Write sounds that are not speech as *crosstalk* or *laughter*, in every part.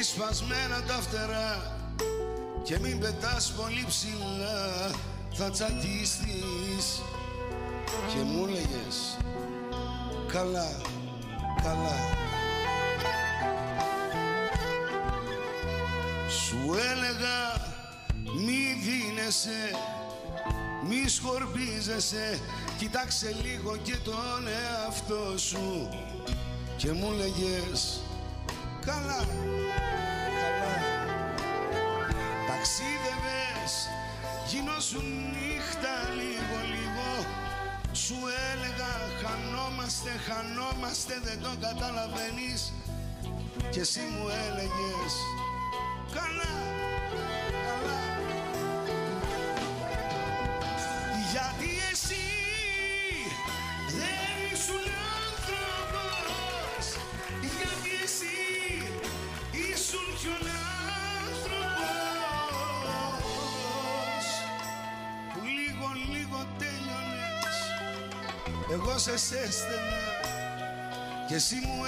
Έχει σπασμένα τα φτερά και μην πετάς πολύ ψηλά θα τσακίστης και μου έλεγες καλά, καλά Σου έλεγα μη δίνεσαι, μη σκορπίζεσαι Κοίταξε λίγο και τον εαυτό σου Και μου λέγες καλά, καλά Ταξίδευες, γινόσουν νύχτα λίγο λίγο. Σου έλεγα χανόμαστε, χανόμαστε δεν το καταλαβαίνεις Και εσύ μου έλεγες Εγώ σε σέστενα και εσύ μου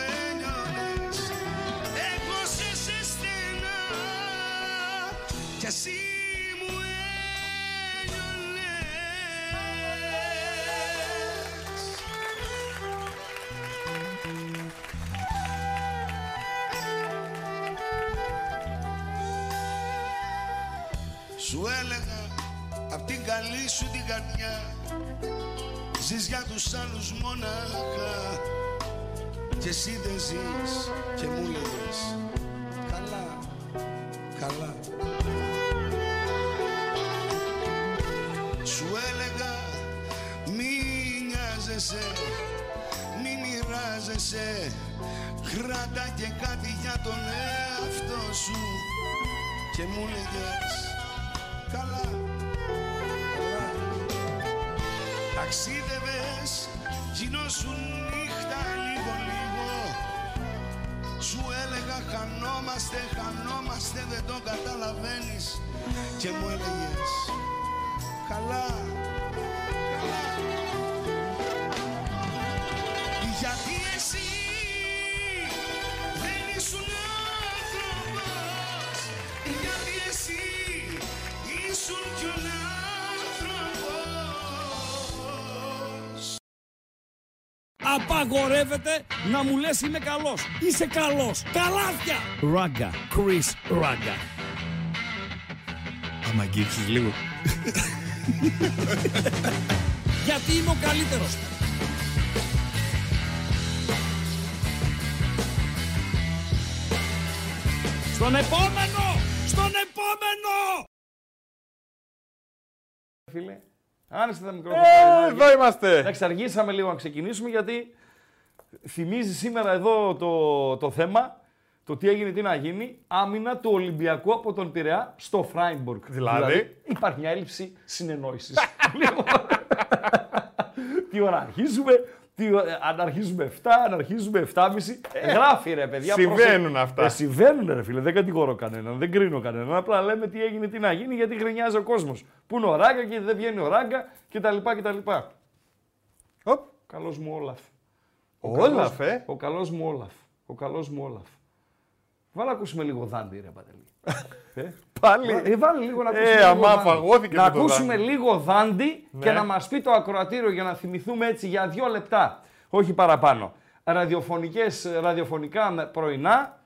μοιράζεσαι Κράτα και κάτι για τον εαυτό σου. Και μου λέγες Καλά, καλά Ταξίδευες, γινόσουν νύχτα λίγο λίγο. Σου έλεγα χανόμαστε, χανόμαστε, δεν το καταλαβαίνεις Και μου έλεγες Καλά, καλά Απαγορεύεται να μου λες είμαι καλός. Είσαι καλός. Καλάθια. Ράγκα. Chris Ράγκα. Άμα αγγίξεις λίγο. *laughs* Γιατί είμαι ο καλύτερος. Στον επόμενο! Στον επόμενο! Φίλε, άνοιξε τα μικρόφωνα. Ε, Ε, εδώ είμαστε. Εντάξει, αργήσαμε λίγο να ξεκινήσουμε γιατί θυμίζει σήμερα εδώ το, το θέμα, το τι έγινε, τι να γίνει, άμυνα του Ολυμπιακού από τον Πειραιά στο Φράιμπουργκ. Δηλαδή; υπάρχει μια έλλειψη συνεννόησης. *laughs* Λοιπόν, τι ώρα αρχίζουμε, τι, ώρα- αν αρχίζουμε 7, αν αρχίζουμε 7.30. Ε, γράφει ρε παιδιά. συμβαίνουν πρόσεχε. αυτά. Ε, συμβαίνουν ρε φίλε, δεν κατηγορώ κανέναν, δεν κρίνω κανέναν. Απλά λέμε τι έγινε, τι να γίνει, γιατί γκρινιάζει ο κόσμος. Πού είναι ο Ράγκα και δεν βγαίνει ο Ράγκα κτλ. κτλ. Οπ. Καλός μου Όλαφ. Ο Όλαφ, ε. Ο καλός μου Όλαφ. Ο καλός μου Όλαφ. Βάλε να ακούσουμε λίγο δάντη, ρε Παντελή. *laughs* ε, Πάλι. ε, βάλε λίγο να ακούσουμε Ε, λίγο αμά δάντη. φαγώθηκε Να με το ακούσουμε δάντη. λίγο δάντη και Ναι. να μας πει το ακροατήριο για να θυμηθούμε έτσι για δύο λεπτά. Όχι παραπάνω. Ραδιοφωνικές, ραδιοφωνικά με- πρωινά.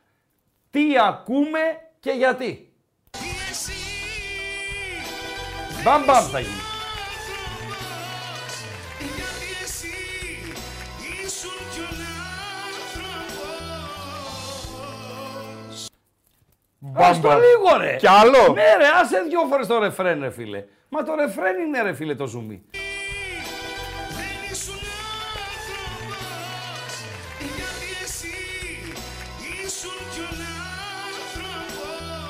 Τι ακούμε και γιατί. Μπαμ μπαμ θα γίνει. Ας το λίγο ρε. Κι άλλο. Ναι ρε, άσε δυο φορές το ρεφρέν ρε φίλε. Μα το ρεφρέν είναι ρε φίλε το ζουμί. Δεν ήσουν άνθρωπος Γιατί εσύ ήσουν κι ο άνθρωπος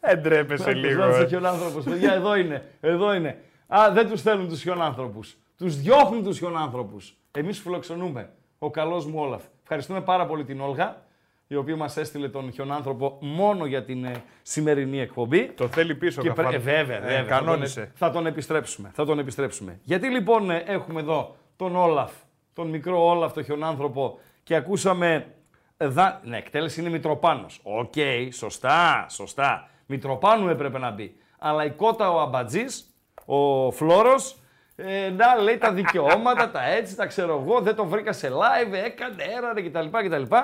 Ε, ντρέπεσαι λίγο. Λίγο, ε. χιονάνθρωπος. Παιδιά, εδώ είναι. Εδώ είναι. Α, δεν τους θέλουν τους χιονάνθρωπους. Τους διώχνουν τους χιονάνθρωπους. Εμείς φιλοξενούμε. Ο καλός μου Όλαφ. Ευχαριστούμε πάρα πολύ την Όλγα, η οποία μας έστειλε τον χιονάνθρωπο μόνο για την ε, σημερινή εκπομπή. Το θέλει πίσω Και καθόλου. πρέ- ε, βέβαια, Ε, βέβαια. Θα τον- Κανόνισε. Θα τον επιστρέψουμε. Θα τον επιστρέψουμε. Γιατί λοιπόν ε, έχουμε εδώ τον Όλαφ, τον μικρό Όλαφ, τον χιονάνθρωπο και ακούσαμε Δα... Ναι, εκτέλεση είναι Μητροπάνος. Οκ, σωστά, σωστά. Μητροπάνου έπρεπε να μπει. Αλλά η κότα ο Αμπατζής, ο Φλόρος, ε, να λέει τα δικαιώματα, τα έτσι, τα ξέρω εγώ, δεν το βρήκα σε live, έκανε, έρανε κτλ. κτλ.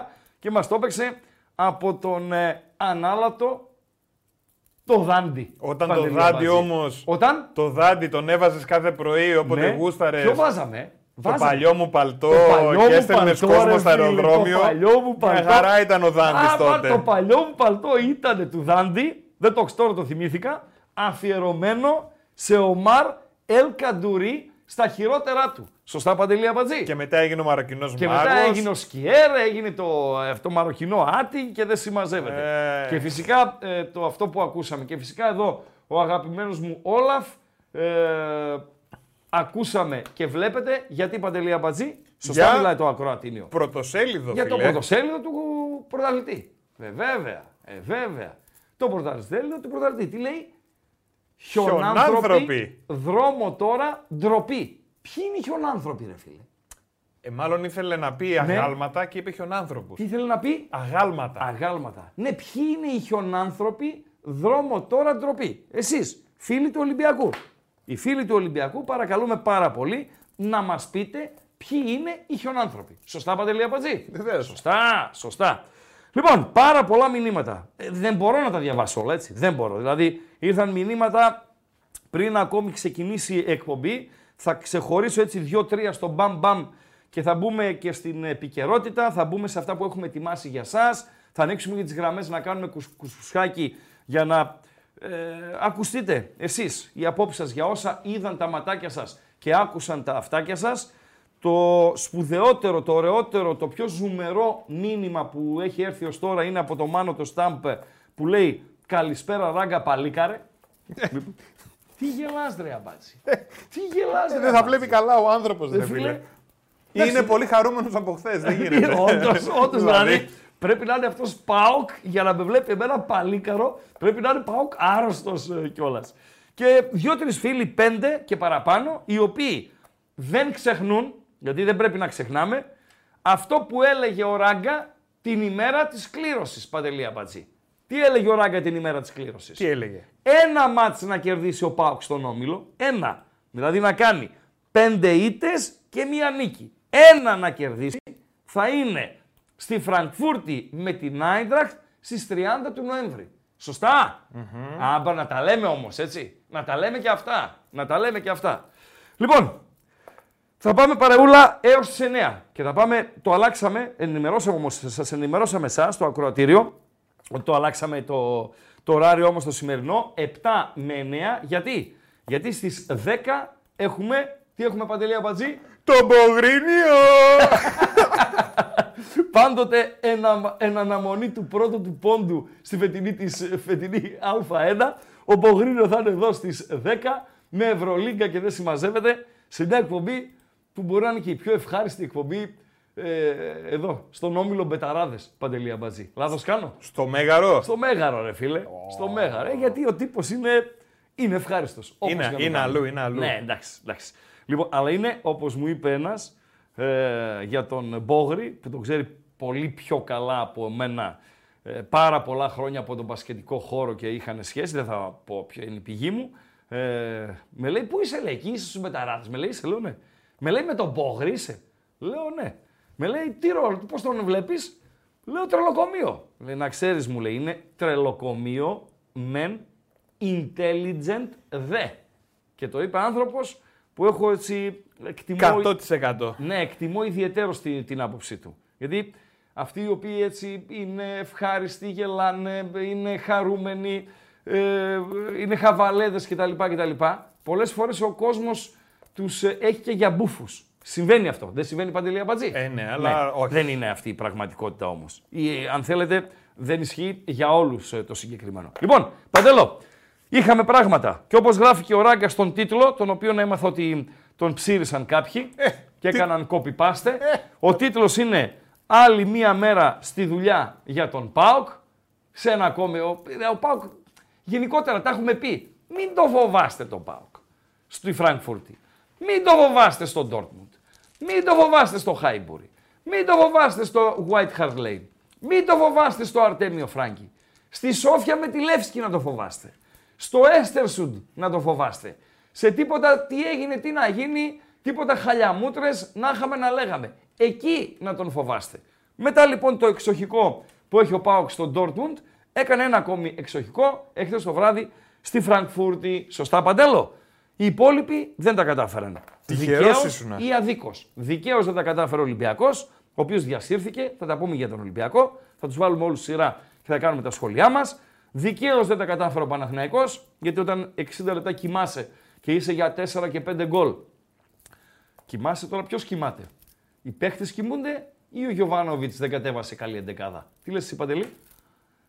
Και μας το έπαιξε από τον ε, ανάλατο το Δάντι. Όταν το Παντελή Δάντι Αμπατζή. όμως, Όταν; το Δάντι τον έβαζες κάθε πρωί όποτε ναι, γούσταρες. Ποιο βάζαμε; Το Βάζαμε. παλιό μου παλτό Το παλιό και μου έστελνες παλτό, κόσμο ρε στο φίλε, αεροδρόμιο. Το παλιό μου Μια παλτό. χαρά ήταν ο Δάντι Α, τότε. Το παλιό μου παλτό ήταν του Δάντι, δεν το τώρα το θυμήθηκα, αφιερωμένο σε Ομάρ Ελ Καντουρί στα χειρότερά του. Σωστά Παντελή Αμπατζή. Και μετά έγινε ο Μαροκινός Και Μάγος. μετά έγινε ο Σκιέρ, έγινε το, αυτό μαροκινό άτι και δεν συμμαζεύεται. Ε. Και φυσικά ε, το αυτό που ακούσαμε. Και φυσικά εδώ ο αγαπημένος μου Όλαφ ε, ακούσαμε και βλέπετε γιατί Παντελή Αμπατζή. Σωστά Για- μιλάει το ακροατήνιο. Πρωτοσέλιδο, Για το φίλε. πρωτοσέλιδο του πρωταθλητή. Ε, βέβαια, ε, βέβαια. Το πρωταθλητή του πρωταθλητή. Τι λέει, χιονάνθρωποι, Χιονάνθρωποι. δρόμο τώρα, ντροπή. Ποιοι είναι οι χιονάνθρωποι, ρε φίλε; Ε, μάλλον ήθελε να πει αγάλματα και είπε χιονάνθρωπους. Ναι. Τι ήθελε να πει, Αγάλματα. αγάλματα. Ναι, ποιοι είναι οι χιονάνθρωποι, δρόμο τώρα, ντροπή. Εσείς, φίλοι του Ολυμπιακού. Οι φίλοι του Ολυμπιακού παρακαλούμε πάρα πολύ να μας πείτε ποιοι είναι οι χιονάνθρωποι. Σωστά, Παντελή Απατζή; Βεβαίως. Σωστά, σωστά. Λοιπόν, πάρα πολλά μηνύματα. Ε, δεν μπορώ να τα διαβάσω όλα, έτσι. Δεν μπορώ. Δηλαδή, ήρθαν μηνύματα πριν ακόμη ξεκινήσει η εκπομπή. Θα ξεχωρίσω έτσι δύο-τρία στο μπαμ μπαμ και θα μπούμε και στην επικαιρότητα. Θα μπούμε σε αυτά που έχουμε ετοιμάσει για σας. Θα ανοίξουμε και τις γραμμές να κάνουμε κους, κουσουσχάκι για να ε, ακουστείτε εσείς οι απόψεις σας για όσα είδαν τα ματάκια σας και άκουσαν τα αυτάκια σας. Το σπουδαιότερο, το ωραιότερο, το πιο ζουμερό μήνυμα που έχει έρθει ως τώρα είναι από το Μάνο το Στάμπ που λέει «Καλησπέρα ράγκα παλίκαρε». *laughs* Τι γελάς ρε αμπάτσι. Τι γελάς ρε Ε, Δεν θα αμπάτσι. βλέπει καλά ο άνθρωπος, Ε, ρε φίλε, φίλε. εντάξει. Είναι πολύ χαρούμενος από χθες. Δεν γίνεται. Όντως, όντως δηλαδή. Πρέπει να είναι αυτός ΠΑΟΚ για να με βλέπει εμένα παλίκαρο. Πρέπει να είναι ΠΑΟΚ άρρωστος ε, κιόλας. Και δύο-τρει φίλοι, πέντε και παραπάνω, οι οποίοι δεν ξεχνούν, γιατί δεν πρέπει να ξεχνάμε, αυτό που έλεγε ο Ράγκα την ημέρα της κλήρωσης, Παντελία Μπατζή. Τι έλεγε ο Ράγκα την ημέρα της κλήρωσης; Τι έλεγε; Ένα μάτς να κερδίσει ο Πάουκ στον Όμιλο. Ένα. Δηλαδή να κάνει πέντε ήτες και μία νίκη. Ένα να κερδίσει θα είναι στη Φραγκφούρτη με την Άιντραχτ στις 30 του Νοέμβρη. Σωστά; Άμπα να τα λέμε όμως έτσι. Να τα λέμε και αυτά. Να τα λέμε και αυτά. Λοιπόν, θα πάμε παρεούλα έως τις 9 και θα πάμε, το αλλάξαμε, ενημερώσαμε όμως, σας ενημερώσαμε εσάς το ακροατήριο, ότι το αλλάξαμε το, το ωράριο όμως το σημερινό, 7 με 9, γιατί, γιατί στις 10 έχουμε, τι έχουμε Παντελή Αμπατζή, Το Μπογρίνιο! *laughs* πάντοτε εν, αμα- εν αναμονή του πρώτου του πόντου στη φετινή της φετινή Α1. Ο Μπογρίνο θα είναι εδώ στις 10 με Ευρωλίγκα και δεν συμμαζεύεται σε μια εκπομπή που μπορεί να είναι και η πιο ευχάριστη εκπομπή ε, εδώ, στον Όμιλο Μπεταράδες, Παντελή Αμπατζή. Λάθος κάνω; Στο Μέγαρο. Στο Μέγαρο ρε φίλε, στο Μέγαρο. Ε, γιατί ο τύπος είναι, είναι ευχάριστος. όπως Είναι- και να το είναι κάνουμε. αλλού, είναι αλλού. Ναι, εντάξει, εντάξει. Λοιπόν, αλλά είναι όπως μου είπε ένας ε, για τον Μπόγρη, που τον ξέρει πολύ πιο καλά από εμένα ε, πάρα πολλά χρόνια από τον μπασκετικό χώρο και είχαν σχέση, δεν θα πω ποια είναι η πηγή μου. Ε, με λέει, πού είσαι, λέει, εκεί είσαι στους μεταράδες. Με λέει, είσαι, λέω, ναι. Με λέει, με τον Μπόγρη είσαι; Λέω, ναι. Με λέει, τι ρόλο, πώς τον βλέπεις; Λέω, τρελοκομείο. Λέει, να ξέρεις, μου λέει, είναι τρελοκομείο μεν intelligent δε. Και το είπε άνθρωπος που έχω έτσι εκτιμώ... 100%. Ναι, εκτιμώ ιδιαίτερος την, την άποψή του. Γιατί αυτοί οι οποίοι έτσι είναι ευχάριστοι, γελάνε, είναι χαρούμενοι, ε, είναι χαβαλέδες κτλ. κτλ. Πολλές φορές ο κόσμος τους ε, έχει και για μπούφους. Συμβαίνει αυτό. Δεν συμβαίνει παντελή αμπατζή. Ε, ναι, αλλά όχι. Δεν είναι αυτή η πραγματικότητα όμως. Ή, αν θέλετε, δεν ισχύει για όλους ε, το συγκεκριμένο. Λοιπόν, Παντελό, είχαμε πράγματα. Και όπως γράφει και ο Ράγκα στον τίτλο, τον οποίο έμαθα ότι τον ψήρισαν κάποιοι και έκαναν copy-paste. Ο τίτλος είναι «Άλλη μία μέρα στη δουλειά για τον ΠΑΟΚ». Σε ένα ακόμη, ο, ε, ο ΠΑΟΚ, γενικότερα τα έχουμε πει, μην το φοβάστε τον ΠΑΟΚ στη Φραγκφούρτη. Μην το φοβάστε στο Ντόρτμουντ. Μην το φοβάστε στο Χάιμπουρι. Μην το φοβάστε στο White Hart Lane. Μην το φοβάστε στο Αρτέμιο Φράγκη. Στη Σόφια με τη Λεύσκη να το φοβάστε. Στο Έστερσουντ να το φοβάστε. Σε τίποτα τι έγινε, τι να γίνει, τίποτα χαλιαμούτρες να είχαμε να λέγαμε. Εκεί να τον φοβάστε. Μετά λοιπόν το εξοχικό που έχει ο Πάοξ στο Ντόρτμουντ, έκανε ένα ακόμη εξοχικό εχθές το βράδυ στη Φραγκφούρτη. Σωστά, Παντέλο; Οι υπόλοιποι δεν τα κατάφεραν. Τυχερός Δικαίως ήσουνα. ή αδίκως. Δικαίως δεν τα κατάφερε ο Ολυμπιακός, ο οποίος διασύρθηκε. Θα τα πούμε για τον Ολυμπιακό. Θα τους βάλουμε όλους σειρά και θα κάνουμε τα σχόλιά μας. Δικαίως δεν τα κατάφερε ο Παναθηναϊκός, γιατί όταν 60 λεπτά κοιμάσαι και είσαι για 4 και 5 γκολ. Κοιμάσαι τώρα, ποιος κοιμάται; Οι παίχτες κοιμούνται ή ο Γιωβάνοβιτς δεν κατέβασε καλή εντεκάδα; Τι λες, εσύ Παντελή;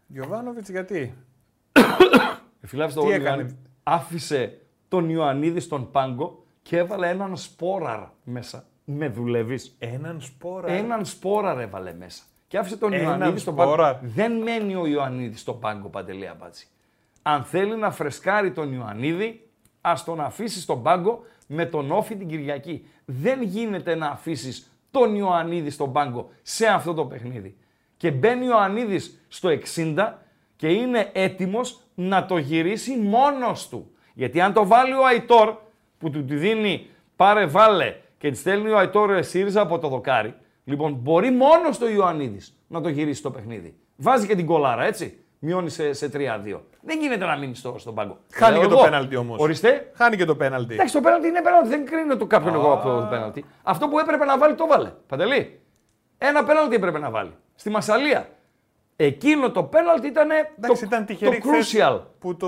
Γιωβάνοβιτς γιατί; Ε, Φιλάβη στο Τι Ιωαννίδη έκανε; άφησε τον Ιωαννίδη στον πάγκο και έβαλε έναν σπόραρ μέσα. Με δουλεύεις; Έναν σπόρα. Έναν σπόραρ έβαλε μέσα. Και άφησε τον Έναν Ιωαννίδη στον πάγκο. σπόραρ; Δεν μένει ο Ιωαννίδης στον πάγκο, Παντελή Αμπάτση. Αν θέλει να φρεσκάρει τον Ιωαννίδη, ας τον αφήσει στον πάγκο με τον Όφη την Κυριακή. Δεν γίνεται να αφήσεις τον Ιωαννίδη στον πάγκο σε αυτό το παιχνίδι. Και μπαίνει ο Ιωαννίδης στο 60 και είναι έτοιμος να το γυρίσει μόνος του. Γιατί αν το βάλει ο Αϊτόρ που του τη δίνει πάρε βάλε και τη στέλνει ο Αϊτόρ ΣΥΡΙΖΑ από το δοκάρι, λοιπόν μπορεί μόνος το Ιωαννίδης να το γυρίσει το παιχνίδι. Βάζει και την κολάρα, έτσι. Μειώνει σε, σε 3-2. Δεν γίνεται να μείνει στο, στον πάγκο. Χάνει Λέω και το εγώ. πέναλτι όμως. Ορίστε. Χάνει και το πέναλτι. Εντάξει, το πέναλτι είναι πέναλτι. Δεν κρίνω το κάποιον εγώ από το πέναλτι. Αυτό που έπρεπε να βάλει το βάλε. Παντελή. Ένα πέναλτι έπρεπε να βάλει. Στη Μασαλία. Εκείνο το πέναλτι ήταν Εντάξει, το, ήταν το τυχερή χθες crucial. που το,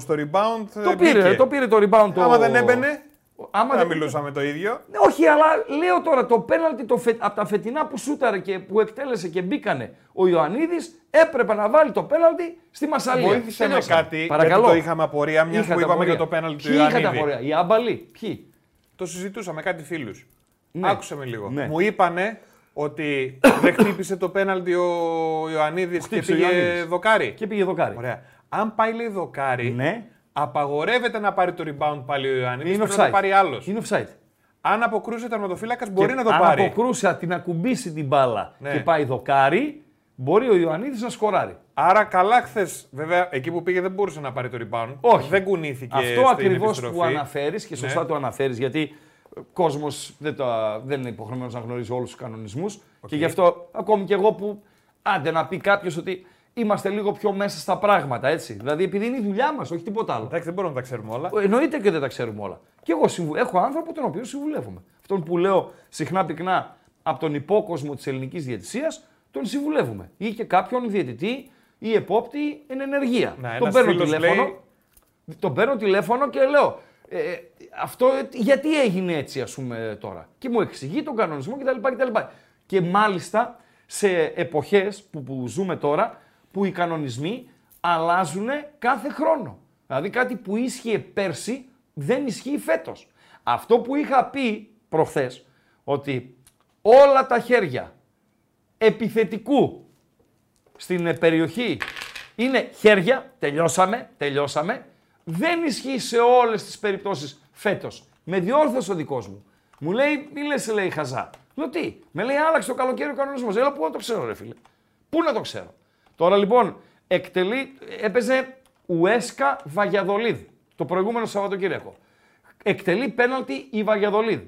στο rebound Το ε, πήρε, μπήκε. το πήρε το rebound. Το... Άμα δεν έμπαινε, Άμα δεν δεν... μιλούσαμε το ίδιο. Ναι, Όχι, αλλά λέω τώρα το πέναλτι το φε... από τα φετινά που σούταρε και που εκτέλεσε και μπήκανε ο Ιωαννίδης έπρεπε να βάλει το πέναλτι στη Μασαλία. Βοήθησε με Τελειώσαμε. κάτι, Παρακαλώ. γιατί το είχαμε απορία, μιας Είχατε που είπαμε απορία. για το πέναλτι του Ποιοι είχατε Ιωαννίδη. απορία, οι άμπαλοι. Ποιοι; Το συζητούσαμε κάτι φίλους. Ναι. Άκουσε με λίγο. Ναι. Μου είπανε ότι δεν χτύπησε το πέναλτι ο Ιωαννίδης και χτύπησε ο πήγε Ιωαννίδης. δοκάρι. Και πήγε δοκάρι. Ωραία. Αν πάει λέει δοκάρι, Ναι. απαγορεύεται να πάρει το rebound πάλι ο Ιωαννίδης. Είναι Πρέπει offside. να το πάρει άλλος. Είναι offside. Αν αποκρούσε τερματοφύλακας, μπορεί Και να το αν πάρει. αποκρούσα την ακουμπήσει την μπάλα Ναι. και πάει δοκάρι, μπορεί ο Ιωαννίδης να σκοράρει. Άρα καλά χθες, βέβαια, εκεί που πήγε δεν μπορούσε να πάρει το rebound. Όχι. Δεν κουνήθηκε. Αυτό στην ακριβώς επιστροφή. που αναφέρεις και σωστά Ναι. το αναφέρεις, γιατί ο κόσμος δεν, το- δεν είναι υποχρεωμένος να γνωρίζει όλους τους κανονισμούς. Και γι' αυτό ακόμη και εγώ που άντε να πει κάποιος ότι είμαστε λίγο πιο μέσα στα πράγματα, έτσι. Δηλαδή επειδή είναι η δουλειά μας, όχι τίποτα άλλο. Εντάξει, δεν μπορούμε να τα ξέρουμε όλα. Εννοείται και δεν τα ξέρουμε όλα. Και εγώ συμβου... έχω άνθρωπο τον οποίο συμβουλεύομαι. Αυτόν που λέω συχνά πυκνά από τον υπόκοσμο της ελληνικής διαιτησίας, τον συμβουλεύουμε. Ή και κάποιον διαιτητή ή επόπτη εν ενεργεία. Να, τον ένας παίρνω φίλος τηλέφωνο. λέει- Τον παίρνω τηλέφωνο και λέω. Ε, ε, αυτό ε, γιατί έγινε έτσι, ας πούμε, τώρα; Και μου εξηγεί τον κανονισμό κτλ. κτλ. Και μάλιστα σε εποχές που, που ζούμε τώρα, που οι κανονισμοί αλλάζουν κάθε χρόνο. Δηλαδή κάτι που ίσχυε πέρσι δεν ισχύει φέτος. Αυτό που είχα πει προχθές, ότι όλα τα χέρια επιθετικού στην ε, περιοχή είναι χέρια, τελειώσαμε, τελειώσαμε, δεν ισχύει σε όλες τις περιπτώσεις φέτος. Με διόρθωσε ο δικός μου. Μου λέει, μη λες, λέει, χαζά. Λέω τι, με λέει, άλλαξε το καλοκαίρι ο κανονισμός. Λέω, πού να το ξέρω, ρε φίλε. Πού να το ξέρω. Τώρα λοιπόν, εκτελεί, έπαιζε Ουέσκα Βαγιαδολίδ το προηγούμενο Σαββατοκύριακο. Εκτελεί πέναλτι η Βαγιαδολίδ.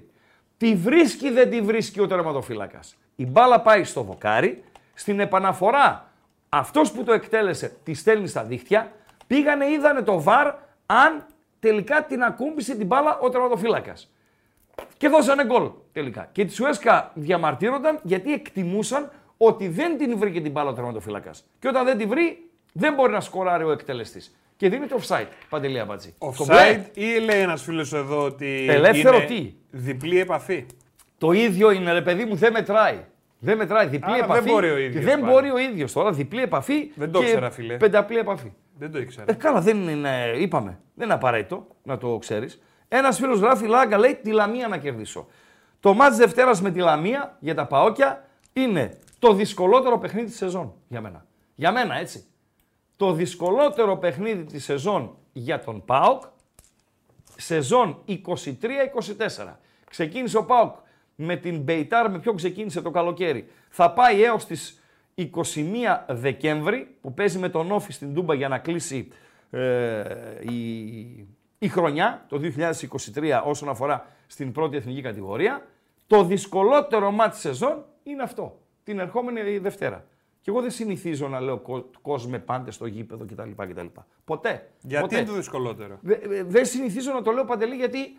Τη βρίσκει, δεν τη βρίσκει ο τερματοφύλακας. Η μπάλα πάει στο δοκάρι, στην επαναφορά αυτός που το εκτέλεσε τη στέλνει στα δίχτυα, πήγανε, είδανε το βαρ αν τελικά την ακούμπησε την μπάλα ο τερματοφύλακας. Και δώσανε γκολ τελικά. Και της Σουέσκα διαμαρτύρονταν γιατί εκτιμούσαν ότι δεν την βρήκε την μπάλα ο τερματοφύλακας. Και όταν δεν τη βρει, δεν μπορεί να σκοράρει ο εκτελεστής. Και δίνει το offside. Παντελία Μπατζή. Offside ή λέει ένας φίλος εδώ ότι. Ελεύθερο είναι τι; Διπλή επαφή; Το ίδιο είναι, ρε παιδί μου, δεν μετράει. Δεν μετράει. Διπλή Άρα δεν επαφή. μπορεί ο και ίδιος δεν πάλι. μπορεί ο ίδιος τώρα. Διπλή επαφή. Δεν το και ήξερα, φίλε. Πενταπλή επαφή. Δεν το ήξερα. Ε, καλά, δεν είναι, είπαμε. Δεν είναι απαραίτητο να το ξέρεις. Ένας φίλος γράφει Λάγκα, λέει τη Λαμία να κερδίσω. Το μάτς Δευτέρας με τη Λαμία για τα Παόκια είναι το δυσκολότερο παιχνίδι της σεζόν για μένα. Για μένα, έτσι. Το δυσκολότερο παιχνίδι της σεζόν για τον ΠΑΟΚ σεζόν 23-24. Ξεκίνησε ο ΠΑΟΚ με την Μπεϊτάρ, με ποιον ξεκίνησε το καλοκαίρι. Θα πάει έως τις 21 Δεκέμβρη που παίζει με τον Όφη στην Τούμπα για να κλείσει ε, η, η χρονιά, το 2023 όσον αφορά στην πρώτη εθνική κατηγορία. Το δυσκολότερο μάτι σεζόν είναι αυτό, την ερχόμενη Δευτέρα. Και εγώ δεν συνηθίζω να λέω κο- κόσμε πάντες στο γήπεδο κτλ. κτλ. Ποτέ. Γιατί ποτέ. είναι το δυσκολότερο; Δε- δε- Δεν συνηθίζω να το λέω παντελή γιατί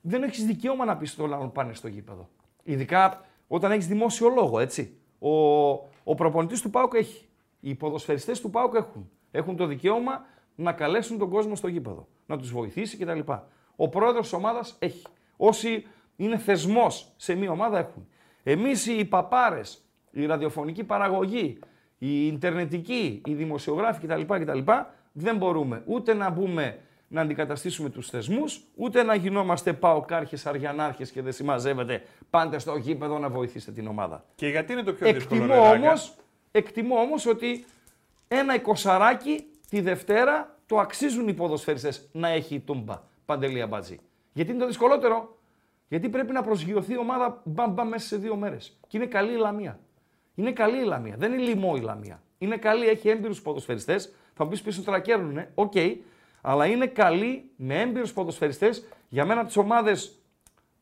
δεν έχεις δικαίωμα να πεις στον άλλον πάνε στο γήπεδο. Ειδικά όταν έχεις δημόσιο λόγο, έτσι. Ο, ο προπονητής του Πάουκ έχει. Οι ποδοσφαιριστές του Πάουκ έχουν. Έχουν το δικαίωμα να καλέσουν τον κόσμο στο γήπεδο. Να τους βοηθήσει κτλ. Ο πρόεδρος της ομάδας έχει. Όσοι είναι θεσμός σε μια ομάδα έχουν. Εμείς οι παπάρες, η ραδιοφωνική παραγωγή, η ιντερνετική, οι δημοσιογράφοι κτλ. κτλ δεν μπορούμε ούτε να μπούμε να αντικαταστήσουμε τους θεσμούς, ούτε να γινόμαστε παοκάρχες, αριανάρχες και δεν συμμαζεύετε πάντε στο γήπεδο να βοηθήσετε την ομάδα. Και γιατί είναι το πιο δύσκολο. Εκτιμώ ρε Ράγκα; όμως, εκτιμώ όμως ότι ένα εικοσαράκι τη Δευτέρα το αξίζουν οι ποδοσφαιριστές να έχει η Τούμπα, Παντελία Μπατζή. Γιατί είναι το δυσκολότερο. Γιατί πρέπει να προσγειωθεί η ομάδα μπαμπα μέσα σε δύο μέρες. Και είναι καλή η Λαμία. Είναι καλή η Λαμία. Δεν είναι λοιμό η Λαμία. Είναι καλή, έχει έμπειρους ποδοσφαιριστές. Θα μου πεις πίσω τώρα κέρνουνε. Οκ. Αλλά είναι καλή με έμπειρους ποδοσφαιριστές. Για μένα τις ομάδες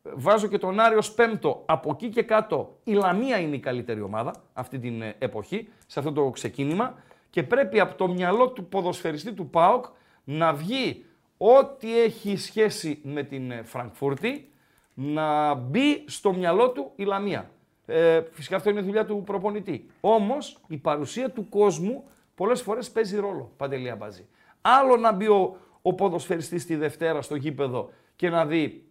βάζω και τον Άρη ως πέμπτο. Από εκεί και κάτω η Λαμία είναι η καλύτερη ομάδα αυτή την ε, εποχή, σε αυτό το ξεκίνημα. Και πρέπει από το μυαλό του ποδοσφαιριστή του ΠΑΟΚ να βγει ό,τι έχει σχέση με την ε, Φραγκφούρτη να μπει στο μυαλό του η Λαμία. Ε, φυσικά αυτό είναι δουλειά του προπονητή. Όμως η παρουσία του κόσμου πολλές φορές παίζει ρόλο. Παντελία μπαζί. Άλλο να μπει ο, ο ποδοσφαιριστής τη Δευτέρα στο γήπεδο και να δει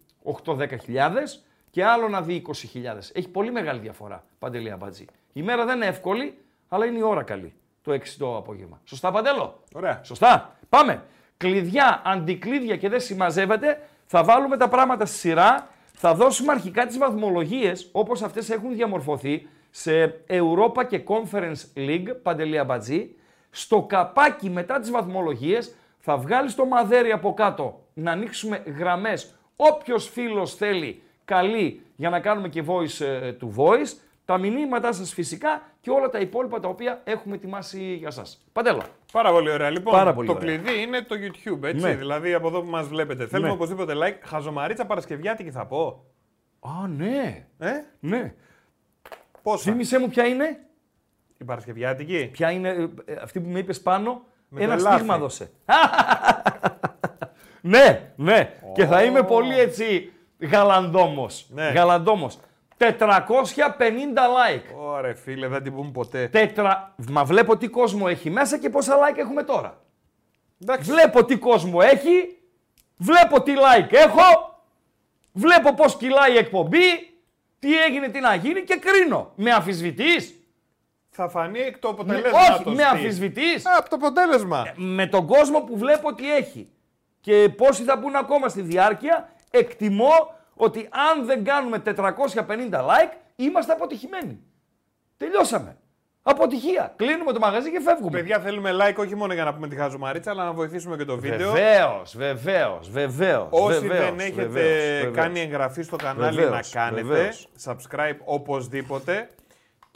8-10 χιλιάδες και άλλο να δει 20 χιλιάδες. Έχει πολύ μεγάλη διαφορά, Παντελία Μπατζή. Η μέρα δεν είναι εύκολη, αλλά είναι η ώρα καλή, το 6 το απόγευμα. Σωστά, Παντέλο; Ωραία. Σωστά. Πάμε. Κλειδιά, αντικλείδια και δεν συμμαζεύεται. Θα βάλουμε τα πράγματα στη σειρά. Θα δώσουμε αρχικά τις βαθμολογίες όπως αυτές έχουν διαμορφωθεί σε Europa και Conference League, Παντελία Μπατζή. Στο καπάκι μετά τις βαθμολογίες θα βγάλεις το μαδέρι από κάτω να ανοίξουμε γραμμές. Όποιος φίλος θέλει καλή για να κάνουμε και voice ε, to voice. Τα μηνύματά σας φυσικά και όλα τα υπόλοιπα τα οποία έχουμε ετοιμάσει για σας. Παντέλο. Πάρα πολύ ωραία. Λοιπόν, Πάρα πολύ το ωραία. κλειδί είναι το YouTube, έτσι. Ναι. Δηλαδή από εδώ που μας βλέπετε. Θέλουμε Ναι. οπωσδήποτε like. Χαζομαρίτσα Παρασκευιάτικη θα πω. Α, ναι. Ε, Ναι. πόσα; Θύμησέ μου ποια είναι; Η Παρασκευιάτικη. Ποια είναι ε, ε, αυτή που με είπες πάνω. Με ένα το ελάφι. στίγμα δώσε. *laughs* ναι, ναι. Και θα είμαι πολύ έτσι γαλαντόμος. Ναι. Γαλαντόμος. 450 like. Ωραία, φίλε, δεν την πούμε ποτέ. Τέτρα... Μα βλέπω τι κόσμο έχει μέσα και πόσα like έχουμε τώρα. Εντάξει. Βλέπω τι κόσμο έχει, βλέπω τι like έχω, βλέπω πώς κυλάει η εκπομπή, τι έγινε, τι να γίνει και κρίνω. Με αμφισβητείς. Θα φανεί εκ του Με, αποτελέσματος. όχι, με τι. αμφισβητείς. Α, από το αποτέλεσμα. με τον κόσμο που βλέπω τι έχει. Και πόσοι θα μπουν ακόμα στη διάρκεια, εκτιμώ ότι αν δεν κάνουμε 450 like, είμαστε αποτυχημένοι. Τελειώσαμε. Αποτυχία. Κλείνουμε το μαγαζί και φεύγουμε. Παιδιά, θέλουμε like όχι μόνο για να πούμε τη χαζομαρίτσα, αλλά να βοηθήσουμε και το βίντεο. Βεβαίως, βεβαίως, βεβαίως. Όσοι δεν έχετε κάνει εγγραφή στο κανάλι Βεβαίως, να κάνετε, βεβαίως. subscribe οπωσδήποτε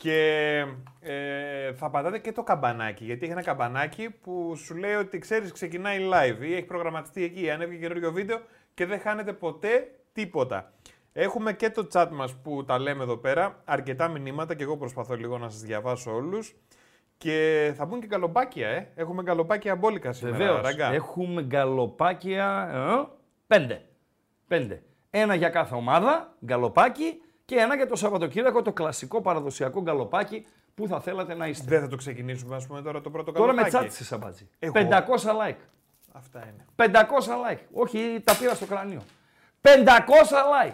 και ε, θα πατάτε και το καμπανάκι, γιατί έχει ένα καμπανάκι που σου λέει ότι ξέρεις ξεκινάει live ή έχει προγραμματιστεί εκεί, ανέβηκε καινούριο βίντεο και δεν χάνετε ποτέ τίποτα. Έχουμε και το chat μας που τα λέμε εδώ πέρα, αρκετά μηνύματα και εγώ προσπαθώ λίγο να σας διαβάσω όλους. Και θα μπουν και γκαλοπάκια, ε. Έχουμε γκαλοπάκια μπόλικα σήμερα, Βεβαίως. Ράγκα. Έχουμε γκαλοπάκια. ε, πέντε. Πέντε. Ένα για κάθε ομάδα, γκαλοπάκι, και ένα για το Σαββατοκύριακο, το κλασικό παραδοσιακό γκαλοπάκι που θα θέλατε να είστε. Δεν θα το ξεκινήσουμε, ας πούμε, τώρα το πρώτο Τώρα με γκαλοπάκι. τσάτισε σαμπάτζι. Εγώ. 500 like. Αυτά είναι. 500 like. Όχι, τα πήρα στο κρανίο. 500 like.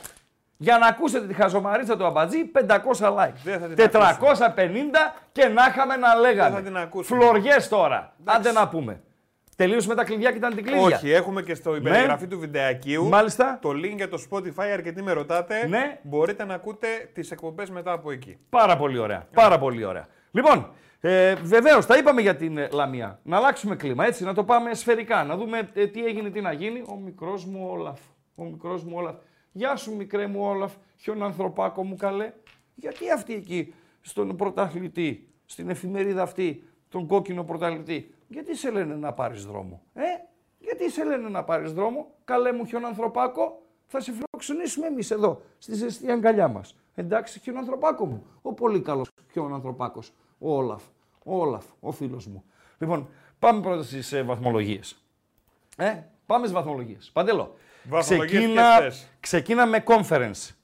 Για να ακούσετε τη χαζομαρίτσα του Αμπατζή, 500 like. Δεν θα την 450 και να είχαμε να λέγαμε. θα την ακούσουμε. Φλωριές τώρα. Άντε να πούμε. Τελείωσαμε τα κλειδιά και τα αντικλείδια. Όχι, έχουμε και στο περιγραφή του βιντεακίου Μάλιστα. το link για το Spotify. Αρκετοί με ρωτάτε. Ναι. Μπορείτε να ακούτε τις εκπομπές μετά από εκεί. Πάρα πολύ ωραία. Πάρα πολύ ωραία. Λοιπόν, ε, βεβαίως τα είπαμε για την ε, Λαμία. Να αλλάξουμε κλίμα, έτσι, να το πάμε σφαιρικά. Να δούμε ε, τι έγινε, τι να γίνει. Ο μικρός μου Όλαφ. Ο μικρός μου Όλαφ. Γεια σου, μικρέ μου Όλαφ. Χιον ανθρωπάκο μου καλέ. Γιατί αυτοί εκεί στον πρωταθλητή στην εφημερίδα αυτή τον κόκκινο πρωταθλητή, γιατί σε λένε να πάρεις δρόμο. Ε, γιατί σε λένε να πάρεις δρόμο, καλέ μου χιονανθρωπάκο, θα σε φιλοξενήσουμε εμείς εδώ, στη ζεστή αγκαλιά μας. Εντάξει, χιονανθρωπάκο μου. Ο πολύ καλός χιονανθρωπάκος. Ο Όλαφ. Ο Όλαφ, ο φίλος μου. Λοιπόν, πάμε πρώτα στις ε, βαθμολογίες. Ε, πάμε στις βαθμολογίες. Παντελώ. Βαθμολογίες Ξεκίνα, ποιες θες; ξεκίνα με conference.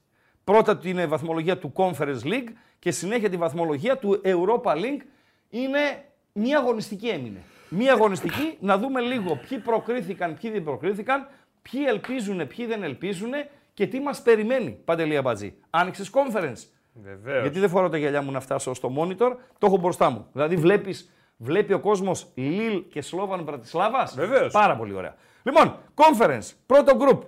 Πρώτα είναι η βαθμολογία του Conference League και συνέχεια τη βαθμολογία του Europa League. Είναι μία αγωνιστική έμεινε. Μία αγωνιστική να δούμε λίγο ποιοι προκρίθηκαν, ποιοι δεν προκρίθηκαν, ποιοι ελπίζουν, ποιοι δεν ελπίζουν και τι μας περιμένει. Παντελία Μπατζή. Άνοιξες conference. Βεβαίως. Γιατί δεν φοράω τα γυαλιά μου να φτάσω στο monitor, το έχω μπροστά μου. Δηλαδή βλέπεις, βλέπει ο κόσμος Λίλ και Σλόβαν Μπρατισλάβας. Βεβαίως. Πάρα πολύ ωραία. Λοιπόν, conference, πρώτο group.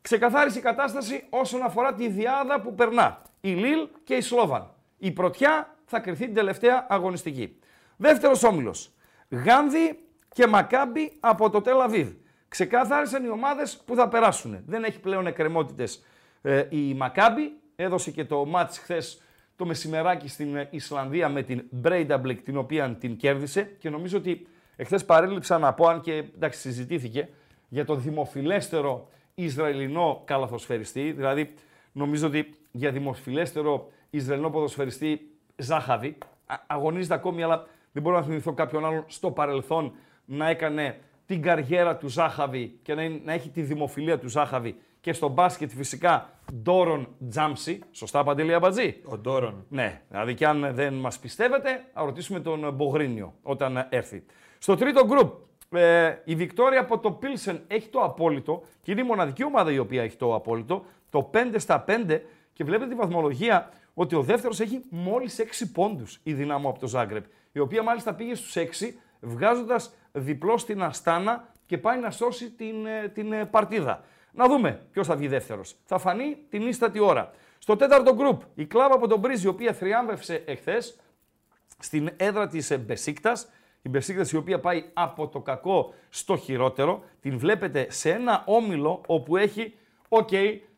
Ξεκαθάρισε η κατάσταση όσον αφορά τη διάδα που περνά. Η Λίλ και η Σλόβαν. Η πρωτιά θα κρυθεί την τελευταία αγωνιστική. Δεύτερος όμιλος. Γάνδη και Μακάμπι από το Τελ Αβίβ. Ξεκαθάρισαν οι ομάδες που θα περάσουν. Δεν έχει πλέον εκκρεμότητες ε, η Μακάμπι. Έδωσε και το μάτς χθες το μεσημεράκι στην ε, Ισλανδία με την Breidablik την οποία την κέρδισε και νομίζω ότι εχθές παρέλειψα να πω αν και εντάξει συζητήθηκε για το δημοφιλέστερο Ισραηλινό καλαθοσφαιριστή, δηλαδή νομίζω ότι για δημοφιλέστερο Ισραηλινό ποδοσφαιριστή Ζάχαβη, α- αγωνίζεται ακόμη αλλά δεν μπορώ να θυμηθώ κάποιον άλλον στο παρελθόν να έκανε την καριέρα του Ζάχαβη και να, είναι- να έχει τη δημοφιλία του Ζάχαβη και στο μπάσκετ φυσικά Ντόρον Τζάμψη, σωστά Παντελή Αμπατζή; Ο Ντόρον. Ναι, δηλαδή και αν δεν μας πιστεύετε, θα ρωτήσουμε τον Μπογρίνιο όταν έρθει. Στο τρίτο γκρουπ, ε, η Βικτόρια από το Πίλσεν έχει το απόλυτο και είναι η μοναδική ομάδα η οποία έχει το απόλυτο, το 5 στα 5 και βλέπετε τη βαθμολογία ότι ο δεύτερος έχει μόλις 6 πόντους η δυνάμω από το Ζάγκρεπ, η οποία μάλιστα πήγε στους 6 βγάζοντας διπλό στην Αστάνα και πάει να σώσει την, ε, την ε, παρτίδα. Να δούμε ποιος θα βγει δεύτερος. Θα φανεί την ίστατη ώρα. Στο τέταρτο γκρουπ, η κλάβα από τον Μπρίζ, η οποία θριάμβευσε εχθές στην έδρα της Μπεσίκτας. Η Μπεσίκτας η οποία πάει από το κακό στο χειρότερο. Την βλέπετε σε ένα όμιλο όπου έχει, οκ,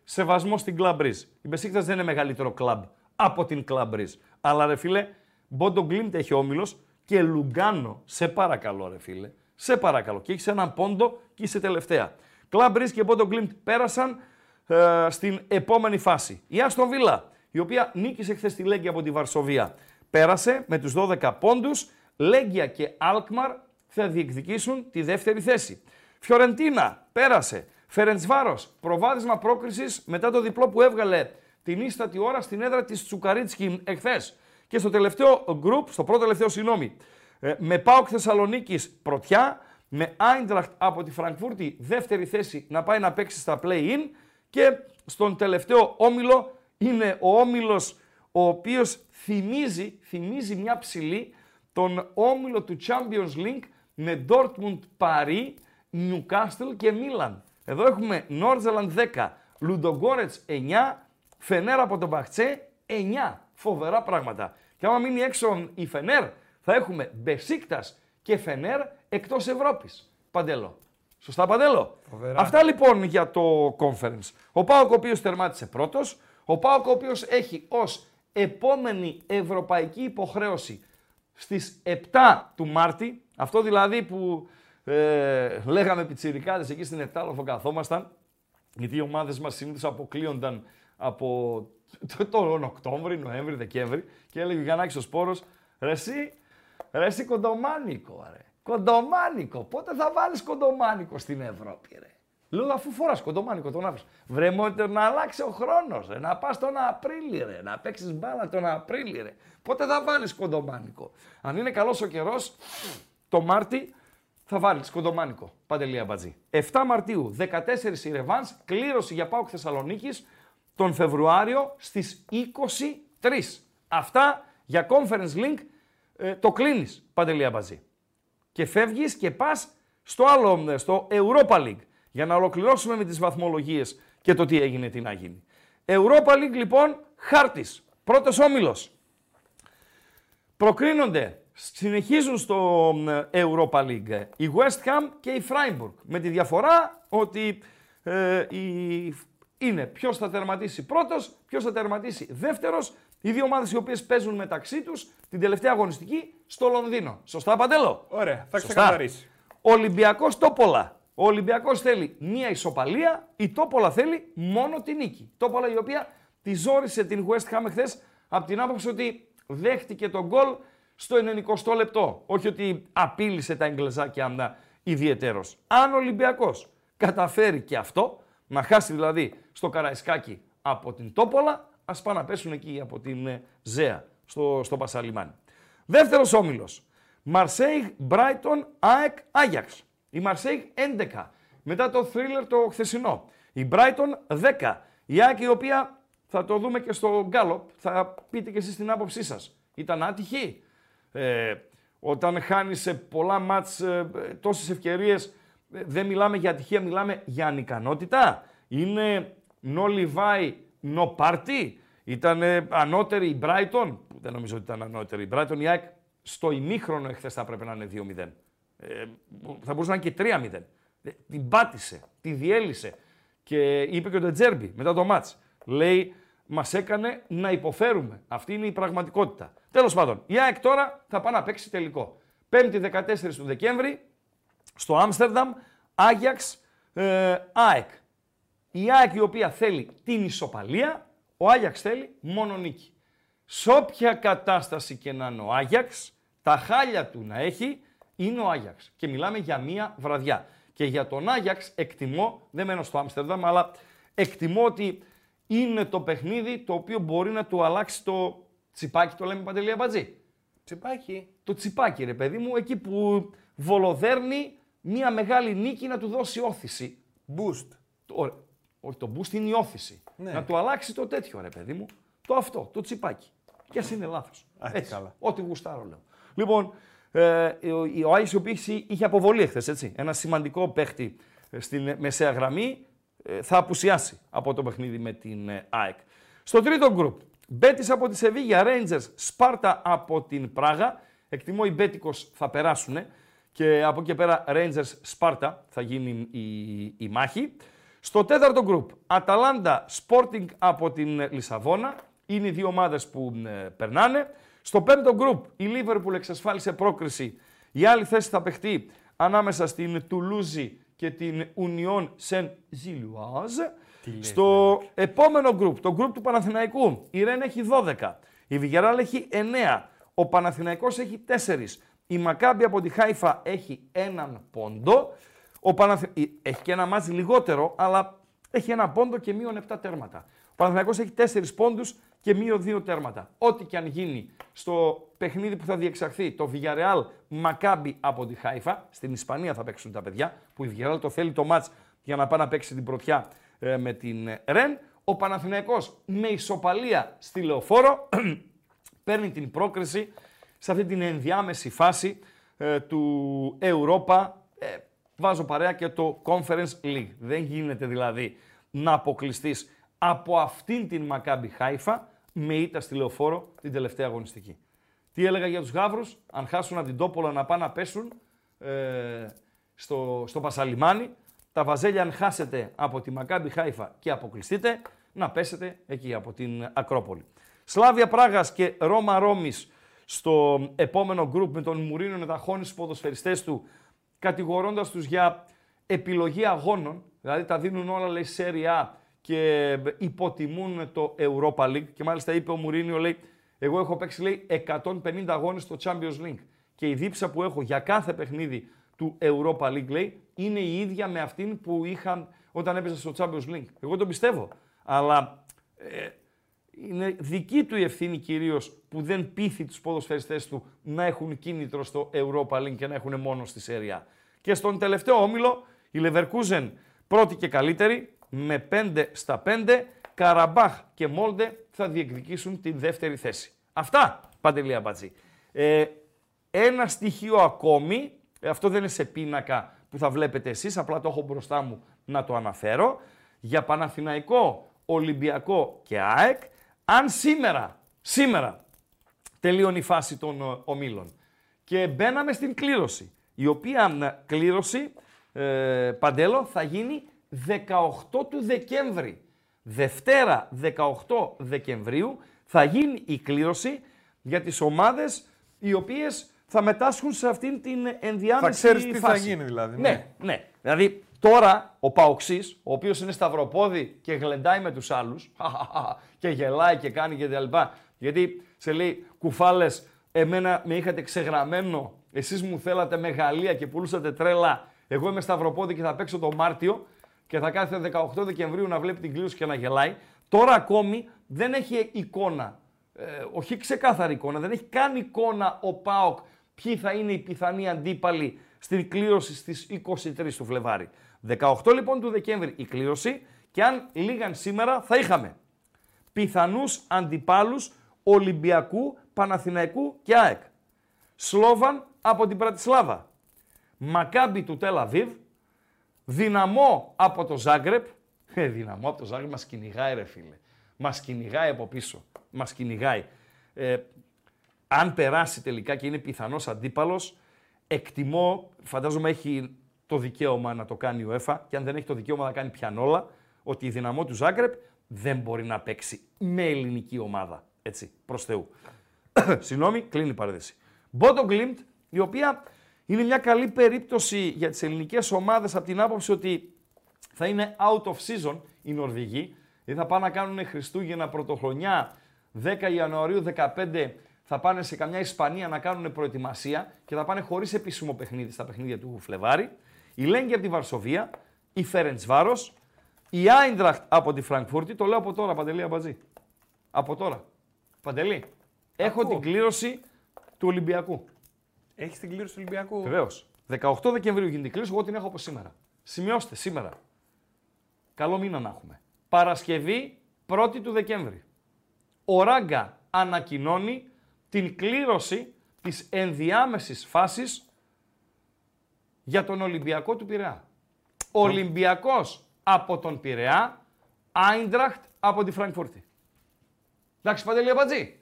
σεβασμό στην Κλαμπ Μπριζ. Η Μπεσίκτας δεν είναι μεγαλύτερο κλαμπ από την Κλαμπ Μπριζ. Αλλά ρε φίλε, Μπόντο Γκλιμτ έχει όμιλος και Λουγκάνο. Σε παρακαλώ, ρε φίλε. Σε παρακαλώ. Και έχεις έναν πόντο και είσαι τελευταία. Κλαμπ Μπριζ και Μπόντο Γκλιμτ πέρασαν ε, στην επόμενη φάση. Η Άστον Βίλα, η οποία νίκησε χθες τη Λέγκια από τη Βαρσοβία, πέρασε με τους 12 πόντους. Λέγκια και Αλκμαρ θα διεκδικήσουν τη δεύτερη θέση. Φιωρεντίνα πέρασε. Φερεντσβάρος, προβάδισμα πρόκρισης μετά το διπλό που έβγαλε την ίστατη ώρα στην έδρα της Τσουκαρίτσκι εχθές. Και στο τελευταίο γκρουπ, στο πρώτο τελευταίο συγγνώμη, ε, με ΠΑΟΚ Θεσσαλονίκης πρωτιά, με Άιντραχτ από τη Φραγκφούρτη δεύτερη θέση να πάει να παίξει στα play-in και στον τελευταίο όμιλο είναι ο όμιλος ο οποίος θυμίζει, θυμίζει μια ψηλή τον όμιλο του Champions League με Dortmund, Paris, Newcastle και Milan. Εδώ έχουμε Νόρτζελαντ 10, Λουντογκόρετς 9, Φενέρ από τον Μπαχτσέ 9. Φοβερά πράγματα. Και άμα μείνει έξω η Φενέρ, θα έχουμε Μπεσίκτας και Φενέρ εκτός Ευρώπης. Παντέλο. Σωστά, Παντέλο; Φοβερά. Αυτά λοιπόν για το conference. Ο Πάοκ ο οποίος τερμάτισε πρώτος, ο Πάοκ ο οποίος έχει ως επόμενη ευρωπαϊκή υποχρέωση στις 7 του Μάρτη, αυτό δηλαδή που ε, λέγαμε πιτσιρικάδες εκεί στην Επτάλοφο καθόμασταν, γιατί οι ομάδες μας συνήθως αποκλείονταν από το- τον Οκτώβρη, Νοέμβρη, Δεκέμβρη και έλεγε ο Γιαννάκης ο Σπόρος, ρε εσύ, ρε εσύ κοντομάνικο, ρε. Κοντομάνικο. Πότε θα βάλεις κοντομάνικο στην Ευρώπη, ρε; Λέω αφού φοράς κοντομάνικο τον άφησε. Βρε μόνιτερ να αλλάξει ο χρόνος, ρε. Να πας τον Απρίλη, ρε. Να παίξεις μπάλα τον Απρίλη, ρε. Πότε θα βάλεις κοντομάνικο. Αν είναι καλός ο καιρός, το Μάρτι θα βάλεις κοντομάνικο. Παντελία Μπατζή. 7 Μαρτίου, 14 η Ρεβάνς, κλήρωση για ΠΑΟΚ Θεσσαλονίκης τον Φεβρουάριο στις 23. Αυτά για Conference Link ε, το κλείνεις, Παντελία Μπατζή και φεύγεις και πας στο άλλο, ε, στο Europa League, για να ολοκληρώσουμε με τις βαθμολογίες και το τι έγινε, τι να γίνει. Europa League λοιπόν, χάρτης, πρώτος όμιλος. Προκρίνονται, συνεχίζουν στο ε, Europa League η West Ham και η Freiburg, με τη διαφορά ότι ε, η... είναι ποιος θα τερματίσει πρώτος, ποιος θα τερματίσει δεύτερος Οι δύο ομάδες οι οποίες παίζουν μεταξύ τους την τελευταία αγωνιστική στο Λονδίνο. Σωστά, Παντέλο; Ωραία, θα Σωστά. ξεκαθαρίσει. Ολυμπιακός Τόπολα. Ο Ολυμπιακός θέλει μία ισοπαλία, η Τόπολα θέλει μόνο την νίκη. Τόπολα η οποία τη ζόρισε την West Ham χθε από την άποψη ότι δέχτηκε τον γκολ στο 90 λεπτό. Όχι ότι απείλησε τα εγκλεζάκια ιδιαιτέρως. Αν ο Ολυμπιακός καταφέρει και αυτό, να χάσει δηλαδή στο Καραϊσκάκι από την Τόπολα, ας πάνε να πέσουν εκεί από την ε, Ζέα στο, στο Πασαλιμάνι. Δεύτερος όμιλος. Μαρσέιγ, Μπράιτον, ΑΕΚ, Άγιαξ. Η Μαρσέιγ 11. Μετά το θρίλερ το χθεσινό. Η Μπράιτον 10. Η ΑΕΚ η οποία θα το δούμε και στο Γκάλοπ. Θα πείτε και εσείς την άποψή σας. Ήταν άτυχη; Ε, όταν χάνεις σε πολλά μάτς ε, τόσες ευκαιρίες ε, δεν μιλάμε για ατυχία, μιλάμε για ανικανότητα. Είναι no Levi, no party. Ήταν ανώτερη η Brighton, που δεν νομίζω ότι ήταν ανώτερη η Brighton. Η ΑΕΚ στο ημίχρονο εχθές θα έπρεπε να είναι 2-0. Ε, θα μπορούσε να είναι και 3-0. Ε, την πάτησε, τη διέλυσε. Και είπε και ο Ντετζέρμπι μετά το μάτς. Λέει, μας έκανε να υποφέρουμε. Αυτή είναι η πραγματικότητα. Τέλος πάντων, η ΑΕΚ τώρα θα πάει να παίξει τελικό. 5η 14 του Δεκέμβρη, στο Άμστερνταμ, Άγιαξ, ε, ΑΕΚ. Η ΑΕΚ η οποία θέλει την ισοπαλία, ο Άγιαξ θέλει μόνο νίκη. Σε όποια κατάσταση και να είναι ο Άγιαξ, τα χάλια του να έχει, είναι ο Άγιαξ. Και μιλάμε για μία βραδιά. Και για τον Άγιαξ εκτιμώ, δεν μένω στο Άμστερνταμ, αλλά εκτιμώ ότι είναι το παιχνίδι το οποίο μπορεί να του αλλάξει το τσιπάκι, το λέμε Παντελή Αμπατζή. Τσιπάκι. Το τσιπάκι ρε παιδί μου, εκεί που βολοδέρνει μία μεγάλη νίκη να του δώσει όθηση. Boost. Ωραία. Όχι, το boost είναι η όθηση. Ναι. Να του αλλάξει το τέτοιο ρε παιδί μου. Το αυτό, το τσιπάκι. Και ας είναι λάθος. Α, Έτσι, καλά. Ό,τι γουστάρω λέω. Λοιπόν, ε, ο, ο Άγιος ο οποίος είχε αποβολή εχθές, έτσι. Ένα σημαντικό παίχτη ε, στην ε, μεσαία γραμμή ε, θα απουσιάσει από το παιχνίδι με την ε, ΑΕΚ. Στο τρίτο γκρουπ, Μπέτης από τη Σεβίγια, Rangers, Σπάρτα από την Πράγα. Εκτιμώ οι Μπέτικος θα περάσουν και από εκεί και πέρα Rangers, Σπάρτα θα γίνει η, η μάχη. Στο τέταρτο γκρουπ, Αταλάντα, Sporting από την Λισαβόνα. Είναι οι δύο ομάδες που ε, περνάνε. Στο πέμπτο γκρουπ, η Λίβερπουλ εξασφάλισε πρόκριση. Η άλλη θέση θα παιχτεί ανάμεσα στην Τουλούζη και την Union Saint Gilloise. Στο επόμενο γκρουπ, το γκρουπ του Παναθηναϊκού, η Ρεν έχει 12, η Βιγεράλ έχει 9, ο Παναθηναϊκός έχει 4, η Μακάμπη από τη Χάιφα έχει έναν πόντο, ο Παναθη... η- έχει και ένα μάτς λιγότερο, αλλά έχει ένα πόντο και μείον 7 τέρματα. Ο Παναθηναϊκός έχει 4 πόντους και μείον 2 τέρματα. Ό,τι και αν γίνει στο παιχνίδι που θα διεξαχθεί, το Villarreal Μακάμπι από τη Χάιφα, στην Ισπανία θα παίξουν τα παιδιά, που η Villarreal το θέλει το μάτς για να πάει να παίξει την πρωτιά ε, με την ε, Ρεν. Ο Παναθηναϊκός με ισοπαλία στη Λεωφόρο *clears throat* παίρνει την πρόκριση σε αυτή την ενδιάμεση φάση ε, του Europa. Ε, βάζω παρέα και το Conference League. Δεν γίνεται δηλαδή να αποκλειστείς από αυτήν την Μακάμπι Χάιφα με ήττα στη Λεωφόρο την τελευταία αγωνιστική. Τι έλεγα για τους Γαύρους, αν χάσουν από την Τόπολα να πάνε να πέσουν ε, στο, στο Πασαλιμάνι, τα βαζέλια αν χάσετε από τη Μακάμπι Χάιφα και αποκλειστείτε, να πέσετε εκεί από την Ακρόπολη. Σλάβια Πράγας και Ρώμα Ρώμης στο επόμενο γκρουπ με τον Μουρίνο να ταχώνει στους ποδοσφαιριστές του, κατηγορώντας τους για επιλογή αγώνων, δηλαδή τα δίνουν όλα λέει Serie A και υποτιμούν το Europa League και μάλιστα είπε ο Μουρίνιο λέει εγώ έχω παίξει λέει 150 αγώνες στο Champions League και η δίψα που έχω για κάθε παιχνίδι του Europa League λέει είναι η ίδια με αυτήν που είχαν όταν έπαιζα στο Champions League. Εγώ τον πιστεύω. Αλλά ε, είναι δική του η ευθύνη κυρίως που δεν πείθει τους ποδοσφαιριστές του να έχουν κίνητρο στο Europa League και να έχουν μόνος στη Σέρια. Και στον τελευταίο όμιλο, η Leverkusen πρώτη και καλύτερη, με 5 στα 5, Καραμπάχ και Μόλντε θα διεκδικήσουν την δεύτερη θέση. Αυτά, Παντελή Αμπατζή. Ε, ένα στοιχείο ακόμη, ε, αυτό δεν είναι σε πίνακα που θα βλέπετε εσείς, απλά το έχω μπροστά μου να το αναφέρω, για Παναθηναϊκό, Ολυμπιακό και ΑΕΚ, αν σήμερα, σήμερα τελείωνε η φάση των ε, ομίλων και μπαίναμε στην κλήρωση, η οποία μ, κλήρωση, ε, Παντέλο, θα γίνει 18 του Δεκέμβρη. Δευτέρα 18 Δεκεμβρίου θα γίνει η κλήρωση για τις ομάδες οι οποίες θα μετάσχουν σε αυτήν την ενδιάμεση Θα ξέρεις τι θα φάση. γίνει δηλαδή, Ναι, ναι. ναι. Δηλαδή τώρα ο Παοξής, ο οποίος είναι σταυροπόδι και γλεντάει με τους άλλους *laughs* και γελάει και κάνει και τα λοιπά, γιατί σε λέει κουφάλες, εμένα με είχατε ξεγραμμένο, εσείς μου θέλατε μεγαλεία και πουλούσατε τρέλα, εγώ είμαι σταυροπόδι και θα παίξω το Μάρτιο και θα κάθεται 18 Δεκεμβρίου να βλέπει την κλήρωση και να γελάει. Τώρα ακόμη δεν έχει εικόνα ε, όχι ξεκάθαρη εικόνα, δεν έχει καν εικόνα ο ΠΑΟΚ ποιοι θα είναι οι πιθανοί αντίπαλοι στην κλήρωση στις 23 του Φλεβάρι. 18 λοιπόν του Δεκέμβρη η κλήρωση και αν λίγαν σήμερα θα είχαμε πιθανούς αντιπάλους Ολυμπιακού, Παναθηναϊκού και ΑΕΚ. Σλόβαν από την Πρατισλάβα. Μακάμπι του Τελαβίβ. Δυναμό από το Ζάγκρεπ. Ε, δυναμό από το Ζάγκρεπ μας κυνηγάει ρε φίλε. Μας κυνηγάει από πίσω. Μας κυνηγάει. Ε, αν περάσει τελικά και είναι πιθανός αντίπαλος, εκτιμώ, φαντάζομαι έχει το δικαίωμα να το κάνει ο ΕΦΑ και αν δεν έχει το δικαίωμα να κάνει πιανόλα, ότι η δυναμό του Ζάγκρεπ δεν μπορεί να παίξει με ελληνική ομάδα. Έτσι, προς Θεού. *coughs* Συγγνώμη, κλείνει η παρένθεση. Μπόντο Γκλιμτ, η οποία είναι μια καλή περίπτωση για τις ελληνικές ομάδες από την άποψη ότι θα είναι out of season οι Νορβηγοί. Δηλαδή θα πάνε να κάνουν Χριστούγεννα πρωτοχρονιά 10 Ιανουαρίου 15 θα πάνε σε καμιά Ισπανία να κάνουν προετοιμασία και θα πάνε χωρίς επίσημο παιχνίδι στα παιχνίδια του Φλεβάρι. Η Λέγκια από τη Βαρσοβία, η Φερεντσβάρος, η Άιντραχτ από τη Φραγκφούρτη. Το λέω από τώρα, Παντελή Αμπατζή. Από τώρα. Παντελή, έχω Ακούω. την κλήρωση του Ολυμπιακού. Έχεις την κλήρωση του Ολυμπιακού; Βεβαίως. 18 Δεκεμβρίου γίνεται η κλήρωση, εγώ την έχω από σήμερα. Σημειώστε σήμερα. Καλό μήνα να έχουμε. Παρασκευή 1η του Δεκέμβρη. Ο Ράγκα ανακοινώνει την κλήρωση της ενδιάμεσης φάσης για τον Ολυμπιακό του Πειραιά. Ολυμπιακός από τον Πειραιά, Άιντραχτ από τη Φραγκφούρτη. Εντάξει, Παντελή Αμπατζή.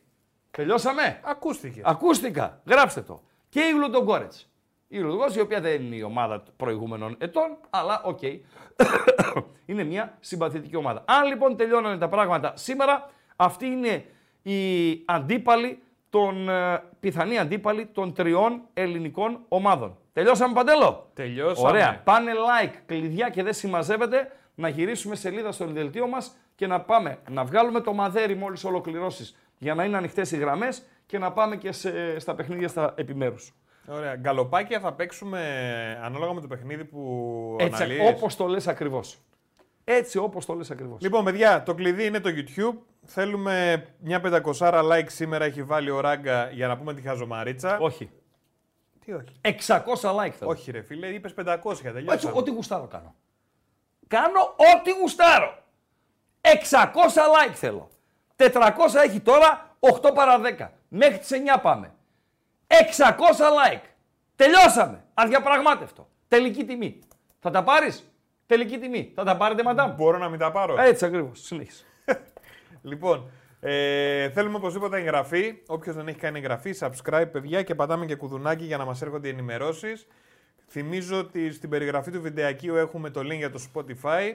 Τελειώσαμε. Ακούστηκε. Ακούστηκα. Γράψτε το. Και η Λουντογκόρετς. Η Λουντογκόρετς, η οποία δεν είναι η ομάδα προηγούμενων ετών, αλλά οκ. *coughs* είναι μια συμπαθητική ομάδα. Αν λοιπόν τελειώνανε τα πράγματα σήμερα, αυτή είναι η αντίπαλη των, ε, πιθανή αντίπαλη των τριών ελληνικών ομάδων. Τελειώσαμε Παντέλο; Τελειώσαμε. Ωραία. Πάνε like, κλειδιά και δεν συμμαζεύεται να γυρίσουμε σελίδα στο δελτίο μας και να πάμε να βγάλουμε το μαδέρι μόλις ολοκληρώσεις για να είναι ανοιχτές οι γραμμές και να πάμε και σε, στα παιχνίδια στα επιμέρους. Ωραία. Γκαλοπάκια θα παίξουμε ανάλογα με το παιχνίδι που Έτσι, αναλύεις. όπως το λες ακριβώς. Έτσι όπως το λες ακριβώς. Λοιπόν, παιδιά, το κλειδί είναι το YouTube. Θέλουμε μια 500 like σήμερα έχει βάλει ο Ράγκα για να πούμε τη χαζομαρίτσα. Όχι. Τι όχι. 600 like θέλω. Όχι, ρε φίλε, είπες 500. Έτσι, Τελειώσαμε. ό,τι γουστάρω κάνω. Κάνω ό,τι γουστάρω. 600 like θέλω. 400 έχει τώρα, 8 παρα 10. Μέχρι τις 9 πάμε. 600 like. Τελειώσαμε. Αδιαπραγμάτευτο. Τελική τιμή. Θα τα πάρεις; Τελική τιμή. Θα τα πάρετε μαντάμ. Μπορώ να μην τα πάρω. Έτσι ακριβώς. Συνέχισε. Λοιπόν, ε, θέλουμε οπωσδήποτε εγγραφή. Όποιος δεν έχει κάνει εγγραφή, subscribe, παιδιά, και πατάμε και κουδουνάκι για να μας έρχονται οι ενημερώσεις. Θυμίζω ότι στην περιγραφή του βιντεακίου έχουμε το link για το Spotify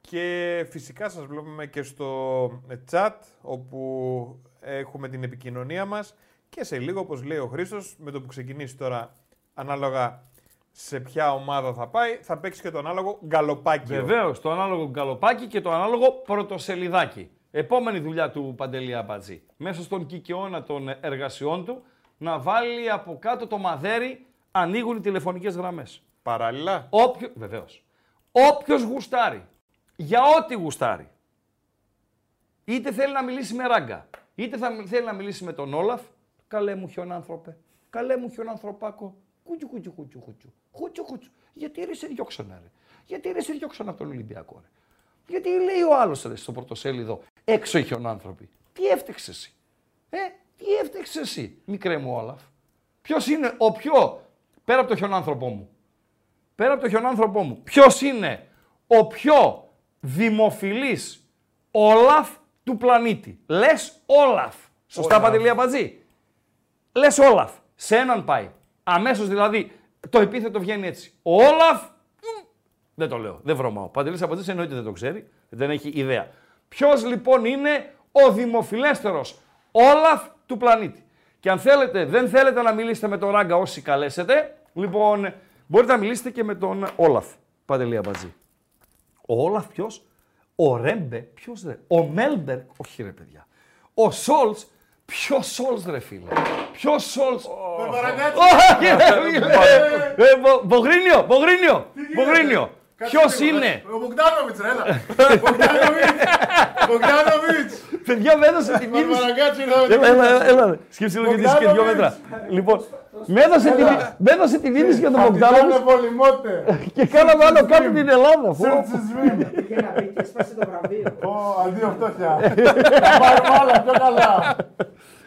και φυσικά σας βλέπουμε και στο chat όπου έχουμε την επικοινωνία μας και σε λίγο, όπως λέει ο Χρήστος, με το που ξεκινήσει τώρα ανάλογα σε ποια ομάδα θα πάει, θα παίξει και το ανάλογο γκαλοπάκι. Βεβαίως, το ανάλογο γκαλοπάκι και το ανάλογο πρωτοσελιδάκι. Επόμενη δουλειά του Παντελή Αμπατζή. Μέσα στον κικαιώνα των εργασιών του να βάλει από κάτω το μαδέρι, ανοίγουν οι τηλεφωνικές γραμμές. Παράλληλα. Όποιο... Βεβαίως. Όποιος γουστάρει, για ό,τι γουστάρει, είτε θέλει να μιλήσει με ράγκα, είτε θα, θέλει να μιλήσει με τον Όλαφ, καλέ μου χιονάνθρωπε, καλέ μου χιονανθρωπάκο, κούτσου κούτσου κούτσου κούτσου, κούτσου κούτσου. Γιατί ρε σε διώξανε ρε, γιατί ρε σε διώξανε από τον Ολυμπιακό ρε. Γιατί λέει ο άλλος ρε στο πρωτοσέλιδο, έξω οι χιονάνθρωποι. Τι έφτεξε εσύ, ε, τι έφτεξε εσύ, μικρέ μου Όλαφ; Ποιος είναι ο πιο, πέρα από το χιονάνθρωπό μου, πέρα από το χιονάνθρωπό μου, ποιος είναι ο πιο δημοφιλής Όλαφ του πλανήτη; Λες Όλαφ. Σωστά Όλαφ. Παντελή Αμπατζή; Λες Όλαφ. Σε έναν πάει. Αμέσως δηλαδή το επίθετο βγαίνει έτσι. Ο Όλαφ, μ, δεν το λέω, δεν βρωμάω. Παντελής Αμπατζής εννοείται δεν το ξέρει, δεν έχει ιδέα. Ποιος λοιπόν είναι ο δημοφιλέστερος Όλαφ του πλανήτη; Και αν θέλετε, δεν θέλετε να μιλήσετε με τον Ράγκα όσοι καλέσετε, λοιπόν, μπορείτε να μιλήσετε και με τον Όλαφ. Παντελή Αμπατζή. Ο Όλαφ ποιος, ο Ρέμπε, ποιος ρε, ο Μέλμπερ, όχι ρε παιδιά. Ο Σόλτς, ποιος Σόλτς ρε φίλε; Ποιος Σόλτς; Όχι ρε φίλε. Ε, Μπο- Μπογρίνιο, Μπογρίνιο, Μπογρίνιο. Ποιος είναι; Ο Μπογκδάνοβιτς, ρε, έλα. Μπογκδάνοβιτς. Μπογκδάνοβιτς. Παιδιά, με έδωσε τη μήνυση. Μαραγκάτσι ήρθαμε. Έλα, έλα, έλα. ρε. Σκέψε λίγο γιατί είσαι και δύο μέτρα. Λοιπόν, με έδωσε τη, με έδωσε τη μήνυση για τον Μπογκδάνοβιτς Μπογκδάνοβιτ. Πολυμότε. και κάναμε άλλο κάπου την Ελλάδα. Φω. Πήγε να πει και έσπασε το βραβείο. Ω, αντίο φτώχεια. Θα πάρουμε όλα πιο καλά.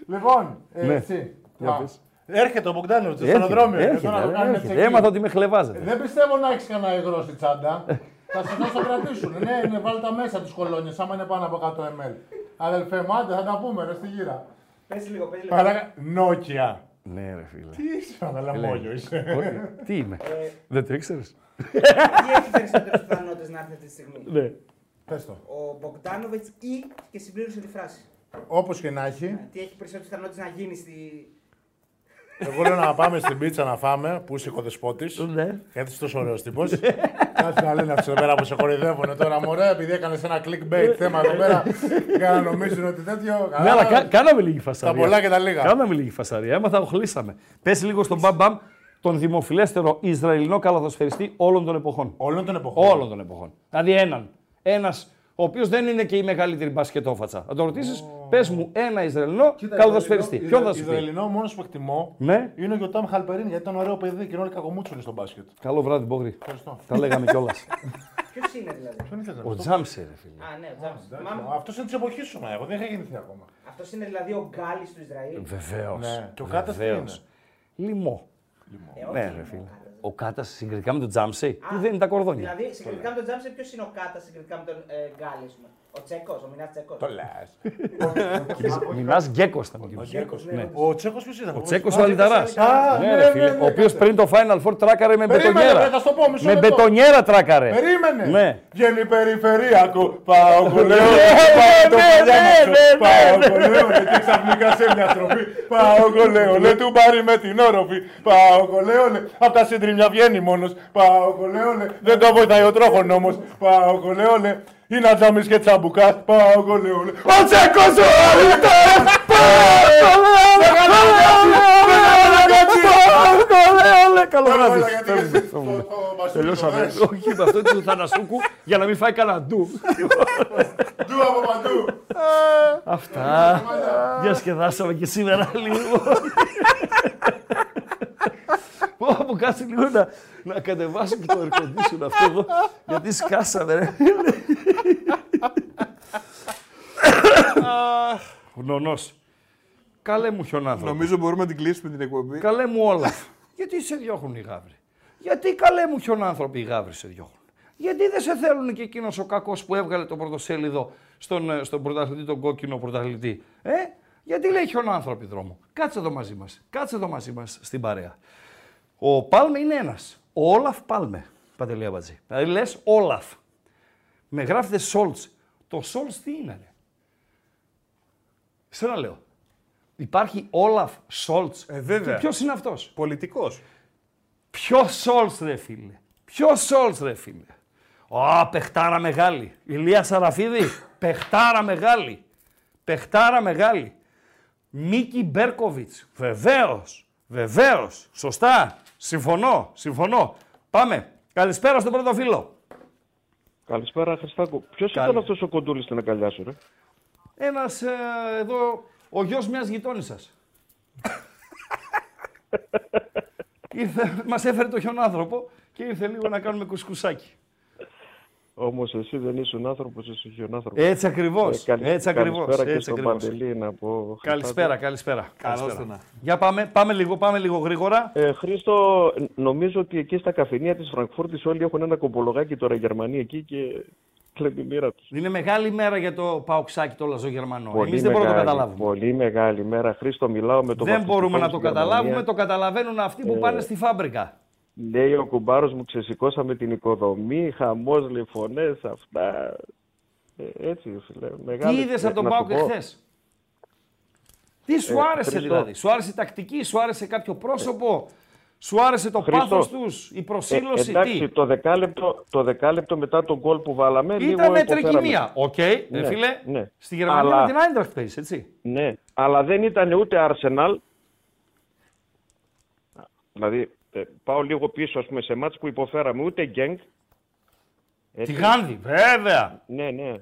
Λοιπόν, ε, Ναι. εσύ. Για Α, πες. Έρχεται ο Μπογκδάνοβιτ στο Έρχεται, αεροδρόμιο. και έρχεται, τώρα το ρε, κάνουμε έρχεται. check-in. Έμαθα ότι με χλεβάζετε. Δεν πιστεύω να έχεις κανένα υγρό στη τσάντα. θα σε θα στο κρατήσουν. Ναι, ναι, βάλει τα μέσα τι κολόνιε, άμα είναι πάνω από 100 ml. Αδελφέ μου, άντε, θα τα πούμε, ρε στη γύρα. Πες λίγο, πες λίγο. Παράκα... Νόκια. Ναι, ρε φίλε. Τι είσαι, αδελαμόγιο είσαι. Όχι, Τι είμαι. Δεν το ήξερες; Τι έχεις περισσότερε πιθανότητε να έρθει αυτή τη στιγμή; Ναι. Πες το. Ο Μπογκδάνοβιτ ή και συμπλήρωσε τη φράση. Όπως και να έχει, Τι έχει περισσότερε πιθανότητες να γίνει στη. Εγώ λέω να πάμε στην πίτσα να φάμε, που είσαι οικοδεσπότη. Ναι. Γιατί είσαι τόσο ωραίος τύπος. Κάτσε να λένε αυτοί εδώ πέρα που σε κοροϊδεύουν τώρα, μωρέ, επειδή έκανες ένα clickbait θέμα εδώ πέρα. Για να νομίζουν ότι τέτοιο. Ναι, αλλά κα- κάναμε λίγη Τα φασαρία. πολλά και τα λίγα. Κάναμε λίγη φασαρία. Έμαθα, οχλήσαμε. Πες λίγο στον Μπαμ Μπαμ τον δημοφιλέστερο Ισραηλινό καλαθοσφαιριστή όλων των εποχών. Όλων των εποχών. Όλων των εποχών. Δηλαδή έναν. Ένας ο οποίος δεν είναι και η μεγαλύτερη μπασκετόφατσα. Θα το ρωτήσεις, πες μου ένα Ισραηλινό καλαθοσφαιριστή. Ποιον θα σου πει; Ισραηλινό μόνος που εκτιμώ Ναι. είναι ο Γιωτάμ Χαλπερίν γιατί ήταν ωραίο παιδί και είναι όλοι κακομούτσουλοι στο μπάσκετ. Καλό βράδυ, Μπόγρη. Ευχαριστώ. Τα λέγαμε κιόλας. *laughs* Ποιος είναι δηλαδή; Ποιον ήθελες να Ο ρωτήσω; Τζάμσε, ρε φίλε. Α, ναι, ο Τζάμς. Μα Αυτός είναι της εποχής σου, μα εγώ δεν είχα γεννηθεί ακόμα. αυτός είναι δηλαδή ο Γκάλι του Ισραήλ. Βεβαίως. Ναι. Και ο Κάτας τι είναι; Λιμό. Ε, όχι, Ναι, είναι ρε ο φίλε. Κάτας. Ο Κάτας συγκριτικά με τον Τζάμσε, Α, τι δεν είναι τα κορδόνια; Δηλαδή, συγκριτικά με τον Τζάμσε, ποιος είναι ο Κάτας συγκριτικά με τον ε, Γκάλι, ας πούμε; Ο Τσέκος, ο Μινάς Τσέκος. Το λες. *laughs* Μιλά γκέκος ήταν ο κύριος. Ναι. Ο Τσέκος ποιος ήταν. Ο Τσέκος ο Αλιταρά. Α, Ναι, ναι, ρε ναι, φίλε. ναι, Ο οποίος ναι. πριν το Final Four τράκαρε με Περίμενε, μπετονιέρα. πρέπει να στο πω, μισό Με λεπτό. μπετονιέρα τράκαρε. Περίμενε. Ναι. Βγαίνει περιφερειακό. Πάω κολέο. Ναι, Πάω το ναι, παλιά ναι, μας. ναι, Πάω ναι. κολέο. Και ξαφνικά σε μια στροφή. Πάω κολέο. Λε του πάρει με την όροφη. Πάω κολέο. Λε απ' τα σύντριμια βγαίνει μόνος. Πάω κολέο. Λε δεν το βοηθάει ο τρόχον όμως. Πάω κολέο. Λε είναι ατζάμις και τσαμπουκάς. Πάω κολέο. Λε ο Τσέκος ο Αλιτάρας. Καλό βράδυ. Όλα, γιατί Φεύγουμε, και- φεύγουμε. το- το Μασούκι Τελειώσαμε. το δες. Όχι, με αυτό του Θανασούκου για να μην φάει κανένα ντου. Ντου από παντού. Αυτά. Διασκεδάσαμε και σήμερα λίγο. Πω, πω, κάτσε λίγο να, να κατεβάσω και το air condition αυτό εδώ, γιατί σκάσαμε, ρε. Γνωνός. Καλέ μου χιονάνθρωπε. Νομίζω μπορούμε να την κλείσουμε την εκπομπή. Καλέ μου όλα. Γιατί σε διώχνουν οι γάβροι; Γιατί καλέ μου χιονάνθρωποι οι γάβροι σε διώχνουν. Γιατί δεν σε θέλουν και εκείνος ο κακός που έβγαλε το πρωτοσέλιδο στον, ε, στον πρωταθλητή, τον κόκκινο πρωταθλητή; Ε, γιατί λέει χιονάνθρωποι δρόμο. Κάτσε εδώ μαζί μας. Κάτσε εδώ μαζί μας στην παρέα. Ο Πάλμε είναι ένας. Ο Όλαφ Πάλμε. Παντελή Αμπατζή. Δηλαδή λες Όλαφ. Με γράφετε Σόλτς. Το Σόλτς τι είναι, ρε; Σε να λέω. Υπάρχει Όλαφ Σόλτς. Ε, βέβαια. Ποιος είναι αυτός; Πολιτικός. Ποιο Σόλτς, ρε φίλε; Ποιο Σόλτς, ρε φίλε; Α, παιχτάρα μεγάλη. Ηλία Σαραφίδη. *coughs* παιχτάρα μεγάλη. Παιχτάρα μεγάλη. Μίκη Μπέρκοβιτς. Βεβαίως. Βεβαίως. Σωστά. Συμφωνώ. Συμφωνώ. Πάμε. Καλησπέρα στον πρώτο φίλο. Καλησπέρα, Χριστάκο. Ποιος Καλή. ήταν αυτός ο κοντούλης στην αγκαλιάς σου, ρε; Ένας ε, εδώ, ο γιος μιας γειτόνισσας. *laughs* Ήρθε, μας έφερε το χιονάνθρωπο και ήρθε λίγο να κάνουμε κουσκουσάκι. Όμως εσύ δεν ήσουν άνθρωπος, είσαι χιονάνθρωπο. Έτσι ακριβώς. Ε, καλη- έτσι ακριβώς. Καλησπέρα και Έτσι στον ακριβώς. Παντελή να πω. Χριστάκο. Καλησπέρα, καλησπέρα. Καλώς καλησπέρα. το να. Για πάμε, πάμε λίγο, πάμε λίγο γρήγορα. Ε, Χρήστο, νομίζω ότι εκεί στα καφενεία της Φραγκφούρτης όλοι έχουν ένα κομπολογάκι τώρα Γερμανοί εκεί και κλέβει η μοίρα τους. Είναι μεγάλη μέρα για το Παουξάκι το Λαζογερμανό. Εμείς δεν μπορούμε να το καταλάβουμε. Πολύ μεγάλη μέρα. Χρήστο, μιλάω με τον Δεν βαφτιστικό μπορούμε να στην το καταλάβουμε, Γερμανίας. το καταλαβαίνουν αυτοί που Ε, πάνε στη φάμπρικα. Λέει ο κουμπάρος μου, ξεσηκώσαμε την οικοδομή, χαμός, φωνέ, αυτά. Ε, έτσι, φίλε. Τι Μεγάλη, είδε από τον να σου Πάοκ πω, εχθές; Τι σου Ε, άρεσε Χριστό. δηλαδή, σου άρεσε η τακτική, σου άρεσε κάποιο πρόσωπο, σου άρεσε το Χριστό. πάθος τους, η Ε, προσήλωση, εντάξει, τι; το δεκάλεπτο, το δεκάλεπτο μετά τον γκολ που βάλαμε, λίγο Ήταν υποφέραμε. τρικυμία. Οκ, ρε Ναι, φίλε. ναι. Στη Γερμανία Αλλά- με την Άιντραχτ παίζεις, έτσι. Ναι, αλλά δεν ήταν ούτε Arsenal. Δηλαδή, ε, πάω λίγο πίσω, ας πούμε, σε μάτς που υποφέραμε, ούτε Γκένγκ. Τη Γάνδη, βέβαια. Ναι, ναι.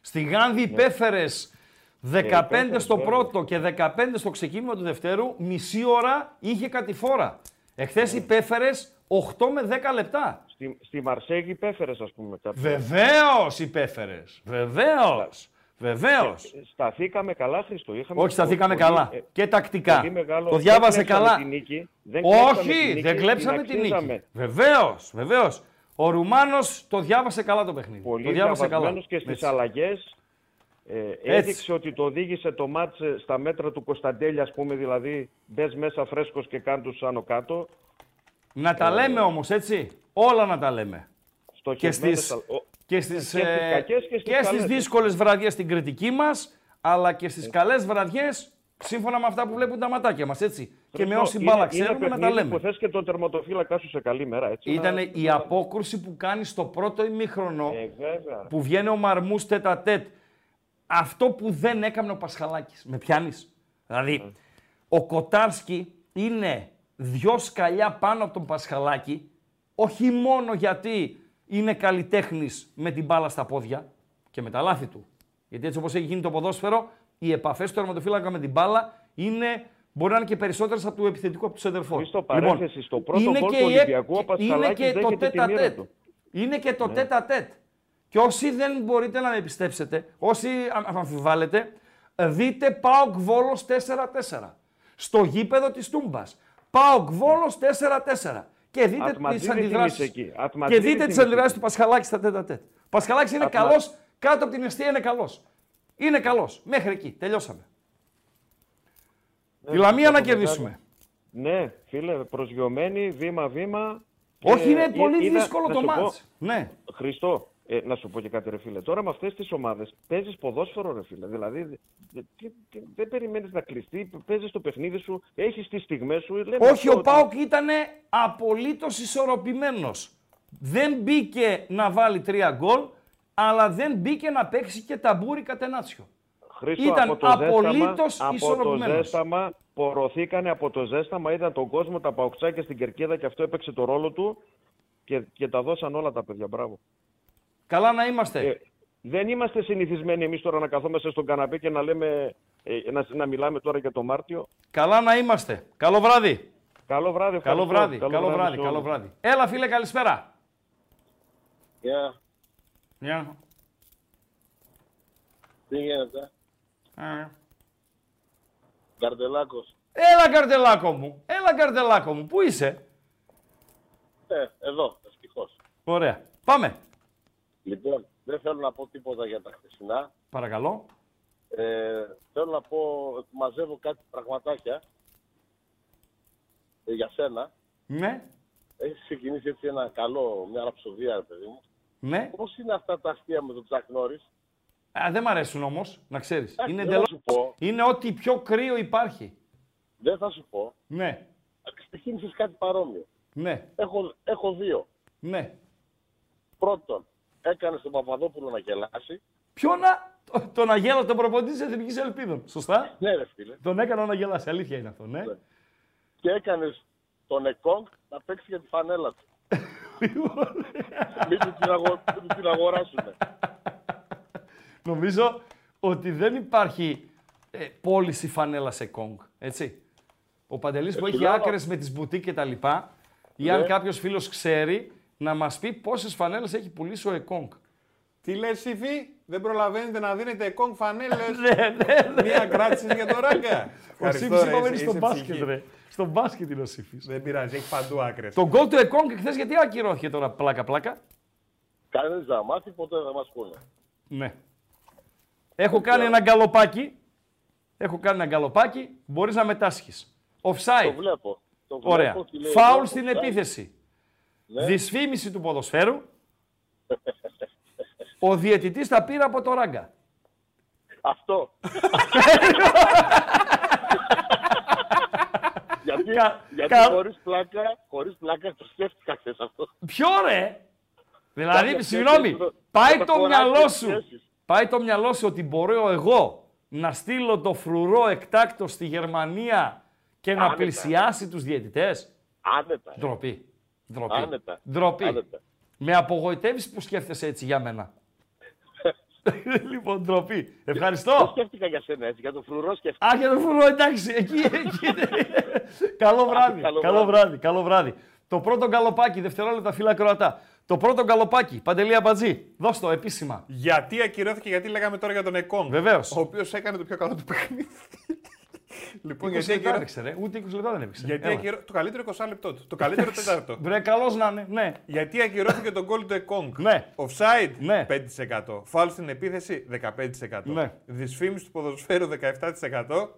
Στη Γάνδη υπέφερες 15 υπέφερες, στο βέβαια. πρώτο και 15 στο ξεκίνημα του δευτέρου, μισή ώρα είχε κατηφόρα. Εχθές υπέφερες 8 με 10 λεπτά. Στη, στη Μαρσέγη υπέφερες, ας πούμε, κάποιο. Βεβαίως υπέφερες. Βεβαίως. Βεβαίως. Ε, Σταθήκαμε καλά, Χριστό. Είχαμε Όχι, σταθήκαμε πολύ- καλά. ε, Και τακτικά. πολύ μεγάλο- Το διάβασε δεν κλέψαμε καλά. Τη νίκη, δεν κλέψαμε τη Όχι, νίκη, δεν κλέψαμε την νίκη. αξίζαμε. Βεβαίως, βεβαίως. Ο Ρουμάνος το διάβασε καλά το παιχνίδι. Πολύ το διάβασε καλά. διαβασμένος και στις Έτσι. αλλαγές ε, έδειξε ότι το οδήγησε το μάτς ε, στα μέτρα του Κωνσταντέλη, ας πούμε, δηλαδή μπες μέσα φρέσκος και κάν τους άνω κάτω. Να τα λέμε όμως, έτσι. Όλα να τα λέμε. Και στοχευμένες στις, αλλ- ο- και στις, στις ε, κακές και στις και στις καλές. δύσκολες βραδιές στην κριτική μας, αλλά και Ε. στις καλές βραδιές, σύμφωνα με αυτά που βλέπουν τα ματάκια μας, έτσι. και με Χριστό, όση είναι- μπάλα είναι ξέρουμε να τα παιχνίδι λέμε. που θες και τον τερματοφύλακα σου σε καλή μέρα, έτσι. Ήταν να- η απόκρουση που κάνεις στο πρώτο ημίχρονο, Ε, βέβαια. που βγαίνει ο Μαρμούς τέτα τέτ. Αυτό που δεν έκανε ο Πασχαλάκης. Με πιάνεις; Δηλαδή, Ναι. ο Κοτάρσκι είναι δυο σκαλιά πάνω από τον Πασχαλάκη, όχι μόνο γιατί είναι καλλιτέχνης με την μπάλα στα πόδια και με τα λάθη του. Γιατί έτσι όπως έχει γίνει το ποδόσφαιρο, οι επαφές του τερματοφύλακα με την μπάλα είναι, μπορεί να είναι και περισσότερες από του επιθετικού από τους σεντερφόρ. Χρήστο, παρένθεση, στο πρώτο γκολ του και η- Ολυμπιακού, ο είναι Πασχαλάκης και το δέχεται τη τέτα μοίρα τέτ. του. Είναι και Ναι. το τέτα τέτ. Και όσοι δεν μπορείτε να με πιστέψετε, όσοι α- αμφιβάλλετε, δείτε ΠΑΟΚ Βόλος 4-4. Στο γήπεδο της Τούμπας. ΠΑΟΚ Βόλος 4-4. Και δείτε τις Ατματζίδη αντιδράσεις. τιμής εκεί. Και Ατματζίδη δείτε τις τιμής αντιδράσεις εκεί. του Πασχαλάκη στα τέτα τέτ. Ο Πασχαλάκης είναι Ατμα- καλός, κάτω από την αιστεία είναι καλός. Είναι καλός. Μέχρι εκεί. Τελειώσαμε. Τη Λαμία να κερδίσουμε. Ναι, φίλε, προσγειωμένοι, βήμα-βήμα. Όχι, Και είναι εί- πολύ είδα- δύσκολο να το σου πω, μάτς. Ναι. Χριστό, ε, να σου πω και κάτι ρε φίλε. Τώρα με αυτές τις ομάδες παίζεις ποδόσφαιρο ρε φίλε. Δηλαδή δε- τι- τι- δεν περιμένεις να κλειστεί, παίζεις το παιχνίδι σου, έχεις τις στιγμές σου. λέμε Όχι, αυτό ο ότι- Πάοκ ήταν απολύτως ισορροπημένος. Δεν μπήκε να βάλει τρία γκολ, αλλά δεν μπήκε να παίξει και ταμπούρι κατενάτσιο. Χρήστο, ήταν από το ζέσταμα, απολύτως από το ισορροπημένος. ζέσταμα, πορωθήκανε από το ζέσταμα, είδαν τον κόσμο, τα παουξάκια στην κερκίδα και αυτό έπαιξε το ρόλο του και, και τα δώσαν όλα τα παιδιά. Μπράβο. Καλά να είμαστε. Ε, δεν είμαστε συνηθισμένοι εμείς τώρα να καθόμαστε στον καναπέ και να λέμε, ε, να, να μιλάμε τώρα για το Μάρτιο. Καλά να είμαστε. Καλό βράδυ. Καλό βράδυ, Καλό ευχαριστώ. βράδυ. Καλό βράδυ. σε Καλό όλους. βράδυ. Έλα φίλε, καλησπέρα. Γεια, Γεια. τι γίνεται; Ε. Καρτελάκος. Έλα καρτελάκο μου. Έλα καρτελάκο μου. Πού είσαι; Ε, εδώ, ευτυχώς. Ωραία. Πάμε. Λοιπόν, δεν θέλω να πω τίποτα για τα χθεσινά. Παρακαλώ. Ε, θέλω να πω, μαζεύω κάτι πραγματάκια ε, για σένα. Ναι. Έχει ξεκινήσει έτσι ένα καλό, μια ραψοδία, ρε παιδί μου. Ναι. Πώς είναι αυτά τα αστεία με τον Τζακ Νόρις; Α, δεν μ' αρέσουν όμως, να ξέρεις. Εντάξει, Είναι, δεν θα εντελώς... σου πω. είναι ό,τι πιο κρύο υπάρχει. Δεν θα σου πω. Ναι. Ξεκίνησες κάτι παρόμοιο. Ναι. Έχω, έχω δύο. Ναι. Πρώτον, έκανε τον Παπαδόπουλο να γελάσει. Ποιο να. το- Τον Αγέλα τον προπονητή της Εθνικής Ελπίδων. Σωστά; Ναι, ρε φίλε. Τον έκανα να γελάσει. Αλήθεια είναι αυτό, ναι. Ναι. Και έκανες τον Εκόνγκ να παίξει για τη φανέλα του. μην του την, αγο... μην του την αγοράσουνε. Νομίζω ότι δεν υπάρχει ε, πώληση φανέλας σε κόγκ. Έτσι. Ο Παντελής που Ε, έχει του λέω- άκρες με τις μπουτίκ και τα λοιπά, ή αν Ναι. κάποιος φίλος ξέρει, να μας πει πόσες φανέλες έχει πουλήσει ο Εκόνγκ. Τι λες Σύφη, δεν προλαβαίνετε να δίνετε κόγκ φανέλες; *laughs* Ναι, ναι, ναι. Μία κράτησης για το ράγκα. Ο Ευχαριστώ, Σύφης ρε, είπαμε είναι είσαι- στο είσαι μπάσκετ, ψυχή. ρε. Στο μπάσκετ είναι ο Σύφης. Δεν πειράζει, έχει παντού άκρες. Το γκολ του Εκόνγκ χθες γιατί ακυρώθηκε τώρα πλάκα-πλάκα. Κανείς δεν θα μάθει, ποτέ δεν μας πούνε. Ναι. Έχω κάνει ένα γκαλοπάκι. Έχω κάνει ένα γκαλοπάκι. Μπορείς να μετάσχεις. Το Offside. βλέπω. Το βλέπω Ωραία. και λέει, Φάουλ βλέπω, στην offside. επίθεση. Ναι. Δυσφήμιση του ποδοσφαίρου. Ο διαιτητής τα πήρε από το ράγκα. Αυτό. *laughs* γιατί Κα- γιατί κα- χωρίς πλάκα, χωρίς πλάκα το σκέφτηκα χθες αυτό. Ποιο ρε! Δηλαδή, Κάποια συγγνώμη, σχέση με- πάει με το χωράκι μυαλό τις σου. σχέσεις. Πάει το μυαλό σου ότι μπορώ εγώ να στείλω το φρουρό εκτάκτος στη Γερμανία και να Άνετα. πλησιάσει τους διαιτητές; Άνετα. Ντροπή. Ντροπή. Άνετα. Ντροπή. Άνετα. Με απογοητεύεις που σκέφτεσαι έτσι για μένα; *laughs* λοιπόν, ντροπή. Δεν Ευχαριστώ. σκέφτηκα για σένα έτσι, για το φρουρό σκέφτηκα. Α, για το φρουρό, εντάξει, εκεί, *laughs* εκεί. είναι. καλό βράδυ, Καλό καλό βράδυ. βράδυ, καλό βράδυ. Το πρώτο γκαλοπάκι, δευτερόλεπτα φύλλα Κροατά. Το πρώτο γκαλοπάκι, Παντελή Αμπατζή. Δώσ' το επίσημα. Γιατί ακυρώθηκε, γιατί λέγαμε τώρα για τον Εκόνγκ. Βεβαίως. Ο οποίος έκανε το πιο καλό του παιχνίδι. Λοιπόν, 20 γιατί λεπτά ακυρώ... έπαιξε, ρε. Ούτε 20 λεπτά δεν έπαιξε. γιατί Έλα. ακυρώ... Το καλύτερο 20 λεπτό του. Το καλύτερο *laughs* τέταρτο. Βρε, καλός να είναι, ναι. γιατί ακυρώθηκε τον γκολ του Εκόνγκ. Ναι. Offside Ναι. 5%. Φάουλ στην επίθεση 15%. Ναι. Δυσφήμιση του ποδοσφαίρου 17%.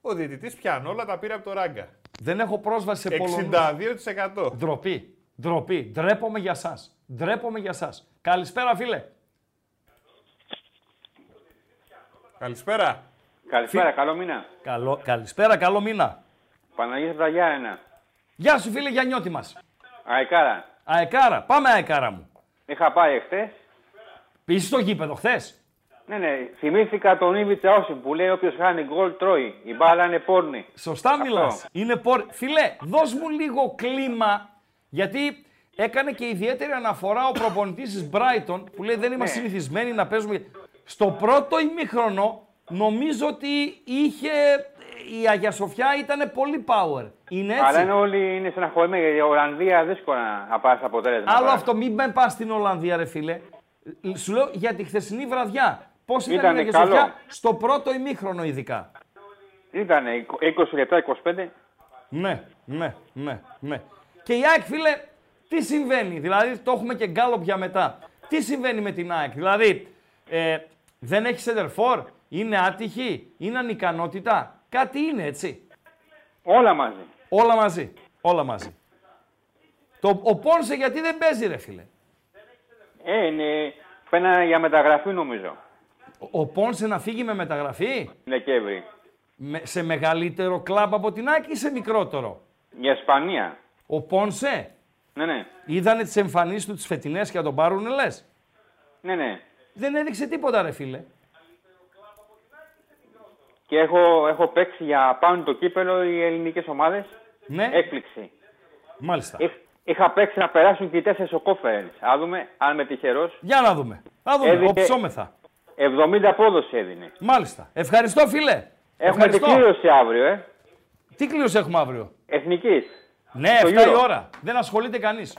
Ο διαιτητής πιάνει όλα τα πήρε από το ράγκα. Δεν έχω πρόσβαση σε Πολωνούς. 62%. Ντροπή. Ντροπή. Ντρέπομαι για σας. Ντρέπομαι για σας. Καλησπέρα, φίλε. Καλησπέρα. Καλησπέρα, καλό μήνα. Καλό, καλησπέρα, καλό μήνα. Παναγίας από τα Γιάννενα. Γεια σου, φίλε Γιαννιώτη μας. Αεκάρα. Αεκάρα. Πάμε, Αεκάρα μου. Είχα πάει εχθές. Πήγες στο γήπεδο χθες; Ναι, ναι, θυμήθηκα τον Ήβιτσα Όσιμ που λέει όποιος χάνει γκολ τρώει. Η μπάλα είναι πόρνη. Σωστά Αυτό. μιλάς. Είναι πορ... Φίλε, δώσ' μου λίγο κλίμα, γιατί έκανε και ιδιαίτερη αναφορά ο προπονητής της Brighton, που λέει δεν είμαστε Ναι. συνηθισμένοι να παίζουμε... Στο πρώτο ημίχρονο, νομίζω ότι είχε... Η Αγία Σοφιά ήταν πολύ power. Είναι έτσι; Αλλά είναι όλοι είναι στεναχωρημένοι γιατί η Ολλανδία δύσκολα να πάρει αποτέλεσμα. Άλλο Πάρα. αυτό, μην με πας στην Ολλανδία, ρε φίλε. Σου λέω για τη χθεσινή βραδιά. Πώς ήταν Ήτανε η Αγία καλό. Σοφιά στο πρώτο ημίχρονο, ειδικά; Ήταν 20 λεπτά, 25. Ναι, ναι, ναι, ναι. Και η ΑΕΚ, φίλε, τι συμβαίνει; Δηλαδή, το έχουμε και γκάλωπ για μετά. Τι συμβαίνει με την ΑΕΚ; Δηλαδή, ε, δεν έχει σεντερφόρ, είναι άτυχη, είναι ανικανότητα; Κάτι είναι, έτσι. Όλα μαζί. Όλα μαζί. Όλα μαζί. Το, ο Πόνσε γιατί δεν παίζει, ρε φίλε; Ε, είναι πένα για μεταγραφή νομίζω. Ο, ο Πόνσε να φύγει με μεταγραφή; Δεκέμβρη. με- σε μεγαλύτερο κλαμπ από την ΑΕΚ ή σε μικρότερο; Για Ισπανία. Ο Πόνσε; Ναι, ναι. είδανε τις εμφανίσεις του τις φετινές και να τον πάρουν, λες; Ναι, ναι. Δεν έδειξε τίποτα, ρε φίλε. Και έχω, έχω παίξει για πάνω το κύπελο οι ελληνικές ομάδες. Ναι, Έκπληξη. μάλιστα. Είχ- Είχα παίξει να περάσουν και οι τέσσερις ο conference. Α δούμε αν είμαι τυχερός. Για να δούμε. Να δούμε. Έδινε- Οψόμεθα. 70 απόδοση έδινε. Μάλιστα. Ευχαριστώ, φίλε. Έχουμε την Ευχαριστώ. κλήρωση αύριο, ε. Τι κλήρωση έχουμε αύριο; Εθνικής. Ναι, Το 7 η Euro. ώρα. Δεν ασχολείται κανείς.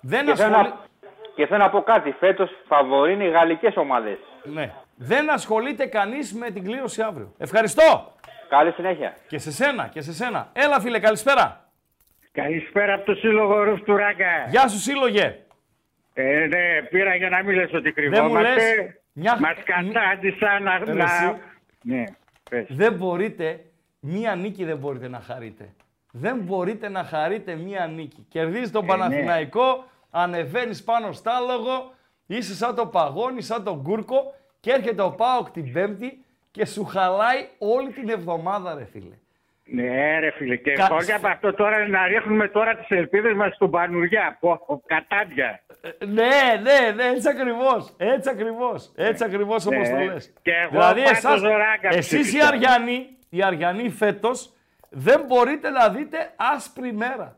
Δεν Και θέλω, ασχολείται. να, και θέλω να πω κάτι. Φέτος φαβορεί είναι οι γαλλικές ομάδες. Ναι. Δεν ασχολείται κανείς με την κλήρωση αύριο. Ευχαριστώ. Καλή συνέχεια. Και σε σένα, και σε σένα. Έλα, φίλε, καλησπέρα. Καλησπέρα από το Σύλλογο Ρουφ του Ράγκα. Γεια σου, σύλλογε. Ε, ναι, πήρα για να μην λες ότι Δεν μου λες. κρυβόμαστε. Μια... Μας κατάντησαν να... Ρε, να... εσύ. Ναι, πες. Δεν μπορείτε, μία νίκη δεν μπορείτε να χαρείτε. Δεν μπορείτε να χαρείτε μία νίκη. Κερδίζεις τον ναι. Παναθηναϊκό, ανεβαίνεις πάνω στο άλογο, είσαι σαν το παγόνι, σαν τον Κούρκο και έρχεται ο Πάοκ την Πέμπτη και σου χαλάει όλη την εβδομάδα, ρε φίλε. Ναι, ρε φίλε. Και Κα- χώρια από αυτό τώρα να ρίχνουμε τώρα τις ελπίδες μας στον Πανουριά. Πω, κατάντια. Ε, Ναι, ναι, ναι, έτσι ακριβώς, έτσι ακριβώς, έτσι ακριβώς όπως το Ναι. λες. Και εγώ δηλαδή πάντως εσάς, Ράγκα εσείς οι ψήφισα. Αριανοί, οι Αριανοί φέτος, δεν μπορείτε να δείτε άσπρη μέρα.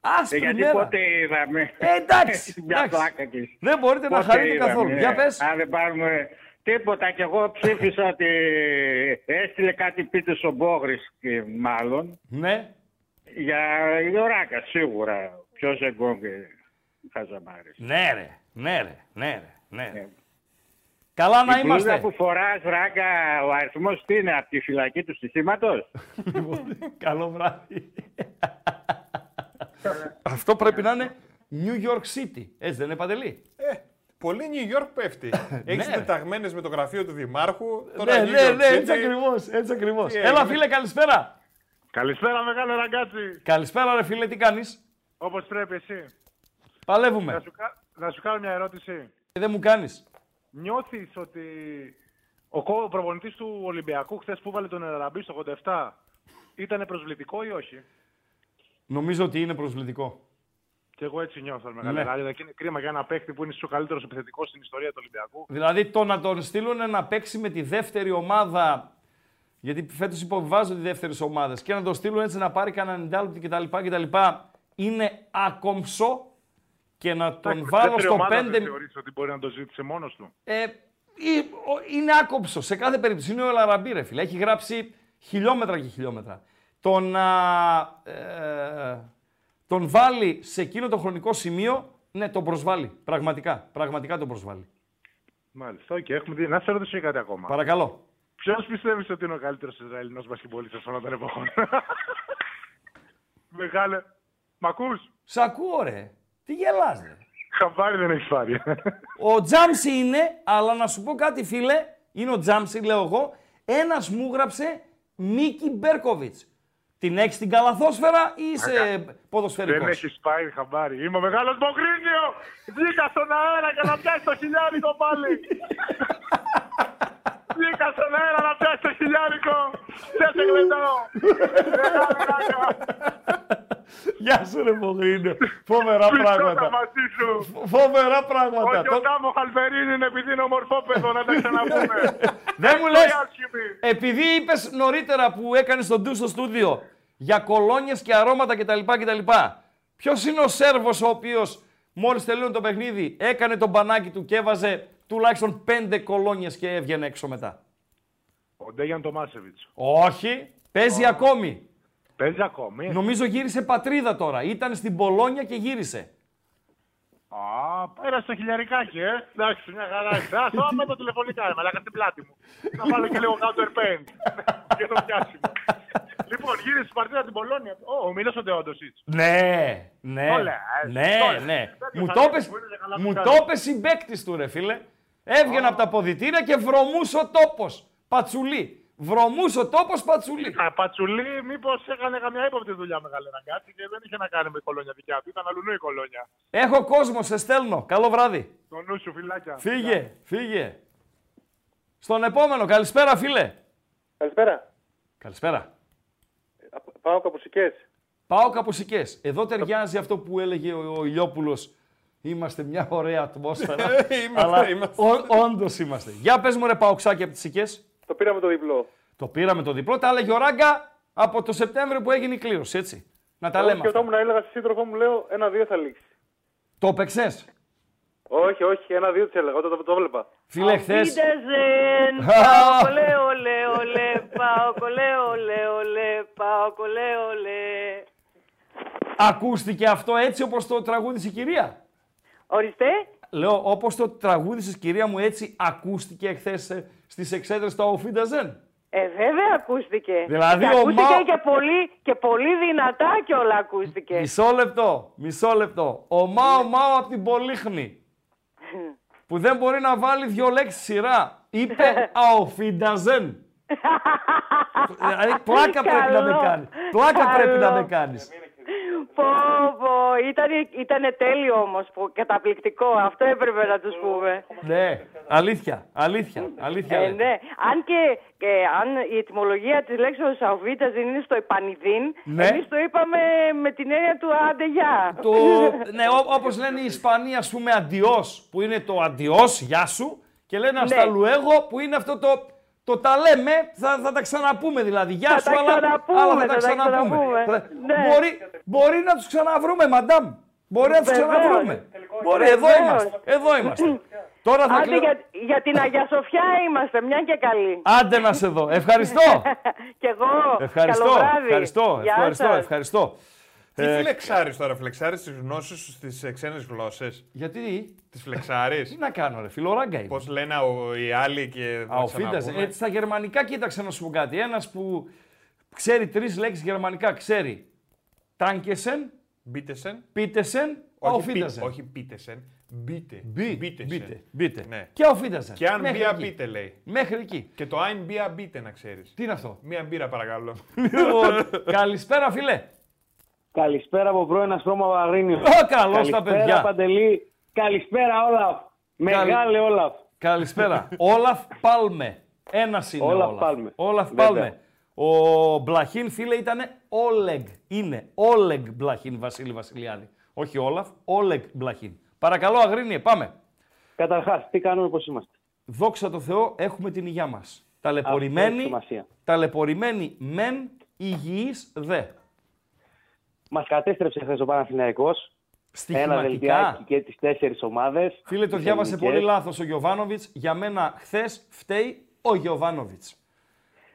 Ε, Άσπρη γιατί μέρα. πότε είδαμε; Ε, εντάξει, *laughs* Μια εντάξει. πλάκα κι εσύ. Δεν μπορείτε να Πότε χαρείτε είδαμε, καθόλου. ναι. Για πες. Αν δεν πάρουμε τίποτα και εγώ ψήφισα ότι έστειλε κάτι πίτες ο Μπόγρης και μάλλον Ναι. για Ιωράκα σίγουρα. Ποιος εγκόγκ χαζαμάρες. Ναι ρε, ναι ρε, ναι ρε, ναι ρε. Καλά να Η μπλούζα είμαστε. που φοράς Ράκα, ο αριθμός τι είναι, από τη φυλακή του συστήματος; *laughs* Καλό βράδυ. Αυτό πρέπει να είναι New York City. Έτσι δεν είναι Παντελή; Ε, πολύ New York πέφτει. *laughs* Έχεις Ναι. τεταγμένε με το γραφείο του Δημάρχου. Τώρα Ναι, New ναι, York ναι, City. έτσι ακριβώς, έτσι ακριβώς. Τι Έλα έγινε; φίλε, καλησπέρα. Καλησπέρα, μεγάλο ραγκάτσι. Καλησπέρα ρε φίλε, τι κάνεις; Όπως πρέπει εσύ. Παλεύουμε. Να σου, κα- να σου κάνω μια ερώτηση. Και δεν μου κάνεις. Νιώθεις ότι ο κο- προπονητής του Ολυμπιακού χθες που βάλε τον Εραμπή στο 87 ήταν προσβλητικό ή όχι; Νομίζω ότι είναι προσβλητικό. Και εγώ έτσι νιώθω μεγάλη Ναι. ναι. Δηλαδή είναι κρίμα για ένα παίχτη που είναι ο καλύτερος επιθετικός στην ιστορία του Ολυμπιακού. Δηλαδή το να τον στείλουν να παίξει με τη δεύτερη ομάδα. Γιατί φέτος υποβιβάζονται οι δεύτερες ομάδες και να τον στείλουν έτσι να πάρει κανένα 90 κτλ, κτλ. Είναι άκομψο και να τον Εντάξει, βάλω δεύτερη στο ομάδα 5. Δεν θεωρείς ότι μπορεί να το ζήτησε μόνος του; Ε, ή- ο- είναι άκομψο σε κάθε περίπτωση. Είναι ο Λαραμπή, ρε φίλε. Έχει γράψει χιλιόμετρα και χιλιόμετρα. Το να ε, τον βάλει σε εκείνο το χρονικό σημείο, ναι, τον προσβάλλει. Πραγματικά. Πραγματικά τον προσβάλλει. Μάλιστα, οκ, έχουμε δει. Να σε ρωτήσω κάτι ακόμα. Παρακαλώ. Ποιος πιστεύεις ότι είναι ο καλύτερος Ισραηλινός μπασκετμπολίστας όλων των εποχών; *laughs* Μεγάλε. Μ' ακούς; Σ' ακούω, ρε. Τι γελάς, ρε. Χαμπάρι δεν έχει πάρει. Ο Τζάμσι είναι, αλλά να σου πω κάτι, φίλε, είναι ο Τζάμσι, λέω εγώ, ένας μου γράψε Μίκη Μπέρκοβιτς. Την έχεις την καλαθόσφαιρα ή είσαι ποδοσφαιρικός; δεν έχεις πάρει χαμπάρι. Είμαι ο μεγάλος Μπογρίνιο! Βγήκα στον αέρα για να πιάσει το χιλιάρικο πάλι! *laughs* Βγήκα στον αέρα να πιάσει το χιλιάρικο! Δεν σε γλεντάω! *laughs* Γεια σου ρε Μογρίνο. Φοβερά Πιστώτα πράγματα. μαζί σου! Φοβερά πράγματα. Όχι ο Το- Τάμο Χαλβερίνη είναι επειδή είναι ομορφόπεδο να τα *laughs* ξαναπούμε. Δεν μου Το λες, Ιάσχημη. επειδή είπες νωρίτερα που έκανες τον ντου στο στούντιο για κολόνιες και αρώματα κτλ. κτλ. Ποιος είναι ο Σέρβος ο οποίος μόλις τελείωνε το παιχνίδι έκανε τον μπανάκι του και έβαζε τουλάχιστον πέντε κολόνιες και έβγαινε έξω μετά; Ο Ντέγιαν Τομάσεβιτς. Όχι, παίζει ακόμη. Παίζει ακόμη. Νομίζω γύρισε πατρίδα τώρα. Ήταν στην Πολόνια και γύρισε. Α, πέρασε το χιλιαρικάκι, ε. Εντάξει, μια χαρά είσαι. Α, το άμα το τηλεφωνικά, ρε, μαλάκα στην πλάτη μου. Να βάλω και λίγο counter paint. και το πιάσιμο. λοιπόν, γύρισε στην παρτίδα την Πολώνια. Ω, μιλάς ο Ντεόντοσιτς. Ναι, ναι, Το λες, ναι, το λες. ναι. Τέτοιος Μου το αλήθεια πες, που είναι και καλά μου που το κάνει. πες συμπαίκτης του ρε φίλε. Έβγαινε από τα ποδητήρια και βρωμούσε ο τόπος. Πατσουλί. Βρωμούσε ο τόπος πατσουλί. Α, Πατσουλή, μήπως έκανε καμιά ύποπτη δουλειά μεγάλη να κάτσει και δεν είχε να κάνει με κολόνια δικιά του. Ήταν αλλού η κολόνια. Έχω κόσμο, σε στέλνω. Καλό βράδυ. Το νου σου, φυλάκια. Φύγε, φύγε. Στον επόμενο, καλησπέρα φίλε. Καλησπέρα. Καλησπέρα. Πάω καπουσικές. Πάω καπουσικές. Εδώ ταιριάζει αυτό που έλεγε ο, ο Ηλιόπουλος. Είμαστε μια ωραία ατμόσφαιρα. *laughs* Είμαστε, αλλά είμαστε. Ό, όντως είμαστε. Για πες μου ρε Παοξάκι από τις Σικές. Το πήραμε το διπλό. Το πήραμε το διπλό. Τα έλεγε ο Ράγκα από το Σεπτέμβριο που έγινε η κλήρωση, έτσι. Να τα λέμε Και αυτά. όταν μου έλεγα στη σύντροφό μου, λέω ένα-δύο θα λήξει. Το παίξες. Όχι, όχι, ένα-δύο της έλεγα όταν το, το έβλεπα. Φίλε, χθες... Wiedersehen, *laughs* πάω κολέ, ολέ, ολέ, πάω κολέ, ολέ, ολέ, πάω κολέ, ολέ. Ακούστηκε αυτό έτσι όπως το τραγούδισε η κυρία; Ορίστε. Λέω, όπως το τραγούδισε η κυρία μου έτσι ακούστηκε εχθές ε, στις εξέδρες στο Οφίνταζεν. Ε, βέβαια ακούστηκε. Δηλαδή, και ο ακούστηκε Μάο- και, πολύ, και πολύ δυνατά και όλα ακούστηκε. Μισό λεπτό, μισό λεπτό. Ο Μάο Μάο από την Πολύχνη που δεν μπορεί να βάλει δύο λέξεις σειρά. Είπε *laughs* αοφίνταζεν. *laughs* δηλαδή πλάκα πρέπει να με Καλό. κάνεις. Πλάκα Καλό. πρέπει να με κάνεις. Πω, πω, ήταν, ήτανε τέλειο όμως, που, καταπληκτικό. Αυτό έπρεπε να τους πούμε. ναι, αλήθεια, αλήθεια, αλήθεια. Ε, λέει. ναι. Αν και, και αν η ετυμολογία της λέξης Σαουβίτας είναι στο επανειδήν, Ναι. εμείς το είπαμε με την έννοια του άντε γεια. Το, ναι, ό, όπως λένε οι Ισπανοί, ας πούμε, αντιός, που είναι το αντιός, γεια σου, και λένε Ναι. ασταλουέγω, που είναι αυτό το, το τα λέμε, θα, θα τα ξαναπούμε δηλαδή. Γεια Θα σου, τα αλλά, ξαναπούμε, αλλά θα θα τα τα ξαναπούμε. ξαναπούμε. Θα- Ναι. Μπορεί, μπορεί να τους ξαναβρούμε, μαντάμ. Μπορεί να τους Βεβαίως. ξαναβρούμε. Μπορεί, εδώ Βεβαίως. είμαστε. Εδώ είμαστε. *clears throat* Τώρα θα Άντε κλείνω- για, για την Αγία Σοφιά είμαστε, μια και καλή. Άντε να σε δω. Ευχαριστώ. *laughs* Κι εγώ. Ευχαριστώ. Καλό βράδυ. Ευχαριστώ. Γεια Ευχαριστώ. σας. Ευχαριστώ. Τι Ε, φλεξάρεις τώρα, φλεξάρεις τις γνώσεις σου στις ξένες γλώσσες; Γιατί; Τις φλεξάρεις; Τι να κάνω, ρε φιλοράγκα είμαι. Πώς λένε ο- οι άλλοι και θα Α, ο ξαναπούμε. Φίντας. Έτσι στα γερμανικά, κοίταξε να σου πω κάτι. Ένας που ξέρει τρεις λέξεις γερμανικά, ξέρει. Τάνκεσεν, Μπίτεσεν. Πίτεσεν, Όχι, ο πι- Φίντασεν. όχι πίτεσεν. Μπίτε. Μπι- Μπίτεσεν. μπίτε, μπίτε. Ναι. Και ο Φίντασεν. Και αν Μέχρι μπία εκεί. μπίτε λέει. Μέχρι εκεί. Και το ein μπία μπίτε να ξέρεις. Τι είναι αυτό; Μία μπύρα παρακαλώ. Λοιπόν, Καλησπέρα, φίλε. Καλησπέρα από πρώην Αστρώμα Βαγρίνιο. Ω, καλώς τα παιδιά. Καλησπέρα Παντελή. Καλησπέρα όλα. Μεγάλε Όλαφ. Καλησπέρα. Όλαφ Πάλμε. Ένας είναι Όλαφ Όλαφ. Πάλμε. Όλαφ Βέβαια. Πάλμε. Ο Μπλαχίν, φίλε, ήταν Όλεγ. Είναι Όλεγ Μπλαχίν, Βασίλη Βασιλιάδη. Όχι Όλαφ, Όλεγ Μπλαχίν. Παρακαλώ, Αγρίνιε, πάμε. Καταρχάς, τι κάνουμε, πώς είμαστε; Δόξα τω Θεώ, έχουμε την υγειά μας. Αυτό έχει Ταλαιπωρημένοι, σημασία. ταλαιπωρημένοι μεν, υγιείς δε. Μας κατέστρεψε χθες ο Παναθηναϊκός. Ένα Στοιχηματικά. δελτιάκι και τις τέσσερις ομάδες. Φίλε, το διάβασε πολύ λάθος ο Γιωβάνοβιτς. Για μένα, χθες φταίει ο Γιωβάνοβιτς.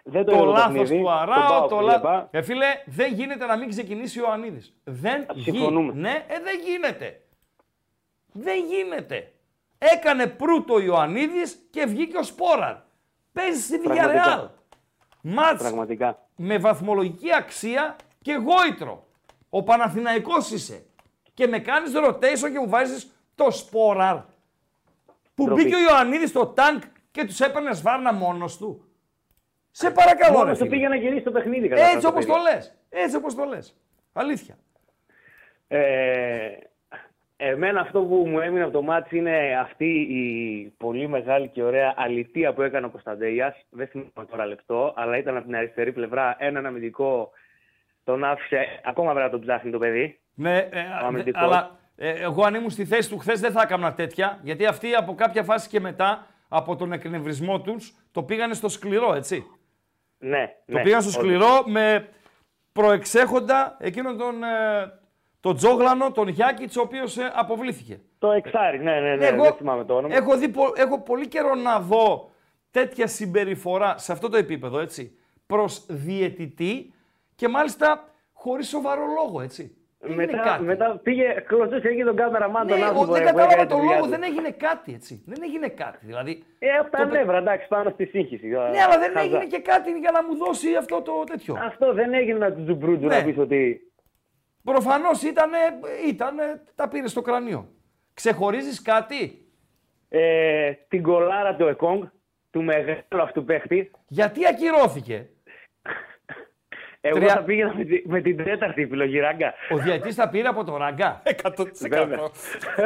Δεν το, το είδα το λάθος παιχνίδι, του τον Αράου, ΠΑΟΚ το βλέπα. λάθος. Ε, φίλε, δεν γίνεται να μην ξεκινήσει ο Ιωαννίδης. Δεν Συμφωνούμε. γίνεται. Ναι, ε, δεν γίνεται. Δεν γίνεται. Έκανε προύτο ο Ιωαννίδης και βγήκε ο Σπόραρ. Παίζει στη Πραγματικά. Villarreal. Μάτς Πραγματικά. με βαθμολογική αξία και γόητρο. Ο Παναθηναϊκός είσαι. Και με κάνεις rotation και μου βάζεις το Σπόραρ. Που Ντροπή. μπήκε ο Ιωαννίδης στο τάγκ και τους έπαιρνε σβάρνα μόνος του. Σε παρακαλώ, ρε Μόνος του φίλε. πήγε να γυρίσει το παιχνίδι. καταρχάς, Έτσι όπως παιδί. το λες. Έτσι όπως το λες. Αλήθεια. Ε, εμένα αυτό που μου έμεινε από το μάτς είναι αυτή η πολύ μεγάλη και ωραία αλητία που έκανε ο Κωνσταντέιας. Δεν θυμάμαι τώρα λεπτό, αλλά ήταν από την αριστερή πλευρά έναν αμυντικό. Τον άφησε, ακόμα πρέπει να τον ψάχνει το παιδί. Ναι, ε, Ο αμυντικός. αλλά ε, εγώ αν ήμουν στη θέση του χθες δεν θα έκανα τέτοια, γιατί αυτοί από κάποια φάση και μετά, από τον εκνευρισμό τους, το πήγανε στο σκληρό, έτσι. Ναι, Το ναι, πήγαν στο όντως. σκληρό με προεξέχοντα εκείνον τον, ε, τον Τζόγλανο, τον Γιάκητς, ο οποίος ε, αποβλήθηκε. Το εξάρι, ναι, ναι, ναι, Εγώ δεν θυμάμαι το όνομα. Έχω, δει, πο- έχω πολύ καιρό να δω τέτοια συμπεριφορά σε αυτό το επίπεδο, έτσι, προς διαιτητή και μάλιστα χωρίς σοβαρό λόγο, έτσι. Δεν έγινε μετά, κάτι. μετά πήγε, κλωτσούσε εκεί τον κάμεραμαν τον Ναι, άνθρωπο. ο- δεν ε, που κατάλαβα έκανε τη τον δουλειά λόγο, του. δεν έγινε κάτι, έτσι. Δεν έγινε κάτι, δηλαδή. Ε, από τα Το- νεύρα, εντάξει, πάνω στη σύγχυση. Ναι, αλλά δεν έγινε και κάτι για να μου δώσει αυτό το τέτοιο. Αυτό δεν έγινε να τους τζουμπρούντου Ναι. να πεις ότι... Προφανώς ήτανε, ήτανε, τα πήρε στο κρανίο. Ξεχωρίζεις κάτι; Ε, την κολάρα του Εκόνγκ, του μεγάλου αυτού παίχτη. Γιατί ακυρώθηκε; Εγώ Τρία- θα πήγαινα με, τη- με την τέταρτη επιλογή, ράγκα. Ο διαιτής τα πήρε από το ραγκά. 100%.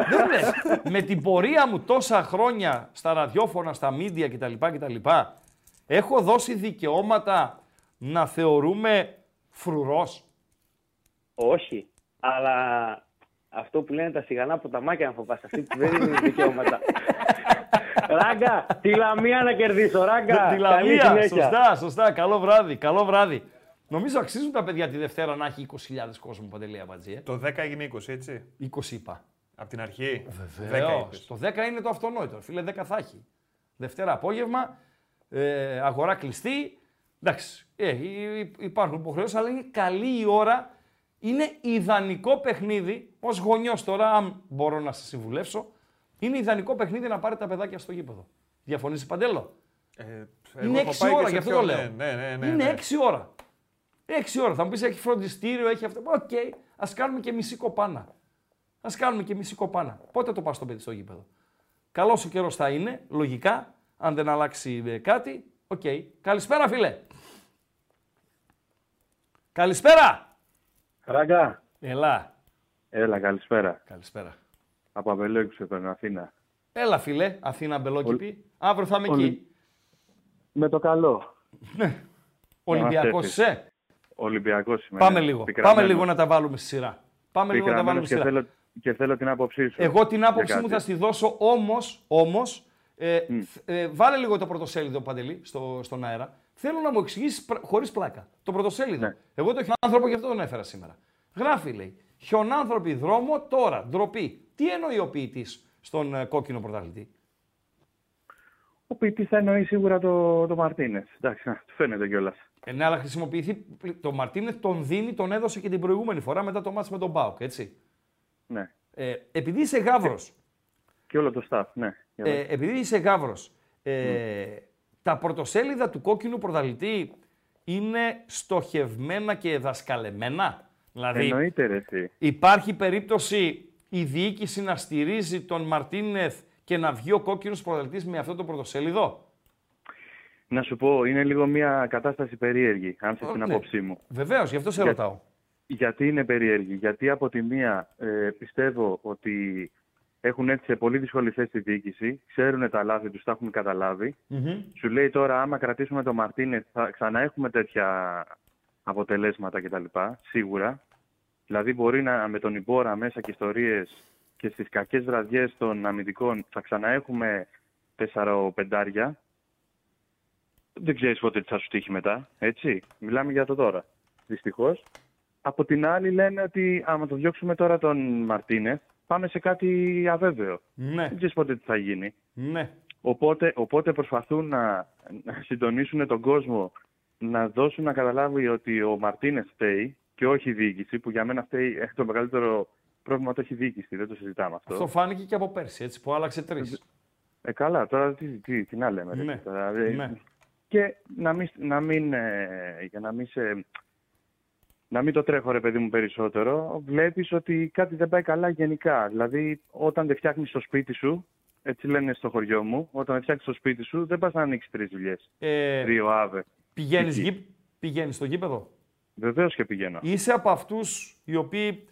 Δεν λες. Με την πορεία μου τόσα χρόνια στα ραδιόφωνα, στα μίντια κτλ. κτλ έχω δώσει δικαιώματα να θεωρούμε φρουρός. Όχι, αλλά αυτό που λένε τα σιγανά ποταμάκια να φοβάσαι, αυτή που δεν είναι δικαιώματα. ράγκα, τη λαμία να κερδίσω, ράγκα. Τη Καλή Λαμία, συνέχεια. σωστά, σωστά. Καλό βράδυ, καλό βράδυ. Νομίζω αξίζουν τα παιδιά τη Δευτέρα να έχει 20.000 κόσμο παντελή αμπατζή. Ε. Το 10 έγινε 20, έτσι; 20 είπα. Από την αρχή; 10 Βεβαίως. είπες. Το 10 είναι το αυτονόητο. Φίλε, 10 θα έχει. Δευτέρα απόγευμα, ε, αγορά κλειστή. Εντάξει, ε, υ- υ- υπάρχουν υποχρεώσεις, αλλά είναι καλή η ώρα. Είναι ιδανικό παιχνίδι, ως γονιός τώρα, αν μπορώ να σα συμβουλεύσω, είναι ιδανικό παιχνίδι να πάρετε τα παιδάκια στο γήπεδο. Διαφωνήσει Παντέλο; Ε, είναι έχω 6 πάει και ώρα, σε γι' αυτό πιο- το λέω. Ναι, ναι, ναι, ναι, είναι ναι. 6 ώρα. 6 ώρα. Θα μου πεις έχει φροντιστήριο, έχει αυτό. Οκ, ας κάνουμε και μισή κοπάνα. Ας κάνουμε και μισή κοπάνα. Πότε το πας το παιδί στο γήπεδο; Καλός ο καιρός θα είναι, λογικά, αν δεν αλλάξει ε, κάτι. Οκ. Καλησπέρα, φίλε. Καλησπέρα. Ράγκα. Ελά. Έλα, καλησπέρα. Καλησπέρα. Από Αμπελόκη σε παίρνω, Αθήνα. Έλα, φίλε. Αθήνα Μπελόκηπη. Αύριο θα είμαι Ολυ- εκεί. Με το καλό. Ολυμπιακός έρθεις. είσαι. Ολυμπιακός είμαι. Πάμε ναι. λίγο. Πικραμένος. Πάμε λίγο να τα βάλουμε στη σειρά. Πάμε λίγο να τα βάλουμε Πικραμένος στη και σειρά. θέλω, και θέλω την άποψή σου. Εγώ την για άποψή μου κάτι. θα στη δώσω όμως, όμως ε, θ- ε, βάλε λίγο το πρωτοσέλιδο, Παντελή, στο, στον αέρα. Θέλω να μου εξηγήσεις χωρίς πλάκα. Το πρωτοσέλιδο. Ναι. Εγώ το χιονάνθρωπο γι' αυτό τον έφερα σήμερα. Γράφει, λέει, χιονάνθρωποι δρόμο τώρα, ντροπή. Τι εννοεί ο ποιητής στον ε, κόκκινο πρωταθλητή; Ο ποιητή θα εννοεί σίγουρα το, το Μαρτίνες. Εντάξει, να, του φαίνεται κιόλας. Ε, ναι, αλλά χρησιμοποιηθεί. Το Μαρτίνεθ τον δίνει, τον έδωσε και την προηγούμενη φορά μετά το μάτς με τον Μπάουκ, έτσι. Ναι. Ε, επειδή είσαι γάβρος, Και όλο το staff, ναι. Για Ε, δες. επειδή είσαι γάβρος, ε, τα πρωτοσέλιδα του κόκκινου πρωταθλητή είναι στοχευμένα και δασκαλεμένα; Δηλαδή, Εννοείται ρε εσύ. υπάρχει περίπτωση η διοίκηση να στηρίζει τον Μαρτίνεθ και να βγει ο κόκκινος πρωταθλητής με αυτό το πρωτοσέλιδο. Να σου πω, είναι λίγο μια κατάσταση περίεργη, αν θες Ε, την ναι. άποψή μου. Βεβαίως, γι' αυτό σε Για- ρωτάω. Γιατί είναι περίεργη. Γιατί από τη μία ε, πιστεύω ότι Έχουν έρθει σε πολύ δύσκολη θέση στη διοίκηση, ξέρουν τα λάθη τους, τα έχουν καταλάβει. Σου λέει τώρα, άμα κρατήσουμε τον Μαρτίνε, θα ξαναέχουμε τέτοια αποτελέσματα κτλ. Σίγουρα. Δηλαδή, μπορεί να με τον Ιμπόρα μέσα και ιστορίες και στις κακές βραδιές των αμυντικών θα ξαναέχουμε 4-5. Δεν ξέρεις πότε τι θα σου τύχει μετά. Έτσι. Μιλάμε για το τώρα. Δυστυχώς. Από την άλλη, λένε ότι άμα το διώξουμε τώρα τον Μαρτίνες, πάμε σε κάτι αβέβαιο. Ναι. Δεν ξέρεις πότε τι θα γίνει. Ναι. Οπότε, οπότε προσπαθούν να, να συντονίσουν τον κόσμο να δώσουν να καταλάβει ότι ο Μαρτίνες φταίει και όχι η διοίκηση, που για μένα φταίει ε, το μεγαλύτερο πρόβλημα το έχει η διοίκηση, δεν το συζητάμε αυτό. Αυτό φάνηκε και από πέρσι, έτσι, που άλλαξε τρεις. Ε, καλά, τώρα τι, τι, τι να λέμε. ρε, Ναι, τώρα, ε, ναι. Και να μην, να μην, ε, για να μην, σε, να μην το τρέχω ρε παιδί μου περισσότερο, βλέπεις ότι κάτι δεν πάει καλά γενικά. Δηλαδή όταν δεν φτιάχνεις το σπίτι σου, έτσι λένε στο χωριό μου, όταν δεν φτιάχνεις το σπίτι σου δεν πας να ανοίξεις τρεις δουλειές. Ε, Τρίο άβε. Πηγαίνεις Εκεί. γη... πηγαίνεις στο γήπεδο; Βεβαίως και πηγαίνω. Είσαι από αυτούς οι οποίοι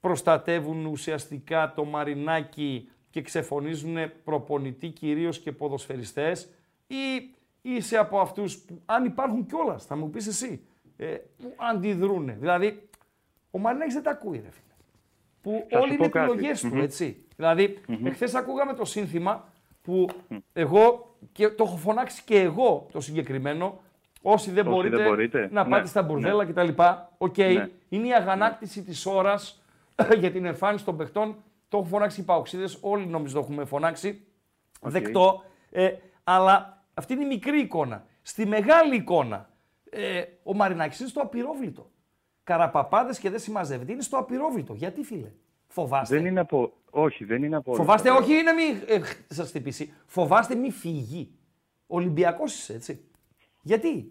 προστατεύουν ουσιαστικά το μαρινάκι και ξεφωνίζουν προπονητή κυρίως και ποδοσφαιριστές ή είσαι από αυτούς που, αν υπάρχουν κιόλας, θα μου πεις εσύ, ε, που αντιδρούνε. Δηλαδή, ο Μαρινάκης δεν τα ακούει, ρε φίλε. Που Θα σου όλοι πω είναι κάτι. επιλογές του, Μμμ. έτσι. Δηλαδή, εχθές ακούγαμε το σύνθημα που εγώ, και το έχω φωνάξει και εγώ το συγκεκριμένο, όσοι δεν, Όσοι μπορείτε, δεν μπορείτε. να Ναι, πάτε στα μπουρδέλα κτλ. Οκ, Ναι. είναι η αγανάκτηση της ώρας για την εμφάνιση των παιχτών. Το έχουν φωνάξει οι παοκτσήδες, όλοι νομίζω το έχουμε φωνάξει. Δεκτό. Ε, αλλά αυτή είναι η μικρή εικόνα. Στη μεγάλη εικόνα, ε, ο Μαρινάκης είναι στο απυρόβλητο. Καραπαπάδες και δεν συμμαζεύεται. Είναι στο απειρόβλητο. Γιατί φίλε; Φοβάστε. Δεν είναι από... Όχι, δεν είναι από... Φοβάστε, όχι είναι μη ε, σα χτυπήσει. Φοβάστε μη φύγει. Ολυμπιακός είσαι, έτσι. Γιατί;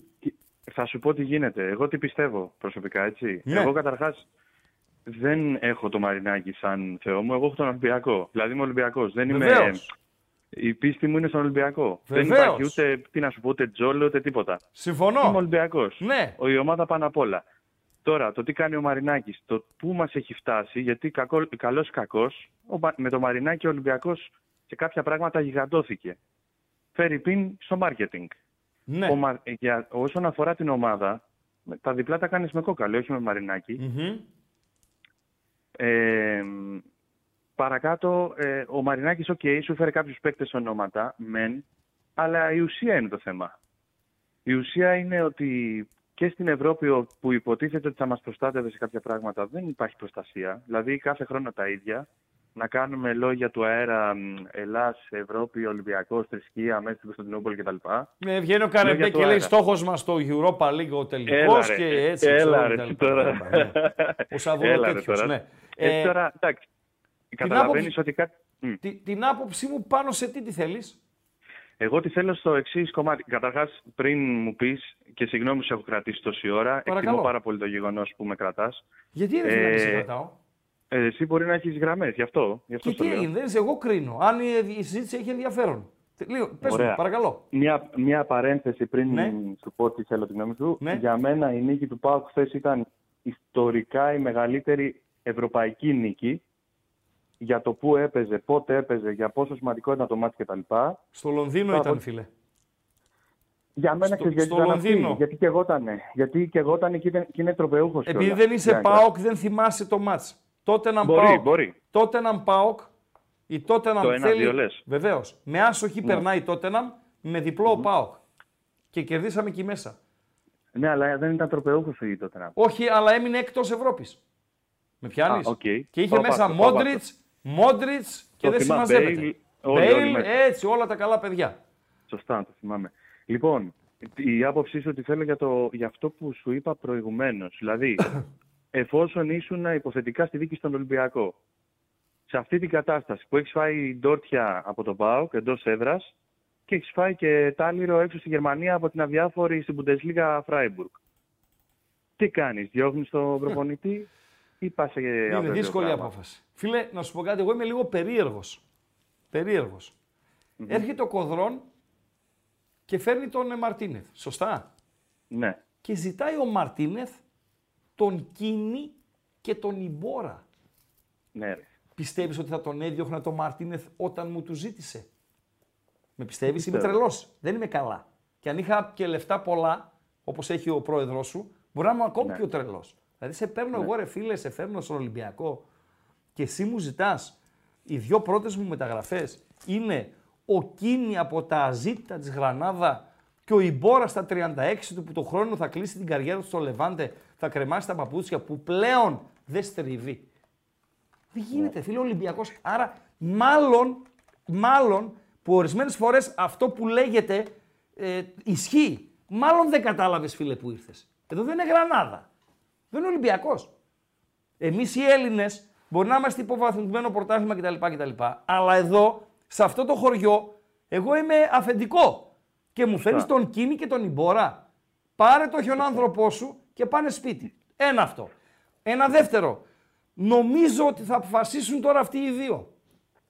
Θα σου πω τι γίνεται. Εγώ τι πιστεύω προσωπικά, έτσι. Ναι. Εγώ καταρχάς δεν έχω το Μαρινάκι σαν Θεό μου. Εγώ έχω τον Ολυμπιακό. Δηλαδή είμαι Ολυμπιακός. Δεν είμαι. Βεβαίως. Η πίστη μου είναι στον Ολυμπιακό. Δεν Βεβαίως. υπάρχει ούτε, τι να σου πω, ούτε τζόλο, ούτε τίποτα. Συμφωνώ. Είμαι Ολυμπιακός. Ναι. Η ομάδα πάνω απ' όλα. Τώρα, το τι κάνει ο Μαρινάκης, το πού μας έχει φτάσει, γιατί καλός ή κακό, με το Μαρινάκη ο Ολυμπιακός σε κάποια πράγματα γιγαντώθηκε. Φέρει πίν στο μάρκετινγκ. Ναι. Ο Μα- για, όσον αφορά την ομάδα, με- τα διπλά τα κάνεις με Κόκκαλη, όχι με Μαρινάκη. Ε, παρακάτω, ε, ο Μαρινάκης, οκ, σου φέρε κάποιους παίκτες ονόματα, μεν, αλλά η ουσία είναι το θέμα. Η ουσία είναι ότι και στην Ευρώπη ο- που υποτίθεται ότι θα μας προστάτευε σε κάποια πράγματα δεν υπάρχει προστασία. Δηλαδή κάθε χρόνο τα ίδια. Να κάνουμε λόγια του αέρα μ, Ελλάς, Ευρώπη, Ολυμπιακός, θρησκεία, μέσα στην Κωνσταντινούπολη κτλ. Ναι, βγαίνει ο Καρεμπέ Λόγια του και λέει αέρα. στόχος μας το Europa League ο τελικός Έλα, ρε. και έτσι. Έλα, ξέρω, ρε, κτλ, εσύ τώρα. κτλ, ναι. Ο Σαββούρο Έλα, ρε, τέτοιος, τώρα. ναι. Έτσι Ε, τώρα, εντάξει. την Καταλαβαίνεις άποψη- ότι κάτι. Μ. τη- την άποψή μου πάνω σε τι τη θέλεις; Εγώ τι θέλω στο εξής κομμάτι. Καταρχάς, πριν μου πεις και συγγνώμη που σε έχω κρατήσει τόση ώρα, Παρακαλώ. εκτιμώ πάρα πολύ το γεγονός που με κρατάς. Γιατί ρε φίλε, να σε κρατάω; Ε, εσύ μπορεί να έχεις γραμμές, γι' αυτό. Γι αυτό Και στο τι λέω. έγινε, δεν είσαι, εγώ κρίνω. Αν η, η συζήτηση έχει ενδιαφέρον. Τε- Λίγο, πες μου, Ωραία. παρακαλώ. Μια, μια παρένθεση πριν Ναι. σου πω τι θέλω τη γνώμη σου. Ναι. Για μένα η νίκη του ΠΑΟΚ χθες ήταν ιστορικά η μεγαλύτερη ευρωπαϊκή νίκη για το πού έπαιζε, πότε έπαιζε, για πόσο σημαντικό ήταν το μάτι κτλ. Στο Λονδίνο Θα ήταν, πω- φίλε. Για μένα Στο- ξέρεις γιατί στο ήταν αυτή, Λονδίνο. Γιατί και εγώ ήταν. Γιατί και εγώ ήταν και, ήταν- και είναι τροπεούχος. Επειδή δεν είσαι ΠΑΟΚ, δεν θυμάσαι το μάτς. Τότε να Μπορεί, ΠΑΟΚ. μπορεί. Τότε να ΠΑΟΚ ή τότε να Το ένα-δύο λες. Βεβαίως. Με άσοχη Ναι. περνάει τότε με διπλό ο ΠΑΟΚ. Και κερδίσαμε εκεί μέσα. Ναι, αλλά δεν ήταν τροπεούχο η τότε να Όχι, αλλά έμεινε εκτός Ευρώπης. Με πιάνεις; Α, οκ. Και είχε Το μέσα βάζω, το Μόντριτς, Μόντριτς και Το δεν θυμάμαι, συμμαζεύεται. Bale, όλοι, όλοι Bale, μέσα. έτσι, όλα τα καλά παιδιά. Σωστά, το θυμάμαι. Λοιπόν, η άποψή σου ότι θέλω για, το, για αυτό που σου είπα προηγουμένως. Δηλαδή, εφόσον ήσουν υποθετικά στη διοίκηση στον Ολυμπιακό, σε αυτή την κατάσταση που έχεις φάει ντόρτια από τον ΠΑΟΚ εντός έδρας και έχεις φάει και τάλιρο έξω στη Γερμανία από την αδιάφορη στην Bundesliga Freiburg. Τι κάνεις, διώχνεις τον προπονητή ή πας σε Είναι αβέβαιο δύσκολη πράγμα; απόφαση. Φίλε, να σου πω κάτι, εγώ είμαι λίγο περίεργος. Περίεργος. Έρχεται ο Κοδρόν και φέρνει τον ε, Μαρτίνεθ. Σωστά; Ναι. Και ζητάει ο Μαρτίνεθ τον Κίνη και τον Ιμπόρα. Ναι, ρε. Πιστεύεις ότι θα τον έδιωχνα τον Μαρτίνεθ όταν μου του ζήτησε; Με πιστεύεις, είμαι πιστεύω. τρελός. Δεν είμαι καλά. Και αν είχα και λεφτά πολλά, όπως έχει ο πρόεδρό σου, μπορεί να είμαι ακόμη Ναι. πιο τρελός. Δηλαδή, σε παίρνω Ναι. εγώ, ρε φίλε, σε φέρνω στον Ολυμπιακό και εσύ μου ζητάς οι δύο πρώτες μου μεταγραφές είναι ο Κίνη από τα αζήτητα της Γρανάδα και ο Ιμπόρα στα 36 του που το χρόνο θα κλείσει την καριέρα του στο Λεβάντε, θα κρεμάσει τα παπούτσια που πλέον δεν στριβεί. Δεν γίνεται, φίλε, Ολυμπιακός. Άρα, μάλλον, μάλλον που ορισμένες φορές αυτό που λέγεται ε, ισχύει. Μάλλον δεν κατάλαβες, φίλε, που ήρθες. Εδώ δεν είναι Γρανάδα. Δεν είναι Ολυμπιακός. Εμείς οι Έλληνες μπορεί να είμαστε υποβαθμισμένο πρωτάθλημα κτλ, κτλ. Αλλά εδώ, σε αυτό το χωριό, εγώ είμαι αφεντικό. Και μου φέρνεις τον Κίνη και τον Ιμπόρα. Πάρε το χιονάνθρωπό σου και πάνε σπίτι. Ένα αυτό. Ένα δεύτερο. Νομίζω ότι θα αποφασίσουν τώρα αυτοί οι δύο.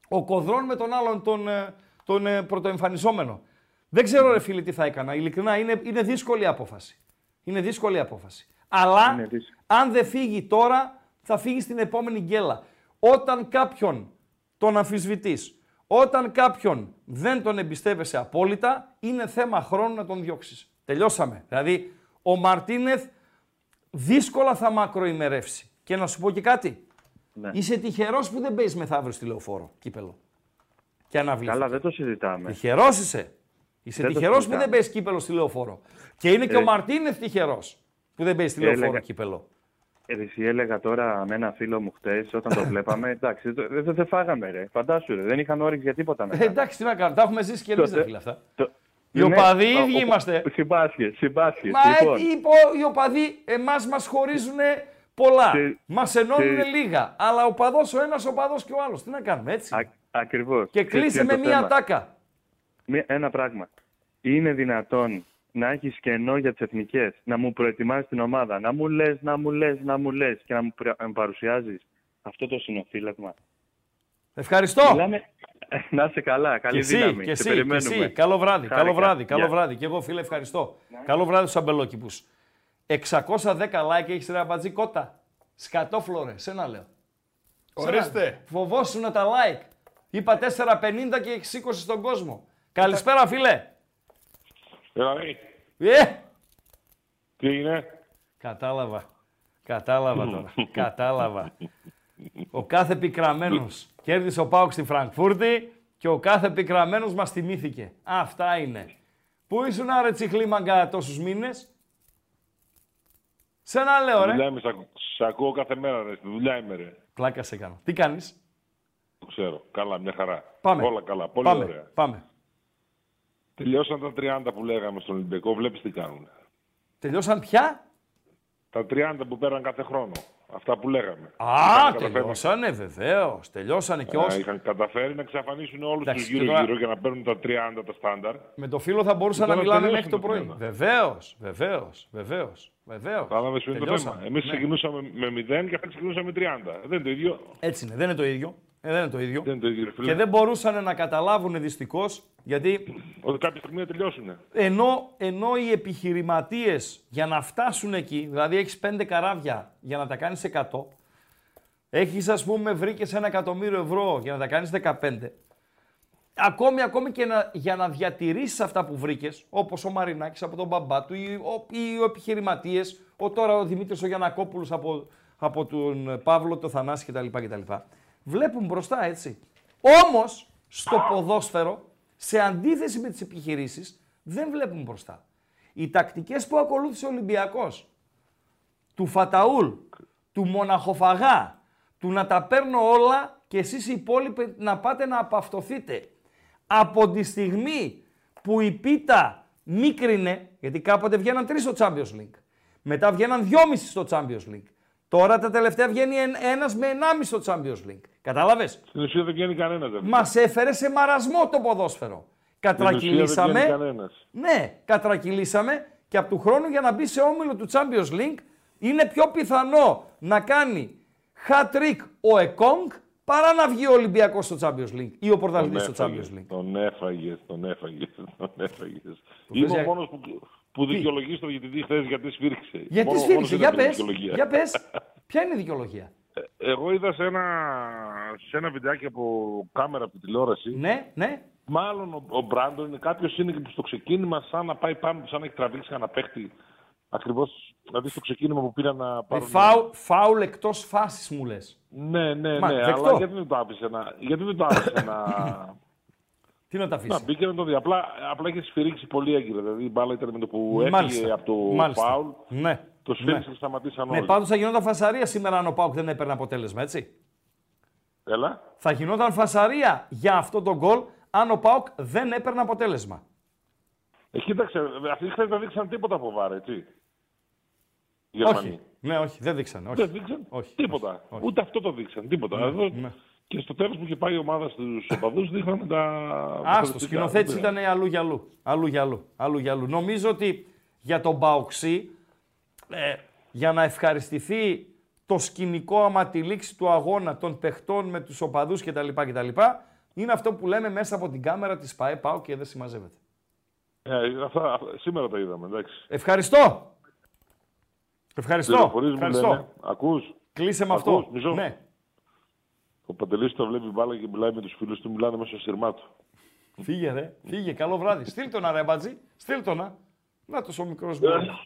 Ο Κοδρών με τον άλλον τον, ε, τον ε, πρωτοεμφανιζόμενο. Δεν ξέρω ρε φίλε τι θα έκανα. Ειλικρινά είναι, είναι δύσκολη απόφαση. Είναι δύσκολη απόφαση. Αλλά Είναι δύσκολο. αν δεν φύγει τώρα θα φύγει στην επόμενη γκέλα. Όταν κάποιον τον αμφισβητείς, όταν κάποιον δεν τον εμπιστεύεσαι απόλυτα, είναι θέμα χρόνου να τον διώξεις. Τελειώσαμε. Δηλαδή, ο Μαρτίνεθ δύσκολα θα μακροημερεύσει. Και να σου πω και κάτι. Ναι. Είσαι τυχερός που δεν παίζεις μεθαύριο στη λεωφόρο, κύπελο. Και αναβλήθηκε. Καλά, δεν το συζητάμε. Τυχερός είσαι. Είσαι Δεν το τυχερός που συζητάμε. δεν παίζεις κύπελο στη λεωφόρο. Και είναι και Ε, ο Μαρτίνεθ τυχερός που δεν παίζει στη λεωφόρο έλεγα- κύπελο. Εσύ έλεγα τώρα με ένα φίλο μου χτες όταν το *laughs* βλέπαμε. εντάξει, το- δεν δεν φάγαμε, ρε. Φαντάσου, ρε. Δεν είχαν όρεξη για τίποτα Ε, μετά. εντάξει, τι να κάνουμε. Τα έχουμε ζήσει και εμείς, Τότε- φίλε αυτά. Το- Οι οπαδοί οι Ναι, ο- ίδιοι ο- είμαστε. Συμπάσχε, συμπάσχε. Μα ε, λοιπόν, τι είπε οι οπαδοί, εμάς μας χωρίζουν πολλά. Και- Μας ενώνουν και- λίγα. Αλλά ο παδό ο ένας, ο παδό και ο άλλος. Τι να κάνουμε, έτσι. Ακριβώς. Και κλείσε με μία τάκα. Ένα πράγμα. Είναι δυνατόν να έχεις κενό για τις εθνικές, να μου προετοιμάσει την ομάδα, να μου λες, να μου λες, να μου λες και να μου, πρε- να μου παρουσιάζεις αυτό το συνοφύλακμα. Ευχαριστώ. Μιλάμε... *laughs* Να είσαι καλά, καλή και εσύ, δύναμη. Και Σε εσύ, και περιμένουμε. εσύ. Καλό βράδυ, καλό Χάρηκα. βράδυ, καλό Γεια. βράδυ. Και εγώ φίλε ευχαριστώ. Καλό βράδυ στους αμπελόκηπους. 610 like έχεις ρε αμπατζή κότα. Σκατόφλωρε, σένα λέω. Ορίστε. Σένα. Φοβόσουν τα like. Είπα 4,50 και έχεις 20 στον κόσμο. Καλησπέρα φίλε. Δηλαδή, Ε, τι είναι; κατάλαβα. Κατάλαβα τώρα. *laughs* Κατάλαβα. Ο κάθε πικραμένος κέρδισε ο Πάουκ στη Φραγκφούρτη και ο κάθε πικραμένος μας τιμήθηκε. Αυτά είναι. Πού ήσουν άρε τσιχλίμαγκα τόσους μήνες; Σε ένα λέω ρε. Δουλειά είμαι, σ' ακού- σ' ακούω κάθε μέρα, ρε. Στη δουλειά είμαι, ρε. Πλάκα σε κάνω. Τι κάνεις; Το ξέρω. Καλά, μια χαρά. Πάμε. Όλα καλά. Πολύ Πάμε. ωραία. Πάμε. Τελειώσαν τα 30 που λέγαμε στον Ολυμπιακό. Βλέπεις τι κάνουν. Τελειώσαν πια; Τα 30 που πέραν κάθε χρόνο. Αυτά που λέγαμε. Α, Είχαν καταφέρει- τελειώσανε βεβαίως. Τελειώσανε και Α, όσοι. Είχαν καταφέρει να εξαφανίσουν όλους τους Εντάξει, και γύρω-γύρω τώρα- για να παίρνουν τα 30 τα στάνταρ. Με το φίλο θα μπορούσαν Και να τώρα μιλάμε τελειώσαν μέχρι το τα πρωί. 30. Βεβαίως, βεβαίως, βεβαίως. Βεβαίως. Κατάλαβε ποιο είναι το θέμα. Εμείς ξεκινούσαμε με 0 και αυτά ξεκινούσαμε με 30. Δεν είναι το ίδιο. Έτσι είναι, δεν είναι το ίδιο. Ε, δεν είναι το ίδιο. Δεν είναι το ίδιο, ρε φίλε. Και δεν μπορούσαν να καταλάβουν δυστυχώς γιατί Ότι κάποια στιγμή θα τελειώσουν. ενώ, ενώ οι επιχειρηματίες για να φτάσουν εκεί, δηλαδή έχεις πέντε καράβια για να τα κάνεις 100, έχεις ας πούμε βρήκες ένα εκατομμύριο ευρώ για να τα κάνεις 15. Ακόμη, ακόμη και να, για να διατηρήσεις αυτά που βρήκες, όπως ο Μαρινάκης από τον μπαμπά του, ή, ο, ή οι επιχειρηματίες, ο τώρα ο Δημήτρης ο Γιανακόπουλος από, από τον Παύλο το Θανάση κτλ. κτλ. Βλέπουν μπροστά έτσι. Όμως στο ποδόσφαιρο, σε αντίθεση με τις επιχειρήσεις, δεν βλέπουν μπροστά. Οι τακτικές που ακολούθησε ο Ολυμπιακός, του Φαταούλ, του Μοναχοφαγά, του να τα παίρνω όλα και εσείς οι υπόλοιποι να πάτε να απαυτοθείτε. Από τη στιγμή που η πίτα μίκρινε, γιατί κάποτε βγαίναν τρεις στο Champions League, μετά βγαίναν δυόμισι στο Champions League, τώρα τα τελευταία βγαίνει εν- ένας με ενάμιση στο Champions League. Κατάλαβες; Στην ουσία δεν βγαίνει κανένας. Μας έφερε σε μαρασμό το ποδόσφαιρο. Κατρακυλήσαμε. δεν βγαίνει κανένας. Ναι, κατρακυλήσαμε και από του χρόνου για να μπει σε όμιλο του Champions League είναι πιο πιθανό να κάνει hat-trick ο Εκόνγκ παρά να βγει ο Ολυμπιακός στο Champions League ή ο πρωταθλητής στο Champions League. Τον έφαγες, τον έφαγες, τον έφαγες. θες Είμαι για- ο μόνος που, που δικαιολογείς το γιατί χθε γιατί σφύριξε. Γιατί Μόνο- σφύριξε, μόνος για ήταν η πες, δικαιολογία. για πες. Ποια είναι η δικαιολογία; Εγώ είδα σε ένα, σε ένα βιντεάκι από κάμερα από τη τηλεόραση. Ναι, ναι. Μάλλον ο, ο Μπράντον είναι κάποιος είναι και που στο ξεκίνημα σαν να πάει πάνω, σαν να έχει τραβήξει ένα παίχτη. Ακριβώς, δηλαδή στο ξεκίνημα που πήραν να Ε, πάρουν. φάου, φάουλ εκτός φάσης μου λες. Ναι, ναι, Μα, ναι. δεκτό. Αλλά γιατί δεν το άφησε να. Γιατί δεν το άφησε να. *laughs* Τι να τα να αφήσει; μπει και να το δει. Απλά, απλά είχε σφυρίξει πολύ έγκυρα. Δηλαδή η μπάλα ήταν με το που έφυγε Μάλιστα. από το Μάλιστα. φάουλ. Ναι. Το σφύριξε και σταματήσαν Ναι, όλοι. πάντως θα γινόταν φασαρία σήμερα αν ο Πάουκ δεν έπαιρνε αποτέλεσμα, έτσι. Έλα. Θα γινόταν φασαρία για αυτό το γκολ αν ο Πάουκ δεν έπαιρνε αποτέλεσμα. Ε, κοίταξε, αυτοί χθε δεν δείξαν τίποτα από βάρ, έτσι. Οι Γερμανοί. Όχι. Ναι, όχι, δεν δείξανε. Όχι. Δεν δείξαν Όχι. τίποτα. όχι. Ούτε αυτό το δείξαν. Τίποτα. Ναι, Εδώ, ναι. Και στο τέλος που είχε πάει η ομάδα στους οπαδούς, δείχνανε τα. Άστο, τα σκηνοθέτης χαρακτηριστικά. ήταν αλλού για αλλού. Αλλού για αλλού. αλλού, για αλλού. Νομίζω ότι για τον Μπαοξή, ε, για να ευχαριστηθεί το σκηνικό άμα τη λήξη του αγώνα των παιχτών με τους οπαδούς κτλ. κτλ είναι αυτό που λέμε μέσα από την κάμερα της ΠαΕ πάω και δεν συμμαζεύεται. Ε, αυτά, αυτά- σήμερα τα είδαμε, εντάξει. Ευχαριστώ. Ευχαριστώ. Πληροφορίες μου Ευχαριστώ. λένε. Ακούς; Κλείσε με Ακούς, αυτό. μισό; Ναι. Ο Παντελής το βλέπει μπάλα και μιλάει με τους φίλους του, μιλάνε μέσα στο σειρμά του. Φύγε ρε, φύγε, καλό βράδυ. Στείλ τον ρε μπατζή, στείλ τον να. Να το ο μικρός Ε. μου.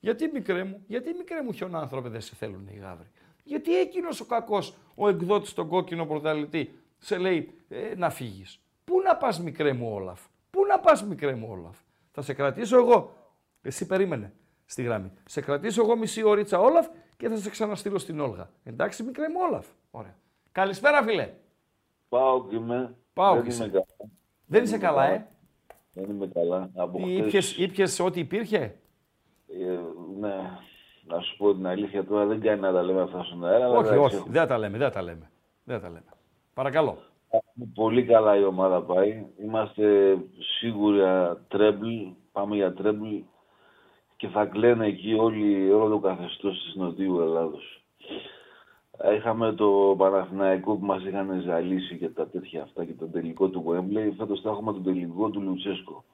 Γιατί μικρέ μου, γιατί μικρέ μου χιονάνθρωπε δεν σε θέλουν οι γάβροι. Γιατί εκείνος ο κακός, ο εκδότης στον κόκκινο πρωταλητή, σε λέει ε, να φύγεις. Πού να πας μικρέ μου Όλαφ, πού να πας μικρέ μου Όλαφ; Θα σε κρατήσω εγώ. Εσύ περίμενε στη γραμμή. Σε κρατήσω εγώ μισή ωρίτσα Όλαφ και θα σε ξαναστείλω στην Όλγα. Εντάξει μικρέ μου Όλαφ; Ωραία. Καλησπέρα φίλε. Πάω και είμαι. Πάω δεν και είμαι είσαι. καλά. Δεν είσαι καλά, ε; Δεν είμαι καλά. Από Τι, χτες, Ήπιες, ήπιες ό,τι υπήρχε; Ε, ναι, να σου πω την αλήθεια τώρα δεν κάνει να τα λέμε αυτά στον αέρα. αλλά όχι, εντάξει, όχι. Δεν τα λέμε, δεν τα λέμε. Δεν τα λέμε. Παρακαλώ. Πολύ καλά η ομάδα πάει. Είμαστε σίγουρα τρέμπλ. Πάμε για τρέμπλ. Και θα κλαίνε εκεί όλοι, όλο το καθεστώς της Νοτιού Ελλάδος. Ε, Είχαμε το Παναθηναϊκό που μας είχαν ζαλίσει και τα τέτοια αυτά και τον τελικό του Wembley. Φέτος θα έχουμε τον τελικό του Λουτσέσκο.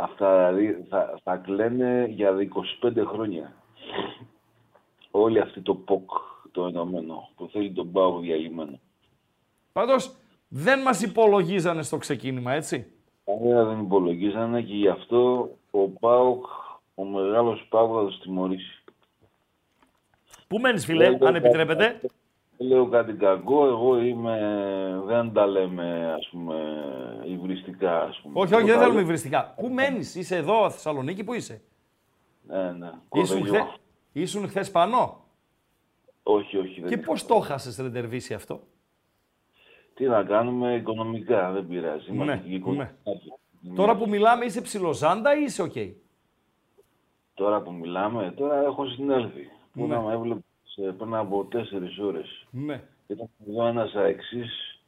Αυτά δηλαδή θα, θα κλαίνε για 25 χρόνια. Όλοι αυτοί το ΠΟΚ, το ενωμένο, που θέλει τον Πάο διαλυμένο. Πάντως, δεν μας υπολογίζανε στο ξεκίνημα, έτσι; Κανένα δεν υπολογίζανε και γι' αυτό ο Πάοκ, ο μεγάλος Πάοκ θα τους τιμωρήσει. Πού μένεις φίλε, Δεν λέω αν επιτρέπετε; Κάτι- Δεν λέω κάτι κακό, εγώ είμαι, δεν τα λέμε ας πούμε υβριστικά ας πούμε. Όχι, όχι, δεν Εγώ τα θέλουμε λέω- υβριστικά. Πού μένεις, είσαι εδώ, Θεσσαλονίκη, πού είσαι; Ναι, ναι. Ήσουν, Κορδελιό. χθε... Ήσουν χθες πανώ. Όχι, όχι. Δεν Και πώς το χάσες ρεντερβίση αυτό; Τι να κάνουμε οικονομικά, δεν πειράζει. Είμαστε Ναι, και οικονομικά. Τώρα που μιλάμε είσαι ψιλοζάντα ή είσαι οκ; Τώρα που μιλάμε, τώρα έχω συνέλθει. Πού Ναι. να με έβλεπε πριν από τέσσερις ώρες. Ναι. Ήταν εδώ ένας αεξής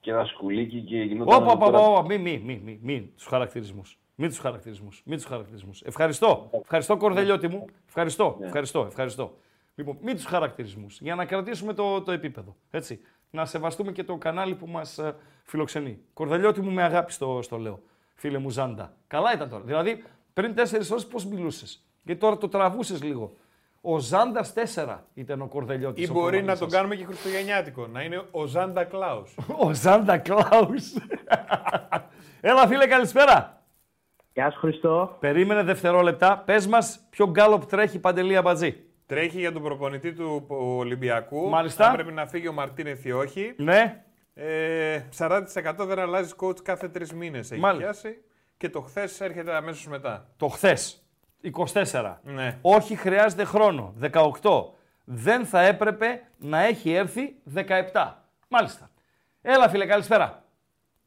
και ένα σκουλίκι και γινόταν... Όπα, όπα, τώρα- όπα, μη, μη, μη, μη, μη τους χαρακτηρισμούς. Μη τους χαρακτηρισμούς, μη τους χαρακτηρισμούς. Ευχαριστώ, ευχαριστώ Κορδελιώτη μου. Ευχαριστώ, Ναι. ευχαριστώ, ευχαριστώ. Λοιπόν, μη τους χαρακτηρισμούς, για να κρατήσουμε το, το επίπεδο, έτσι. Να σεβαστούμε και το κανάλι που μας ε, φιλοξενεί. Κορδελιώτη μου με αγάπη στο, στο λέω, φίλε μου Ζάντα. Καλά ήταν τώρα. Δηλαδή, πριν τέσσερις ώρες πώς μιλούσες; Γιατί τώρα το τραβούσες λίγο. Ο Ζάντας 4 ήταν ο Κορδελιώτης. Ή ο μπορεί να προπονητής τον σας. κάνουμε και χριστουγεννιάτικο. Να είναι ο Ζάντα Κλάους. *laughs* Ο Ζάντα Κλάους. *laughs* Έλα φίλε, καλησπέρα. Γεια σου Χριστό. Περίμενε δευτερόλεπτα. Πες μας ποιο γκάλοπ τρέχει Παντελή Αμπατζή. Τρέχει για τον προπονητή του Ολυμπιακού. Μάλιστα. Αν πρέπει να φύγει ο Μαρτίνεθ ή όχι. Ναι. Ε, 40% δεν αλλάζει coach κάθε τρεις μήνες έχει Μάλιστα. πιάσει. Και το χθες έρχεται αμέσως μετά. Το χθες. 24. Ναι. Όχι χρειάζεται χρόνο. 18. Δεν θα έπρεπε να έχει έρθει 17. Μάλιστα. Έλα φίλε, καλησπέρα.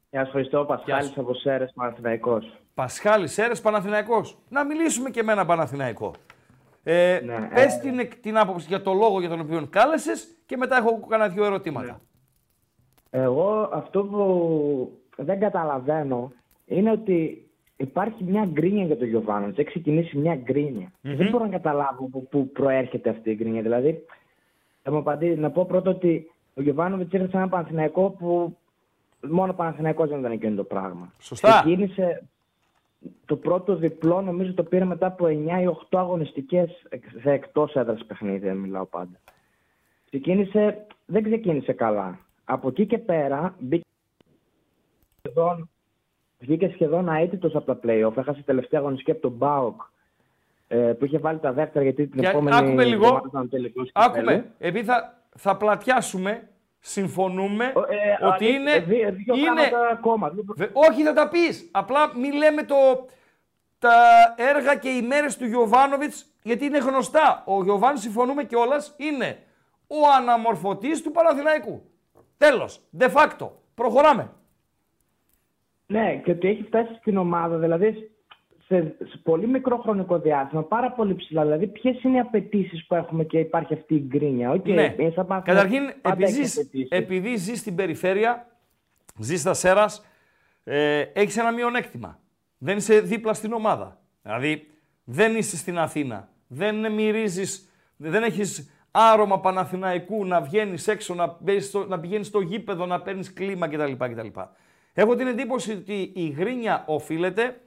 Γεια σου Χριστό, Πασχάλης από Σέρες Παναθηναϊκός. Πασχάλης Σέρες Παναθηναϊκός. Να μιλήσουμε και με ένα Παναθηναϊκό. Ε, Ναι, πες ε. την, την άποψη για το λόγο για τον οποίο κάλεσες και μετά έχω κανένα δύο ερωτήματα. Εγώ αυτό που δεν καταλαβαίνω είναι ότι υπάρχει μια γκρίνια για τον Γιωβάνοβιτς. Έχει ξεκινήσει μια γκρίνια. Δεν μπορώ να καταλάβω από πού προέρχεται αυτή η γκρίνια. Δηλαδή, θα μου απαντήσει, να πω πρώτα ότι ο Γιωβάνοβιτς ήρθε σε ένα Παναθηναϊκό που μόνο ο Παναθηναϊκός δεν ήταν εκείνο το πράγμα. Σωστά. Ξεκίνησε το πρώτο διπλό, νομίζω το πήρε μετά από 9 ή 8 αγωνιστικές σε εκτός έδρας παιχνίδια, μιλάω πάντα. ξεκίνησε, δεν ξεκίνησε καλά. Από εκεί και πέρα μπήκε σχεδόν, βγήκε σχεδόν αίτητος από τα play-off. Έχασε τελευταία αγωνιστική από τον Μπάουκ ε, που είχε βάλει τα δεύτερα γιατί την Για- επόμενη άκουμε λίγο. εβδομάδα ήταν ο τελικός κυπέλλου. Άκουμε, επειδή θα, θα πλατιάσουμε, συμφωνούμε ε, ότι α, είναι... ε, δι- δύο είναι πράγματα ακόμα. Βε- όχι θα τα πεις, απλά μη λέμε το, τα έργα και οι μέρες του Γιωβάνοβιτς, γιατί είναι γνωστά. Ο Γιωβάνο, συμφωνούμε κιόλας, είναι ο αναμορφωτής του Παναθηναϊκού. Τέλος, de facto. Προχωράμε. Ναι, και ότι έχει φτάσει στην ομάδα, δηλαδή σε, σε πολύ μικρό χρονικό διάστημα, πάρα πολύ ψηλά. Δηλαδή, ποιες είναι οι απαιτήσεις που έχουμε και υπάρχει αυτή η γκρίνια. Okay, ναι. Καταρχήν, πάντα επειδή, έχει ζεις- απαιτήσεις. επειδή ζεις στην περιφέρεια, ζεις στα Σέρας, ε, έχεις ένα μειονέκτημα. Δεν είσαι δίπλα στην ομάδα. Δηλαδή, δεν είσαι στην Αθήνα. Δεν μυρίζεις, δεν έχεις άρωμα Παναθηναϊκού να βγαίνεις έξω, να, μπαίνεις στο- να πηγαίνεις στο γήπεδο, να παίρνεις κλίμα κτλ. κτλ. Έχω την εντύπωση ότι η γρίνια οφείλεται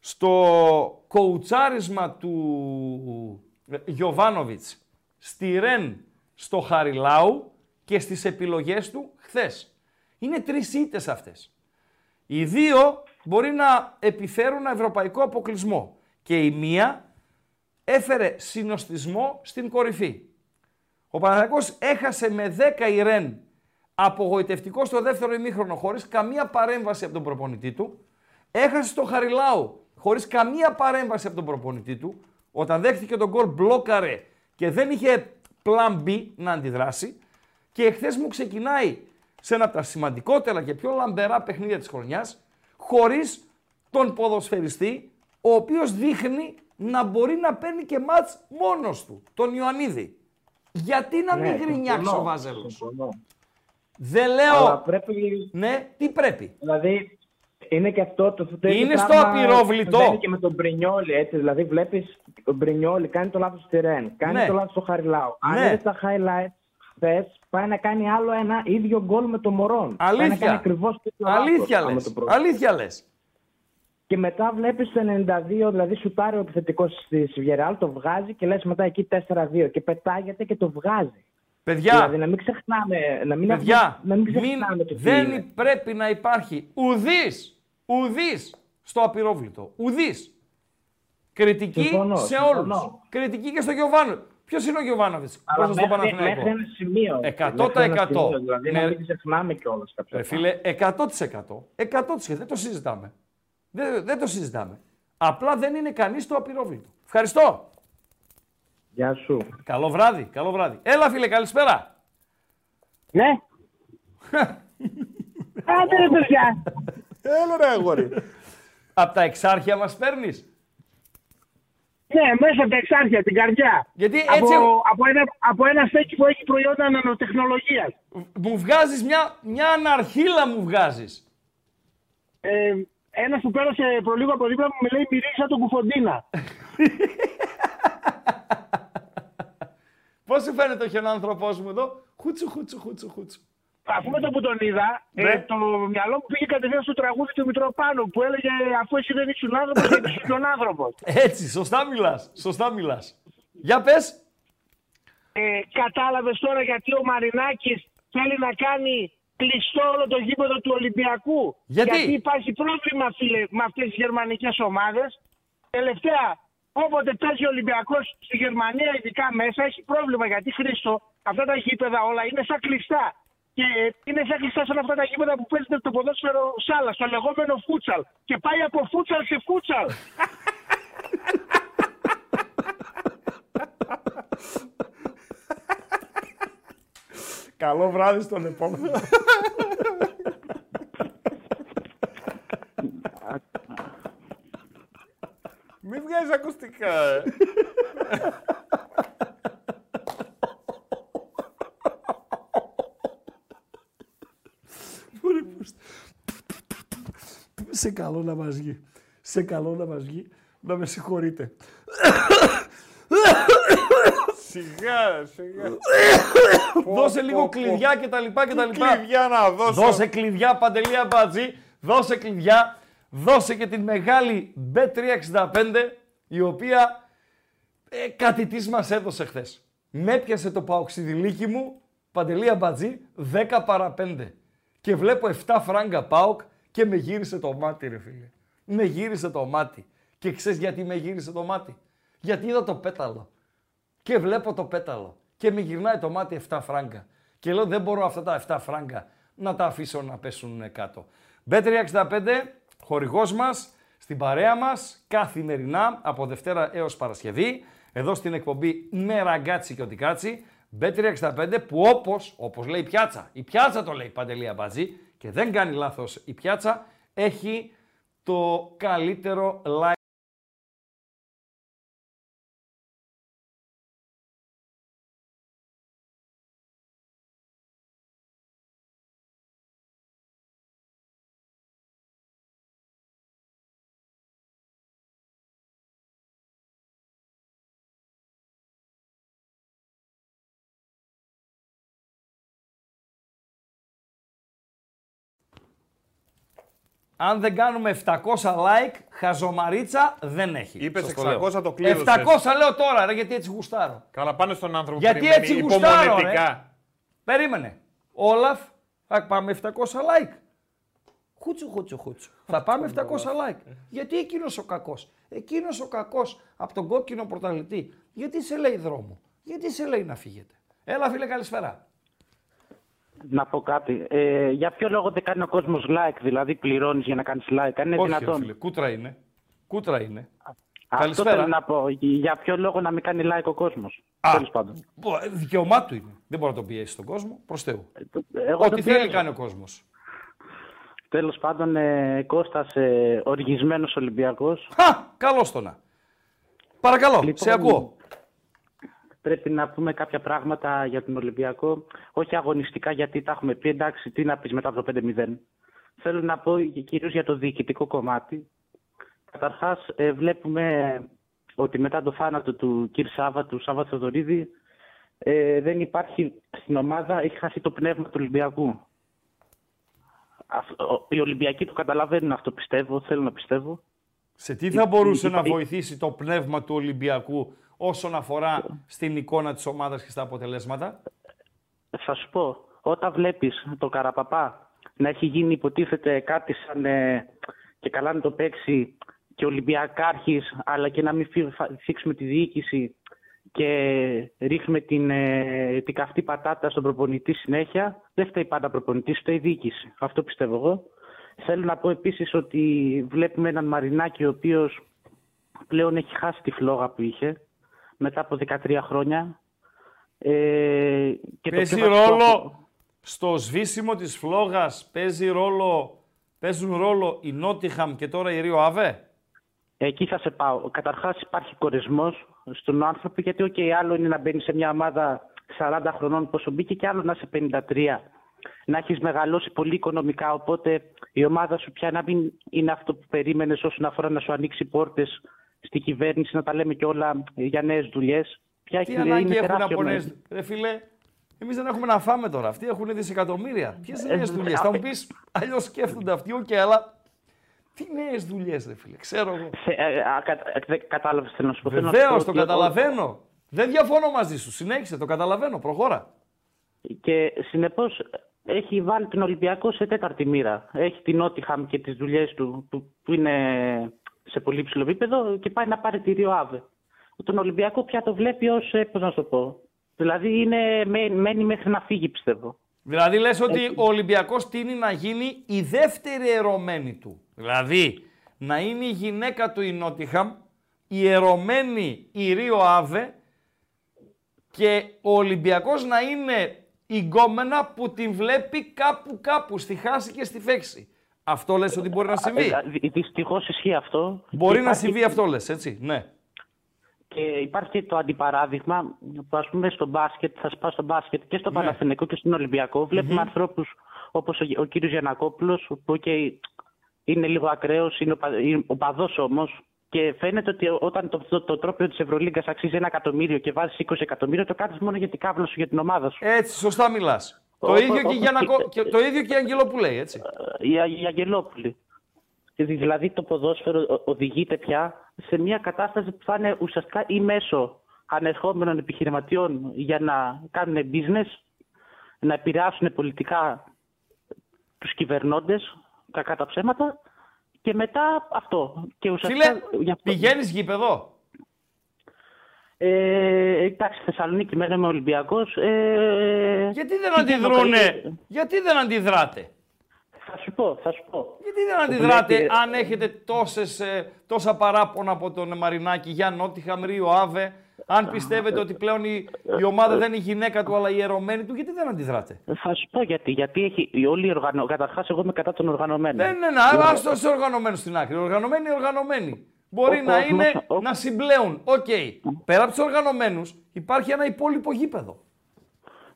στο κοουτσάρισμα του Γιωβάνοβιτς στη Ρεν στο Χαριλάου και στις επιλογές του χθες. Είναι τρεις ήττες αυτές. Οι δύο μπορεί να επιφέρουν ευρωπαϊκό αποκλεισμό και η μία έφερε συνοστισμό στην κορυφή. Ο Παναθηναϊκός έχασε με 10 η Ρεν απογοητευτικό στο δεύτερο ημίχρονο χωρίς καμία παρέμβαση από τον προπονητή του. Έχασε στο Χαριλάου χωρίς καμία παρέμβαση από τον προπονητή του. Όταν δέχτηκε τον γκολ μπλόκαρε και δεν είχε plan B να αντιδράσει. Και εχθές μου ξεκινάει σε ένα από τα σημαντικότερα και πιο λαμπερά παιχνίδια της χρονιάς χωρίς τον ποδοσφαιριστή ο οποίος δείχνει να μπορεί να παίρνει και μάτς μόνος του, τον Ιωαννίδη. Γιατί να μην Ναι, γρινιάξει συμφωνώ, ο Βάζελος; συμφωνώ. Δεν λέω. Αλλά πρέπει... Ναι, τι πρέπει; Δηλαδή, είναι και αυτό το, το ίδιο Είναι στο πράγμα απειρόβλητο. συμβαίνει και με τον Μπρινιόλι, έτσι. Δηλαδή, βλέπεις τον Μπρινιόλι κάνει το λάθος στη Ρεν, κάνει Ναι. το λάθος στο Χαριλάου. Αν Ναι. είδες τα highlights χθες, πάει να κάνει άλλο ένα ίδιο γκολ με τον Μωρόν. Πάει να κάνει Αλήθεια. ακριβώς τέτοιο Αλήθεια λάθος, άμα λες. το πρώτο. Αλήθεια λες. Και μετά βλέπεις το 92, δηλαδή σουτάρει ο επιθετικός στη Σιβιερεάλ, το βγάζει και λες μετά εκεί 4-2 και πετάγεται και το βγάζει. Παιδιά, Δηλαδή να μην ξεχνάμε. Να μην, παιδιά, έχουμε- να μην μην- ξεχνάμε το τι δεν είναι. πρέπει να υπάρχει ουδής, ουδής στο απειρόβλητο. Ουδής. Κριτική Συμφωνώ, σε συμφωνώ. όλους. Κριτική και στο Γιωβάνο. Ποιος είναι ο Γιωβάνοβιτς Αλλά προς τον μέχρι, Παναθηναϊκό; μέχρι ένα σημείο. 100%. Μέχρι ένα σημείο, Δηλαδή Ναι. να μην ξεχνάμε κιόλας κάποια Ρε φίλε, 100%. 100%. Δεν το συζητάμε. Δεν, δεν το συζητάμε. Απλά δεν είναι κανείς στο απειρόβλητο. Ευχαριστώ. Γεια σου. Καλό βράδυ, καλό βράδυ. Έλα φίλε, καλησπέρα. Ναι. *laughs* Άντε ρε παιδιά. Έλα ρε αγόρι. Απ' τα εξάρχεια μας παίρνεις; Ναι, μέσα από τα εξάρχεια, την καρδιά. Γιατί από, έτσι- από, ένα, από ένα στέκι που έχει προϊόντα νανοτεχνολογίας. Μου βγάζεις μια, μια αναρχίλα μου βγάζεις. Ε, ένας που πέρασε προλίγο από δίπλα μου με λέει μυρίζεις τον κουφοντίνα. *laughs* Πώς σου φαίνεται ο χιονάνθρωπός μου εδώ; Χούτσου, χούτσου, χούτσου, χούτσου. Αφού με το που τον είδα, Ναι. ε, το μυαλό μου πήγε κατευθείαν στο τραγούδι του Μητροπάνου που έλεγε Αφού εσύ δεν ήσουν άνθρωπος, δεν ήσουν άνθρωπο. Έτσι, σωστά μιλάς, σωστά μιλάς. Για πες. Ε, Κατάλαβες τώρα γιατί ο Μαρινάκης θέλει να κάνει κλειστό όλο το γήπεδο του Ολυμπιακού; Γιατί; υπάρχει πρόβλημα, φίλε, με αυτές τις γερμανικές ομάδες. Τελευταία, όποτε παίζει ο Ολυμπιακός στη Γερμανία, ειδικά μέσα, έχει πρόβλημα. Γιατί Χρήστο, αυτά τα γήπεδα όλα είναι σαν κλειστά. Και είναι σαν κλειστά σαν αυτά τα γήπεδα που παίζεται το ποδόσφαιρο σάλας, το λεγόμενο φούτσαλ. Και πάει από φούτσαλ σε φούτσαλ. Καλό βράδυ στον επόμενο. Μην βγάζει ακουστικά. ε. Σε καλό να μας βγει. Σε καλό να μας βγει. Να με συγχωρείτε. Σιγά, σιγά. Δώσε Πω, λίγο πω, κλειδιά και τα λοιπά και τα Τι λοιπά. κλειδιά να δώσω; Δώσε κλειδιά, Παντελή Αμπατζή. Δώσε κλειδιά. Δώσε και την μεγάλη B365 η οποία ε, κάτι της μας έδωσε χθες. Με έπιασε το παοξιδιλίκι μου, παντελή αμπατζή, 10 παρα 5. Και βλέπω 7 φράγκα πάοκ και με γύρισε το μάτι, ρε φίλε. Με γύρισε το μάτι. Και ξέρεις γιατί με γύρισε το μάτι; Γιατί είδα το πέταλο. Και βλέπω το πέταλο. Και με γυρνάει το μάτι 7 φράγκα. Και λέω δεν μπορώ αυτά τα 7 φράγκα να τα αφήσω να πέσουν κάτω. Bet365, χορηγός μας, στην παρέα μας, καθημερινά από Δευτέρα έως Παρασκευή, εδώ στην εκπομπή με ραγκάτσι και οτικάτσι, Bet365 που όπως, όπως λέει η πιάτσα, η πιάτσα το λέει Παντελία Μπατζή και δεν κάνει λάθος η πιάτσα, έχει το καλύτερο live Αν δεν κάνουμε 700 like, χαζομαρίτσα δεν έχει. Είπες Σας το λέω. 600 το κλείδωσες. 700 λέω τώρα, ρε, γιατί έτσι γουστάρω. Καλά, πάνε στον άνθρωπο Γιατί που περιμένει έτσι γουστάρω, ρε. υπομονετικά. Περίμενε. Όλαφ, θα πάμε 700 like. Χούτσου, χούτσου, χούτσου. θα πάμε 700 like. Γιατί εκείνος ο κακός; Εκείνος ο κακός από τον κόκκινο πρωταθλητή. Γιατί σε λέει δρόμο; Γιατί σε λέει να φύγετε; Έλα, φίλε, καλησπέρα. Να πω κάτι. Ε, για ποιο λόγο δεν κάνει ο κόσμος like, δηλαδή πληρώνεις για να κάνεις like, αν είναι Όχι, ρε δυνατόν; φίλε, κούτρα είναι. Κούτρα είναι. Αυτό Καλησπέρα. θέλω να πω. Για ποιο λόγο να μην κάνει like ο κόσμος; Τέλος πάντων. Μπο- ε, Δικαίωμά του είναι. Δεν μπορεί να το πιέσει τον κόσμο. Προς Θεού. εγώ Ό,τι το θέλει πιέζω. κάνει ο κόσμος. Τέλος πάντων, ε, Κώστας, ε, οργισμένος Ολυμπιακός. Καλώς το να. Παρακαλώ, Λοιπόν, σε ακούω. Πρέπει να πούμε κάποια πράγματα για τον Ολυμπιακό. Όχι αγωνιστικά, γιατί τα έχουμε πει. Εντάξει, τι να πεις μετά από το 5-0. Θέλω να πω κυρίως για το διοικητικό κομμάτι. Καταρχάς, βλέπουμε ότι μετά το θάνατο του κ. Σάβα, του Σάβα Θεοδωρίδη, ε, δεν υπάρχει στην ομάδα, έχει χάσει το πνεύμα του Ολυμπιακού. Αυτό- Οι Ολυμπιακοί το καταλαβαίνουν αυτό, πιστεύω, θέλω να πιστεύω. Σε τι θα μπορούσε να Υπά- βοηθήσει το πνεύμα του Ολυμπιακού όσον αφορά στην εικόνα της ομάδας και στα αποτελέσματα; Θα σου πω, όταν βλέπεις τον Καραπαπά να έχει γίνει υποτίθεται κάτι σαν ε, και καλά να το παίξει και Ολυμπιακάρχης, αλλά και να μην φύ- φα- θίξουμε τη διοίκηση και ρίχνουμε την, ε, την καυτή πατάτα στον προπονητή συνέχεια, δεν φταίει πάντα προπονητής, φταίει η διοίκηση. Αυτό πιστεύω εγώ. Θέλω να πω επίσης ότι βλέπουμε έναν Μαρινάκη ο οποίος πλέον έχει χάσει τη φλόγα που είχε μετά από 13 χρόνια. Ε, και το Παίζει πιο βασικό- ρόλο στο σβήσιμο της φλόγας, παίζει ρόλο, παίζουν ρόλο η Νότιγχαμ και τώρα η Ρίο Αβέ; Εκεί θα σε πάω. Καταρχάς υπάρχει κορεσμός στον άνθρωπο, γιατί οκ, άλλο είναι να μπαίνει σε μια ομάδα 40 χρονών όσο μπήκε και άλλο να είσαι 53. Να έχεις μεγαλώσει πολύ οικονομικά, οπότε η ομάδα σου πια να μην είναι αυτό που περίμενες όσον αφορά να σου ανοίξει πόρτες στη κυβέρνηση, να τα λέμε και όλα για νέες δουλειές. Πια Τι έχει- ανάγκη είναι έχουν τεράστιο από μέρος. νέες... Ρε φίλε, εμείς δεν έχουμε να φάμε τώρα. Αυτοί έχουν δισεκατομμύρια. Ποιες Ε, νέες δουλειές; Θα μου πεις, αλλιώς σκέφτονται αυτοί, οκ, αλλά τι νέες δουλειές, ρε φίλε, ξέρω εγώ. Σε- ε, α, κα- ε, δεν κατάλαβες θέλω να σου πω. Θέλω να σου πω Βεβαίως, το ότι- καταλαβαίνω. Δεν διαφωνώ μαζί σου. Συνέχισε, το καταλαβαίνω. Προχώρα. Και συνεπώς έχει βάλει τον Ολυμπιακό σε τέταρτη μοίρα. Έχει την Νότιχαμ και τις δουλειές του που, που είναι σε πολύ ψηλό επίπεδο και πάει να πάρει τη Ρίο Άβε. Τον Ολυμπιακό πια το βλέπει ως, πώς να σου το πω. Δηλαδή είναι, μένει- μένει μέχρι να φύγει, πιστεύω. Δηλαδή λες ότι ο Ολυμπιακός τίνει να γίνει η δεύτερη ερωμένη του. Δηλαδή να είναι η γυναίκα του η Νότιχαμ, η ερωμένη η Ρίο Άβε και ο Ολυμπιακός να είναι η γκόμενα που την βλέπει κάπου κάπου, στη χάση και στη φέξη. Αυτό λες ότι μπορεί να συμβεί. Δυστυχώς ισχύει αυτό. Μπορεί Και να υπάρχει- συμβεί αυτό λες, έτσι. Ναι. Και υπάρχει και το αντιπαράδειγμα που ας πούμε στο μπάσκετ, θα σπάω στο μπάσκετ και στο Ναι. Παναθηναϊκό και στον Ολυμπιακό. Βλέπουμε ανθρώπους όπως ο, ο κύριος Γιανακόπουλος που okay, είναι λίγο ακραίος, είναι οπα- είναι οπαδός όμως και φαίνεται ότι όταν το, το, το τρόπιο της Ευρωλίγκας αξίζει ένα εκατομμύριο και βάζεις 20 εκατομμύρια το κάνεις μόνο για την κάβλα σου, για την ομάδα σου. Έτσι, σωστά μιλάς. Το Όπως- ίδιο, και η όπως Γιανακο... και- και το ίδιο και η Αγγελόπουλη, έτσι. η, η Αγγελόπουλη. Δηλαδή το ποδόσφαιρο ο- οδηγείται πια σε μια κατάσταση που θα είναι ουσιαστικά ή μέσω ανερχόμενων επιχειρηματιών για να κάνουν business, να επηρεάσουν πολιτικά τους κυβερνώντες, κακά τα ψέματα, και μετά αυτό. Και ουσιαστικά, Φίλε, γι' αυτό- πηγαίνεις γήπεδο. Ε, εντάξει, Θεσσαλονίκη μένω με Ολυμπιακός. Ε, Γιατί δεν πηγαίνω αντιδρούνε, καλύτερα. γιατί δεν αντιδράτε; Θα σου πω, θα σου πω. Γιατί δεν Το αντιδράτε βλέπει- αν έχετε τόσες, ε, τόσα παράπονα από τον Μαρινάκη για Νότιχαμ, Ρίο, Άβε, αν πιστεύετε ότι πλέον η, η ομάδα δεν είναι η γυναίκα του αλλά η ερωμένη του, γιατί δεν αντιδράτε; Θα σου πω γιατί. Γιατί έχει η όλη οργανω... Καταρχάς, εγώ είμαι κατά των οργανωμένων. Δεν είναι ένα, ας το σε οργανωμένο στην άκρη. Οργανωμένοι είναι οργανωμένοι. Μπορεί Ο να κόσμος- είναι να συμπλέουν. Οκ. Πέρα από τους οργανωμένους υπάρχει ένα υπόλοιπο γήπεδο.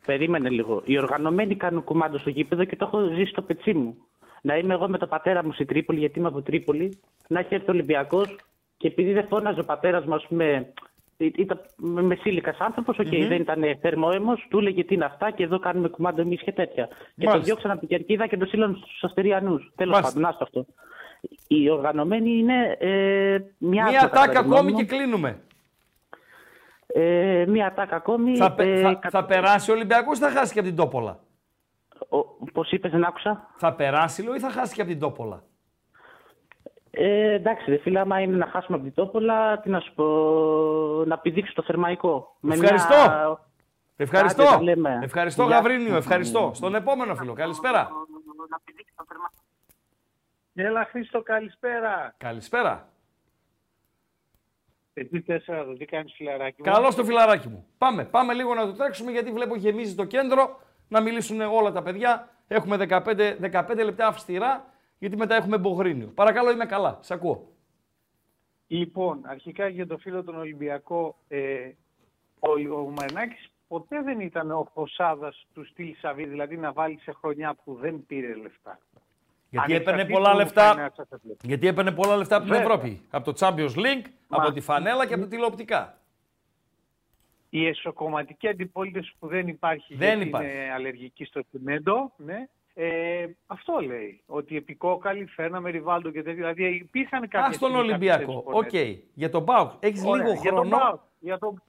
Περίμενε λίγο. Οι οργανωμένοι κάνουν κουμάντο στο γήπεδο και το έχω ζήσει στο πετσί μου. Να είμαι εγώ με τον πατέρα μου στην Τρίπολη, γιατί είμαι από Τρίπολη, να έχει έρθει ο Ολυμπιακός και επειδή δεν φώναζε ο πατέρας μου, ας πούμε, ή- ήταν μεσήλικα άνθρωπος, οκ, Μμμ. δεν ήταν θερμόαιμος, του έλεγε τι είναι αυτά και εδώ κάνουμε κουμάντο εμείς και τέτοια. Και το Μάλιστα. διώξαν από την κερκίδα και το στείλαν στους Αστεριανούς. Τέλος Μάλιστα. πάντων, άστο αυτό. Οι οργανωμένοι είναι ε, μια. Μία τάκα ακόμη και κλείνουμε. Ε, μία τάκα ακόμη. Θα, πε- ε, θα, κα- θα περάσει ο Ολυμπιακός ή θα χάσει και από την Τόπολα; Πώς είπες, δεν άκουσα. Θα περάσει λέω ή θα χάσει και από την Τόπολα; Ε, εντάξει, ρε φίλε, άμα είναι να χάσουμε από την Τόπολα, τι να σου πω, να πηδήξει το θερμαϊκό. Με Ευχαριστώ. Μια... Ευχαριστώ. Άντε, τα λέμε. Ευχαριστώ Γεια. Γαβρίνιο. Ευχαριστώ. Στον επόμενο φίλο. Καλησπέρα. Έλα Χρήστο, καλησπέρα. Καλησπέρα. Εκεί τέσσερα το τι κάνεις φιλαράκι μου; Καλό στο φιλαράκι μου. Πάμε, πάμε λίγο να το τρέξουμε γιατί βλέπω γεμίζει το κέντρο να μιλήσουν όλα τα παιδιά. Έχουμε 15, 15 λεπτά αυστηρά γιατί μετά έχουμε μπογρίνιο. Παρακαλώ, είμαι καλά. Σε ακούω. Λοιπόν, αρχικά για το φίλο τον Ολυμπιακό, ε, ο, ο Μαρινάκης ποτέ δεν ήταν ο Ποσάδας του στυλ Σαββίδη, δηλαδή να βάλει σε χρονιά που δεν πήρε λεφτά. Γιατί έπαιρνε Ανεξαρτήτου πολλά λεφτά. financial fair play. Γιατί έπαιρνε πολλά λεφτά από την Βέβαια. Ευρώπη. Από το Champions League, από τη φανέλα και από τα τηλεοπτικά. Η εσωκομματική αντιπολίτευση που δεν υπάρχει Δεν γιατί υπάρχει. είναι αλλεργική στο τσιμέντο, ναι, ε, αυτό λέει. Ότι επί Κόκκαλη φέρναμε Ριβάλντο και τέτοια. Δηλαδή υπήρχαν κάποια. Α τον Ολυμπιακό. Οκ. Για τον Πάουκ. Έχεις Ωραία, λίγο για τον χρόνο. ΠΑΟΚ, για τον...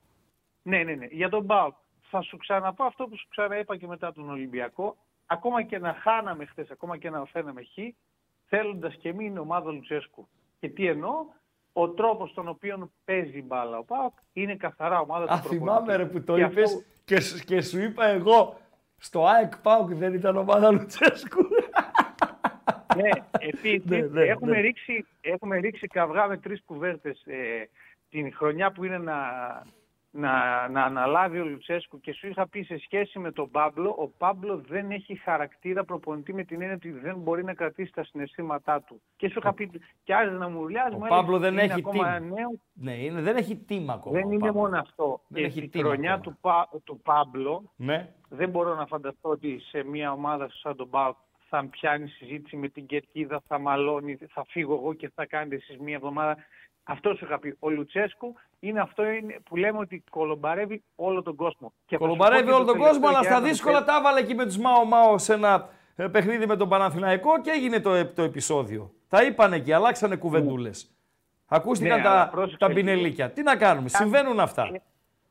Ναι, ναι, ναι. Για τον Μπάουκ. Θα σου ξαναπώ αυτό που σου ξαναείπα και μετά τον Ολυμπιακό. Ακόμα και να χάναμε χθες, ακόμα και να φαίναμε χ, θέλοντας και εμείς είναι ομάδα Λουτσέσκου. Και τι εννοώ, ο τρόπος τον οποίο παίζει η μπάλα ο Πάουκ είναι καθαρά ομάδα του Α, προπονητή. θυμάμαι ρε που το Και είπες αυτό- και, σου- και σου είπα εγώ στο ΑΕΚ Πάουκ δεν ήταν ομάδα Λουτσέσκου. *laughs* Ναι, επίσης, Ναι, ναι, έχουμε, ναι. Ρίξει, έχουμε ρίξει καυγά με τρεις κουβέρτες ε, την χρονιά που είναι να, να, να αναλάβει ο Λουτσέσκου και σου είχα πει σε σχέση με τον Πάμπλο, ο Πάμπλο δεν έχει χαρακτήρα προπονητή με την έννοια ότι δεν μπορεί να κρατήσει τα συναισθήματά του. Και σου είχα πει, και άρεσε να μου λιάζει, Ο μου Πάμπλο έλεγες, δεν είναι έχει ακόμα team. νέος, ναι, είναι, δεν έχει team ακόμα. δεν ο είναι Πάμπλο. μόνο αυτό. Δεν και έχει η team χρονιά ακόμα. του, Πα, του Πάμπλο Ναι. δεν μπορώ να φανταστώ ότι σε μια ομάδα σαν τον ΠΑΟΚ θα πιάνει συζήτηση με την κερκίδα, θα μαλώνει, θα φύγω εγώ και θα κάνετε εσείς μια εβδομάδα. Αυτός σου είχα πει. Ο Λουτσέσκου είναι αυτό είναι που λέμε ότι κολομπαρεύει όλο τον κόσμο. Και θα σου πω Κολομπαρεύει και το όλο τον τελευταίο κόσμο, αλλά για στα ένα δύσκολα τελευταίο. τα έβαλε εκεί με τους Μάο Μάο σε ένα ε, παιχνίδι με τον Παναθηναϊκό και έγινε το, ε, το επεισόδιο. Τα είπαν εκεί, αλλάξανε κουβεντούλες. Ακούστηκαν Ναι, αλλά τα, πρόσεξε τα λίγο. πινελίκια. Τι να κάνουμε, συμβαίνουν αυτά.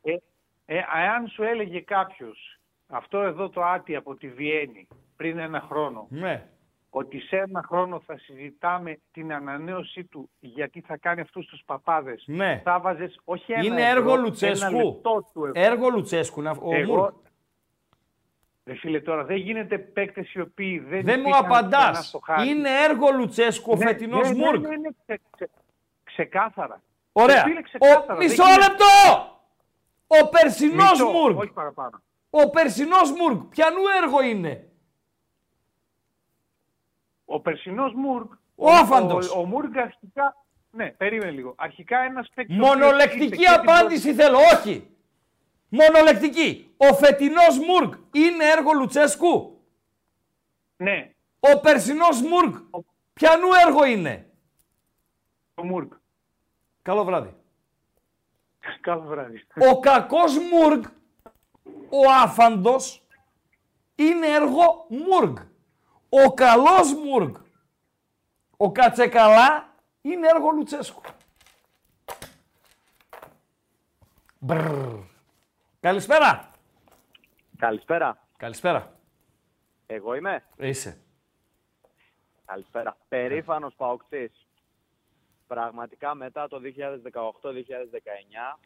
Ε, ε, εάν σου έλεγε κάποιος αυτό εδώ το άτι από τη Βιέννη πριν ένα χρόνο, Ναι. Ότι σε ένα χρόνο θα συζητάμε την ανανέωσή του γιατί θα κάνει αυτούς τους παπάδες. Ναι. Θα βάζες όχι ένα Είναι ευρώ, έργο ένα Λουτσέσκου. λεπτό του ευρώ. Έργο Λουτσέσκου. να- Ο Μουρκ. Εγώ, Ρε φίλε τώρα, δεν γίνεται παίκτες οι οποίοι δεν Δεν μου υπήρχαν απαντάς. πουθενά στο χάρτη. Είναι έργο Λουτσέσκου ο Ναι, φετινός ναι, ναι, Μουρκ. ναι, ναι, ξε- ξε- ξεκάθαρα. Ωραία. Ρε φίλε, ξεκάθαρα, Ο, δεν μισό γίνεται- λεπτό! Ο περσινός Μισό, Μουρκ. Όχι παραπάνω. Ο περσινός Μουρκ. Ποιανού έργο είναι; Ο περσινός Μουρκ. Ο άφαντος. Ο, ο Μουρκ αρχικά. Ναι, περίμενε λίγο. Αρχικά ένας παίκτης. Μονολεκτική απάντηση θέλω. Όχι. Μονολεκτική. Ο φετινός Μουρκ είναι έργο Λουτσέσκου; Ναι. Ο περσινός Μουρκ. Ποιανού έργο είναι; Ο Μουρκ. Καλό βράδυ. *laughs* Καλό βράδυ. Ο κακός Μουργκ, ο άφαντος, είναι έργο Μουργκ. Ο καλός Μουργκ, ο Κατσεκαλά, είναι έργο Λουτσέσκου. Μπρρρ. Καλησπέρα. Καλησπέρα. Καλησπέρα. Εγώ είμαι. Είσαι. Καλησπέρα. Περήφανος Παοκτής. Πραγματικά μετά το 2018-2019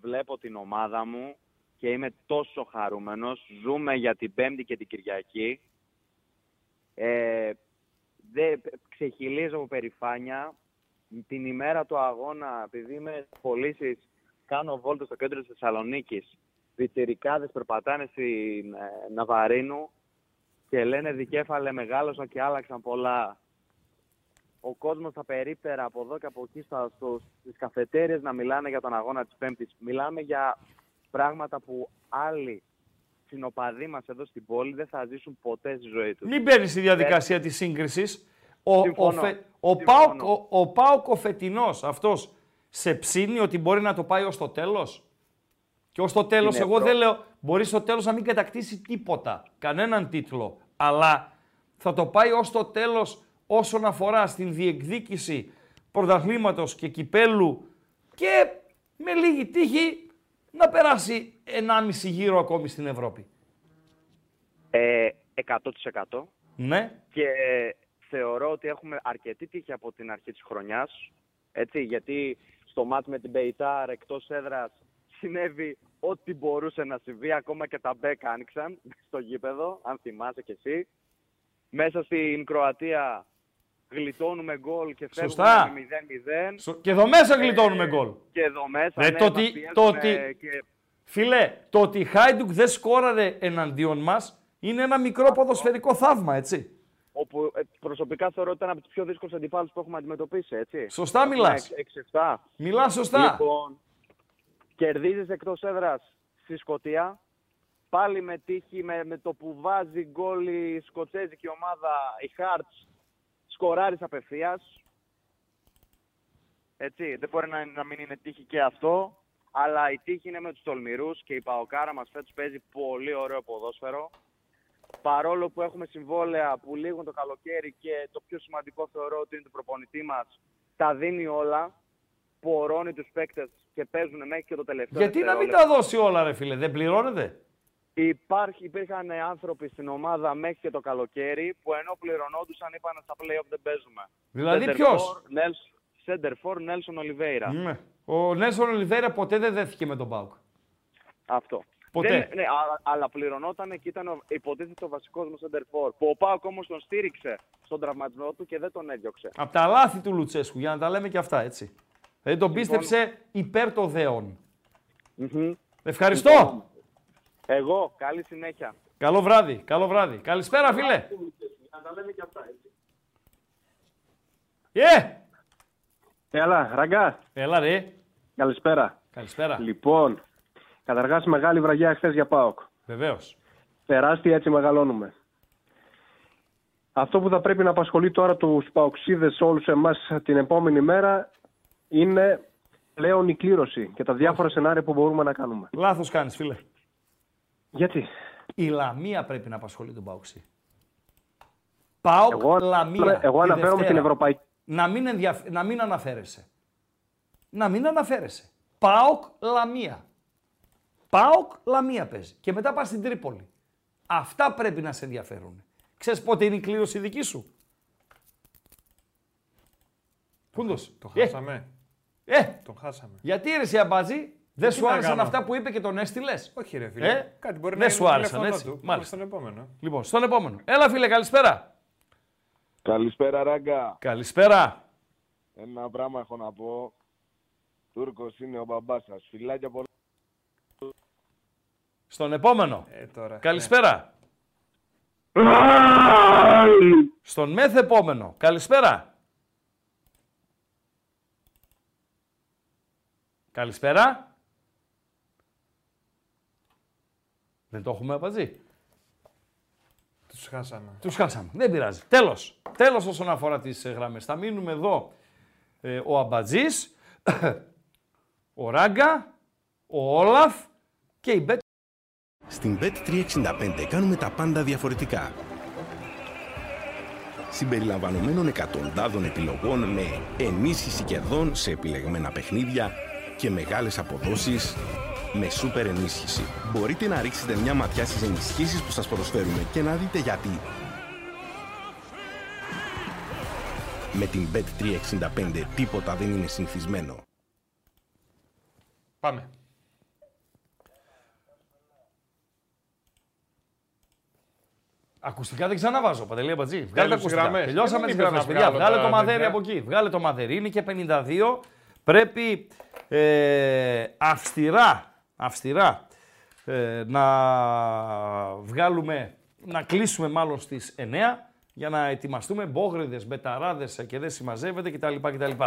βλέπω την ομάδα μου και είμαι τόσο χαρούμενος. Ζούμε για την Πέμπτη και την Κυριακή. Ε, δε, ξεχυλίζω από περηφάνεια. Την ημέρα του αγώνα, επειδή είμαι πωλήσεις, κάνω βόλτα στο κέντρο της Θεσσαλονίκης. Πιτσιρικάδες περπατάνε στην ε, Ναβαρίνου και λένε δικέφαλε μεγάλωσα και άλλαξαν πολλά. Ο κόσμος στα περίπτερα από εδώ και από εκεί στα, στο, στις καφετέριες να μιλάνε για τον αγώνα της Πέμπτης. Μιλάμε για πράγματα που άλλοι συνοπαδοί μας εδώ στην πόλη δεν θα ζήσουν ποτέ στη ζωή τους. Μην μπαίνει στη διαδικασία της σύγκρισης. Ο, ο, Συμφωνώ. φε- ο, Πάοκ, ο, ο Πάοκ ο φετινός αυτός σε ψήνει ότι μπορεί να το πάει ως το τέλος; Και ως το τέλος, Είναι εγώ προ- δεν λέω, μπορεί στο τέλος να μην κατακτήσει τίποτα, κανέναν τίτλο. Αλλά θα το πάει ως το τέλος όσον αφορά στην διεκδίκηση πρωταθλήματος και κυπέλου και με λίγη τύχη να περάσει 1,5 γύρο ακόμη στην Ευρώπη. Ε, 100%. Ναι. Και θεωρώ ότι έχουμε αρκετή τύχη από την αρχή της χρονιάς. Έτσι, γιατί στο μάτς με την Μπεϊτάρ εκτός έδρας συνέβη ό,τι μπορούσε να συμβεί. Ακόμα και τα μπέκ άνοιξαν στο γήπεδο, αν θυμάσαι κι εσύ. Μέσα στην Κροατία γλιτώνουμε γκολ και φεύγουμε Σωστά. με 0-0. Σω- Και εδώ μέσα γλιτώνουμε γκολ. Και εδώ μέσα, Ρε, ναι, το μας ότι- πιέζουν, το ότι- ε, και Φίλε, το ότι η Χάιντουκ δεν σκόραρε εναντίον μας είναι ένα μικρό ποδοσφαιρικό θαύμα, έτσι. όπου ε, προσωπικά θεωρώ ότι ήταν από τους πιο δύσκολους αντιπάλους που έχουμε αντιμετωπίσει, έτσι. Σωστά Έχουμε μιλάς. εξ- 6-7. Μιλάς σωστά. Λοιπόν, κερδίζεις εκτός έδρας στη Σκωτία. Πάλι με τύχη, με, με το που βάζει γκολ η σκοτσέζικη ομάδα, η Hearts, σκοράρεις απευθείας. Έτσι, δεν μπορεί να, να μην είναι τύχη και αυτό. Αλλά η τύχη είναι με τους τολμηρούς και η Παοκάρα μας φέτος παίζει πολύ ωραίο ποδόσφαιρο. Παρόλο που έχουμε συμβόλαια που λήγουν το καλοκαίρι και το πιο σημαντικό θεωρώ ότι είναι το προπονητή μας, τα δίνει όλα, πορώνει τους παίκτες και παίζουν μέχρι και το τελευταίο Γιατί να μην τα δευτερόλεπτο. δώσει όλα, ρε φίλε, δεν πληρώνεται; Υπάρχει, υπήρχαν άνθρωποι στην ομάδα μέχρι και το καλοκαίρι που ενώ πληρωνόντουσαν είπαν στα play-off δεν παίζουμε. Δηλαδή Center ποιος; for, Nels- Center for Nelson Oliveira. Ναι. Ο Νέλσον Ολιβέρα ποτέ δεν δέθηκε με τον Πάουκ. Αυτό. Ποτέ. Δεν, ναι, αλλά, αλλά πληρωνόταν και ήταν ο- υποτίθεται ο βασικός μου center for. Που ο Πάοκ όμως τον στήριξε στον τραυματισμό του και δεν τον έδιωξε. Από τα λάθη του Λουτσέσκου, για να τα λέμε και αυτά, έτσι. Δηλαδή τον πίστεψε υπέρ των δέων. Ευχαριστώ. Λοιπόν, Εγώ, καλή συνέχεια. Καλό βράδυ, καλό βράδυ. Καλησπέρα, φίλε. Να τα λέμε και αυτά, έτσι. Ε! Έλα, ραγκά. Έλα, ρε. Καλησπέρα. Καλησπέρα. Λοιπόν, καταρχάς μεγάλη βραγιά χθες για ΠΑΟΚ. Βεβαίως. Τεράστια έτσι μεγαλώνουμε. Αυτό που θα πρέπει να απασχολεί τώρα τους Παοξίδε όλους εμάς την επόμενη μέρα είναι πλέον η κλήρωση και τα διάφορα σενάρια που μπορούμε να κάνουμε. Λάθος κάνεις, φίλε. Γιατί; Η Λαμία πρέπει να απασχολεί τον Πάουξη. Πάοκ, Εγώ- Λαμία. εγώ τη αναφέρομαι Δευτέρα. στην Ευρωπαϊκή. Να μην, ενδιαφ... να μην αναφέρεσαι. Να μην αναφέρεσαι. Πάοκ, Λαμία. Πάοκ, Λαμία παίζει. Και μετά πας στην Τρίπολη. Αυτά πρέπει να σε ενδιαφέρουν. Ξέρεις πότε είναι η κλήρωση δική σου; Πούντος. Το Ε, χάσαμε. Ε, Τον χάσαμε. γιατί ρε εσύ αμπάζη, δεν Τι σου να άρεσαν κάνω; αυτά που είπε και τον έστειλε. Όχι, ρε φίλε. Ε, Κάτι μπορεί δεν να σου είναι άρεσαν τηλέφωνο έτσι; του. Πάμε Μάλιστα. Στον επόμενο. Λοιπόν, στον επόμενο. Έλα φίλε, καλησπέρα. Καλησπέρα, Ράγκα. Καλησπέρα. Ένα πράγμα έχω να πω. Τούρκος είναι ο μπαμπάς σας. Φιλάκια πολλά. Στον επόμενο. Ε, τώρα. Καλησπέρα. Στον μεθ επόμενο. Καλησπέρα. Καλησπέρα. Δεν το έχουμε απαντήσει. Τους χάσαμε. Τους χάσαμε. Δεν πειράζει. Τέλος. Τέλος όσον αφορά τις ε, γραμμές. Θα μείνουμε εδώ ε, ο Αμπατζής, *coughs* ο Ράγκα, ο Όλαφ και η Bet. Στην Bet365 κάνουμε τα πάντα διαφορετικά. Συμπεριλαμβανομένων εκατοντάδων επιλογών με ενίσχυση κερδών σε επιλεγμένα παιχνίδια και μεγάλες αποδόσεις με σούπερ ενίσχυση. Μπορείτε να ρίξετε μια ματιά στις ενισχύσεις που σας προσφέρουμε και να δείτε γιατί. Με την Bet365 τίποτα δεν είναι συνηθισμένο. Πάμε. Ακουστικά δεν ξαναβάζω, Παντελή Αμπατζή. Βγάλε τα Βγάλε τις ακουστικά. γραμμές. Τελειώσαμε Ε, τις μην γραμμές. πες να Παιδιά, βγάλω βγάλε τα το μαδέρι τέτοια. από εκεί. Βγάλε το μαδέρι. Είναι και 52. Πρέπει ε, αυστηρά, αυστηρά ε, να βγάλουμε, να κλείσουμε μάλλον στις 9 για να ετοιμαστούμε μπόγριδες, μπεταράδες και δεν συμμαζεύεται κτλ. κτλ.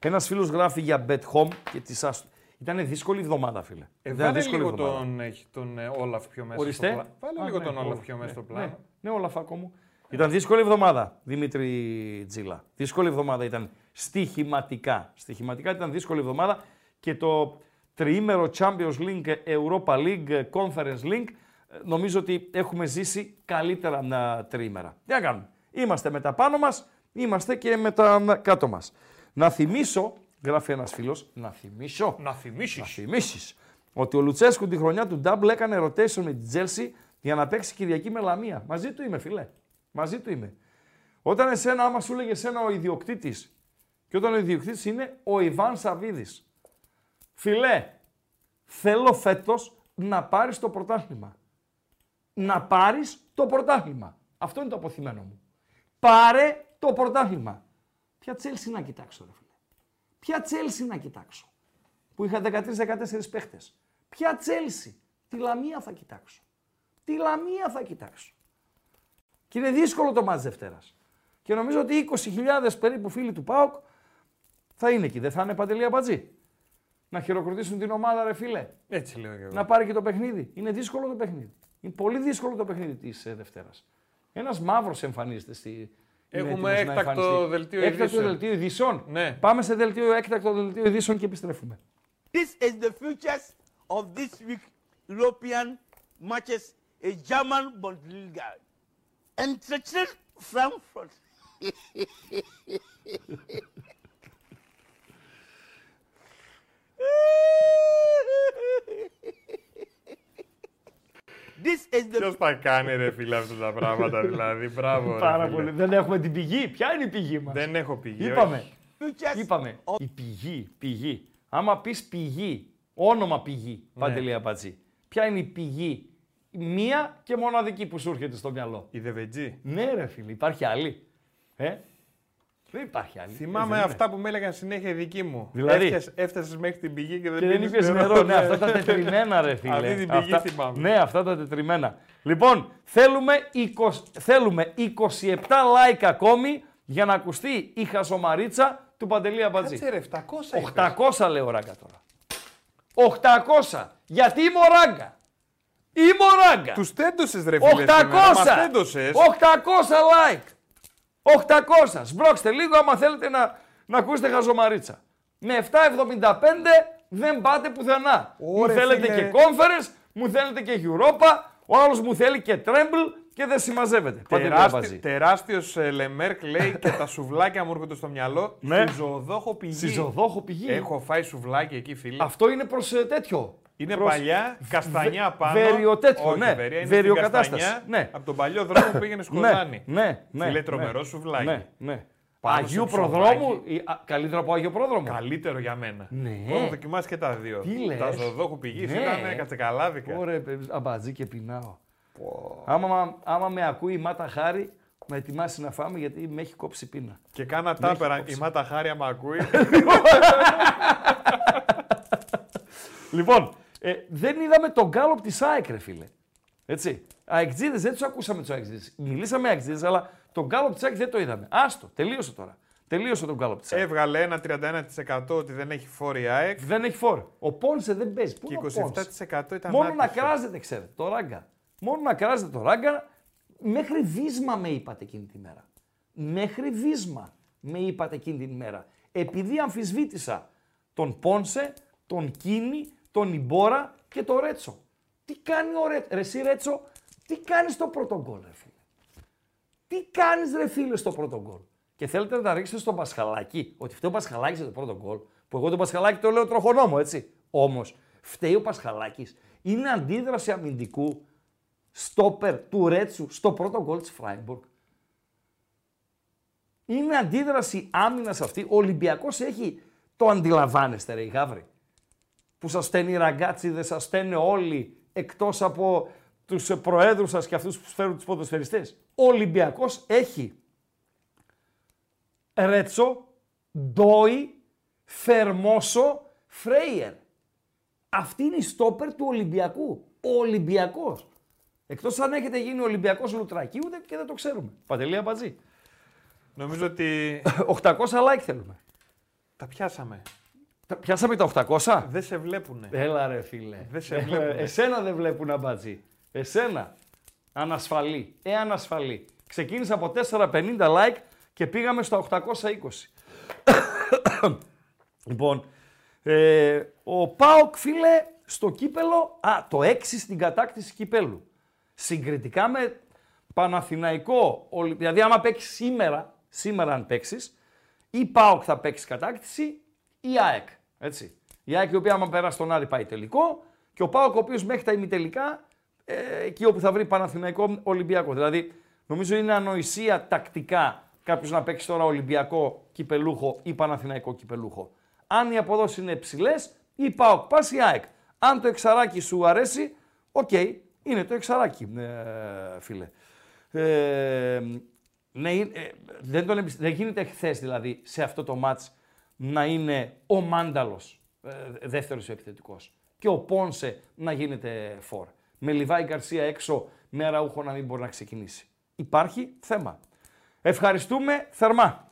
Ένας φίλος γράφει για Bet Home και τις άστο. Ήταν δύσκολη εβδομάδα, φίλε. Ε, Ήταν βάλε δύσκολη λίγο εβδομάδα. τον, έχει τον ε, Όλαφ πιο μέσα Ορίστε. στο πλάνο. Βάλε Α, λίγο ναι, τον Όλαφ Όλαφ, πιο μέσα ναι, στο πλάνο. Ναι, ναι Όλαφ μου. Ήταν δύσκολη εβδομάδα, Δημήτρη Τζίλα. Δύσκολη εβδομάδα ήταν στοιχηματικά. Στοιχηματικά ήταν δύσκολη εβδομάδα και το τριήμερο Champions League, Europa League, Conference League, ε, νομίζω ότι έχουμε ζήσει καλύτερα να τριήμερα. Τι να κάνουμε. Είμαστε με τα πάνω μας, είμαστε και με τα κάτω μας. Να θυμίσω, γράφει ένας φίλος, να θυμίσω, Να θυμίσεις. να θυμίσεις ότι ο Λουτσέσκου τη χρονιά του Double έκανε rotation με την Chelsea για να παίξει Κυριακή με Λαμία. Μαζί του είμαι, φιλέ. Μαζί του είμαι. Όταν εσένα, άμα σου έλεγε εσένα ο ιδιοκτήτης, και όταν ο ιδιοκτήτης είναι ο Ιβάν Σαββίδης. Φιλέ, θέλω φέτος να πάρεις το πρωτάθλημα. Να πάρεις το πρωτάθλημα. Αυτό είναι το αποθυμένο μου. Πάρε το πρωτάθλημα. Ποια Τσέλσι να κοιτάξω, ρε φίλε. Ποια Τσέλσι να κοιτάξω. Που είχα 13-14 παίχτες. Ποια Τσέλσι. Τη Λαμία θα κοιτάξω. Τη Λαμία θα κοιτάξω. Και είναι δύσκολο το μάτς Δευτέρας. Και νομίζω ότι 20.000 περίπου φίλοι του ΠΑΟΚ θα είναι εκεί. Δεν θα είναι παντελή αμπατζή. Να χειροκροτήσουν την ομάδα, ρε φίλε. Έτσι λέω και εγώ. Να πάρει και το παιχνίδι. Είναι δύσκολο το παιχνίδι. Είναι πολύ δύσκολο το παιχνίδι της Δευτέρας. Ένας μαύρος εμφανίζεται στη. είναι Έχουμε έτοιμος να έκτακτο εμφανιστεί. δελτίο Έκτακτο ειδήσεων. δελτίο ειδήσεων. Ναι. Πάμε σε δελτίο, έκτακτο δελτίο ειδήσεων και επιστρέφουμε. This is the futures of this week European matches. A German Bundesliga. Eintracht Frankfurt. *laughs* This is the Ποιος τα κάνει ρε φίλε αυτά τα πράγματα δηλαδή; Μπράβο ρε Πάρα φίλε. πολύ. Δεν έχουμε την πηγή. Ποια είναι η πηγή μας; Δεν έχω πηγή. Είπαμε. όχι. futures Είπαμε. Η πηγή. Πηγή. Άμα πεις πηγή, όνομα πηγή, Ναι. Παντελή Αμπατζή. Ποια είναι η πηγή, μία και μοναδική που σου έρχεται στο μυαλό. Η Δεβετζή. Ναι, ρε φίλε, υπάρχει άλλη. Ε; Δεν υπάρχει άλλη. Θυμάμαι Ε, δεν αυτά που με έλεγαν συνέχεια οι δικοί μου. Δηλαδή; Έφτιασες- Έφτασες μέχρι την πηγή και δεν Και δεν πίνεις είπε νερό, ναι, ναι. αυτά τα τετριμένα, ρε *laughs* φίλε. Αυτή την πηγή Αυτά- θυμάμαι. Ναι, αυτά τα τετριμένα. Λοιπόν, θέλουμε, 20, θέλουμε 27 like ακόμη για να ακουστεί η χασομαρίτσα του Παντελή Αμπατζή. Κάτσε ρε, 700 είπες. 800 λέω ράγκα τώρα. 800. Γιατί η Μωράγκα. Η Μωράγκα. Τους τέντωσες ρε φίλε. 800. σήμερα. Μας τέντωσες. 800 like. 800. Σμπρώξτε λίγο άμα θέλετε να, να ακούσετε χαζομαρίτσα. Με 7,75 δεν πάτε πουθενά. μου Ωρε, θέλετε φίλε. και conference, μου θέλετε και Europa, ο άλλος μου θέλει και tremble και δεν συμμαζεύεται. Πάτε Τεράστι, διαβάζει. τεράστιος ε, Λεμέρκ λέει και τα σουβλάκια μου έρχονται στο μυαλό. Ναι. Στη ζωοδόχο πηγή. Στη ζωοδόχο πηγή. Έχω φάει σουβλάκι εκεί φίλε. Αυτό είναι προς ε, τέτοιο. Είναι προς παλιά, καστανιά βε- πάνω. βεριοτέτιο, Όχι, ναι. βερία, είναι Βεριοκατάσταση, στην καστανιά, ναι. Από τον παλιό δρόμο που πήγαινε σκοτάνι. Ναι, ναι, ναι. Φίλε, ναι. τρομερό σουβλάκι. Ναι, ναι. Πάνω Αγίου σε ψωμάκι. Προδρόμου, ή- α, καλύτερο από Αγίου Πρόδρομο. Καλύτερο για μένα. Ναι. Έχω δοκιμάσει και τα δύο. Τι λες; Τα ζωοδόχου πηγής Ναι. ήταν κατσεκαλάδικα. Ωραία, αμπατζή και πεινάω. Άμα, άμα με ακούει η Μάτα Χάρη, με ετοιμάσει να φάμε γιατί με έχει κόψει πείνα. Και κάνα Με έχει τάπερα. κόψει. Η Μάτα Χάρια με ακούει. *laughs* Λοιπόν, ε, δεν είδαμε τον γκάλοπ της ΑΕΚ, ρε φίλε. Έτσι. Αεκτζίδες, δεν τους ακούσαμε τους αεκτζίδες. Μιλήσαμε αεκτζίδες, αλλά τον γκάλοπ της ΑΕΚ δεν το είδαμε. Άστο, τελείωσε τώρα. Τελείωσε τον γκάλοπ της ΑΕΚ. Έβγαλε ένα 31% ότι δεν έχει φορ η ΑΕΚ. Δεν έχει φορ. Ο Πόνσε δεν παίζει. Πού Και είναι ο Πόνσε; 27% ήταν Μόνο να άτυχο. κράζετε, ξέρετε, το ράγκα. Μόνο να κράζετε το ράγκα. Μέχρι βύσμα με είπατε εκείνη τη μέρα. Μέχρι βίσμα με είπατε εκείνη την μέρα. Επειδή αμφισβήτησα τον Πόνσε, τον Κίνη, τον Ιμπόρα και τον Ρέτσο. Τι κάνει ο Ρέτσο. Ρε εσύ Ρέτσο, τι κάνεις στο πρώτο γκολ, ρε φίλε; Τι κάνεις, ρε φίλε, στο πρώτο γκολ; Και θέλετε να τα ρίξετε στο Πασχαλάκι. Ότι αυτό ο Πασχαλάκι το πρώτο γκολ. Που εγώ τον Πασχαλάκη το λέω τροχονόμο, έτσι. Όμως, φταίει ο Πασχαλάκης. Είναι αντίδραση αμυντικού στόπερ του Ρέτσου στο πρώτο γκολ της Φράιμπουργκ. Είναι αντίδραση άμυνας αυτή. Ο Ολυμπιακός έχει. Το αντιλαμβάνεστε, ρε, οι γάβροι. Που σας στέλνει οι ραγκάτσιδε, σας στέλνουν όλοι εκτός από τους προέδρους σας και αυτούς που φέρουν τους ποδοσφαιριστές. Ο Ολυμπιακός έχει Ρέτσο, Ντόι, Φερμόσο, Φρέιερ. Αυτή είναι η στόπερ του Ολυμπιακού. Ο Ολυμπιακός. Εκτός αν έχετε γίνει Ολυμπιακός Λουτρακίου ούτε και δεν το ξέρουμε. Παντελή Αμπατζή. Νομίζω ότι *laughs* 800 like θέλουμε. τα πιάσαμε. Τα πιάσαμε τα 800. Δεν σε βλέπουνε. Έλα ρε φίλε. Δεν σε βλέπουνε. Εσένα δεν βλέπουν αμπατζή. Εσένα. Ανασφαλή. Ε, ανασφαλή. Ξεκίνησα από 450 like και πήγαμε στα 820. *coughs* λοιπόν, ε, ο Πάοκ, φίλε, στο κύπελο, α, το 6 στην κατάκτηση κυπέλου. Συγκριτικά με Παναθηναϊκό, Ολυ- δηλαδή άμα παίξεις σήμερα, σήμερα αν παίξεις, ή Πάοκ θα παίξεις κατάκτηση ή ΑΕΚ. Έτσι. Η ΑΕΚ η οποία άμα περάσει τον Άρη πάει τελικό και ο Πάοκ ο οποίος μέχρι τα ημιτελικά ε, εκεί όπου θα βρει Παναθηναϊκό Ολυμπιακό. Δηλαδή νομίζω είναι ανοησία τακτικά κάποιος να παίξει τώρα Ολυμπιακό κυπελούχο ή Παναθηναϊκό κυπελούχο. Αν οι αποδόσεις είναι ψηλέ, ή ΠΑΟΚ πας ή ΑΕΚ. Αν το εξαράκι σου αρέσει, οκ, είναι το εξαράκι, ε, φίλε. Ε, ναι, ε, δεν, τον, εμπισ- δεν γίνεται χθες δηλαδή σε αυτό το ματς να είναι ο Μάνταλος ε, δεύτερος επιθετικός και ο Πόνσε να γίνεται φορ. Με Λιβάη Γκαρσία έξω, με Αραούχο να μην μπορεί να ξεκινήσει. Υπάρχει θέμα. Ευχαριστούμε θερμά.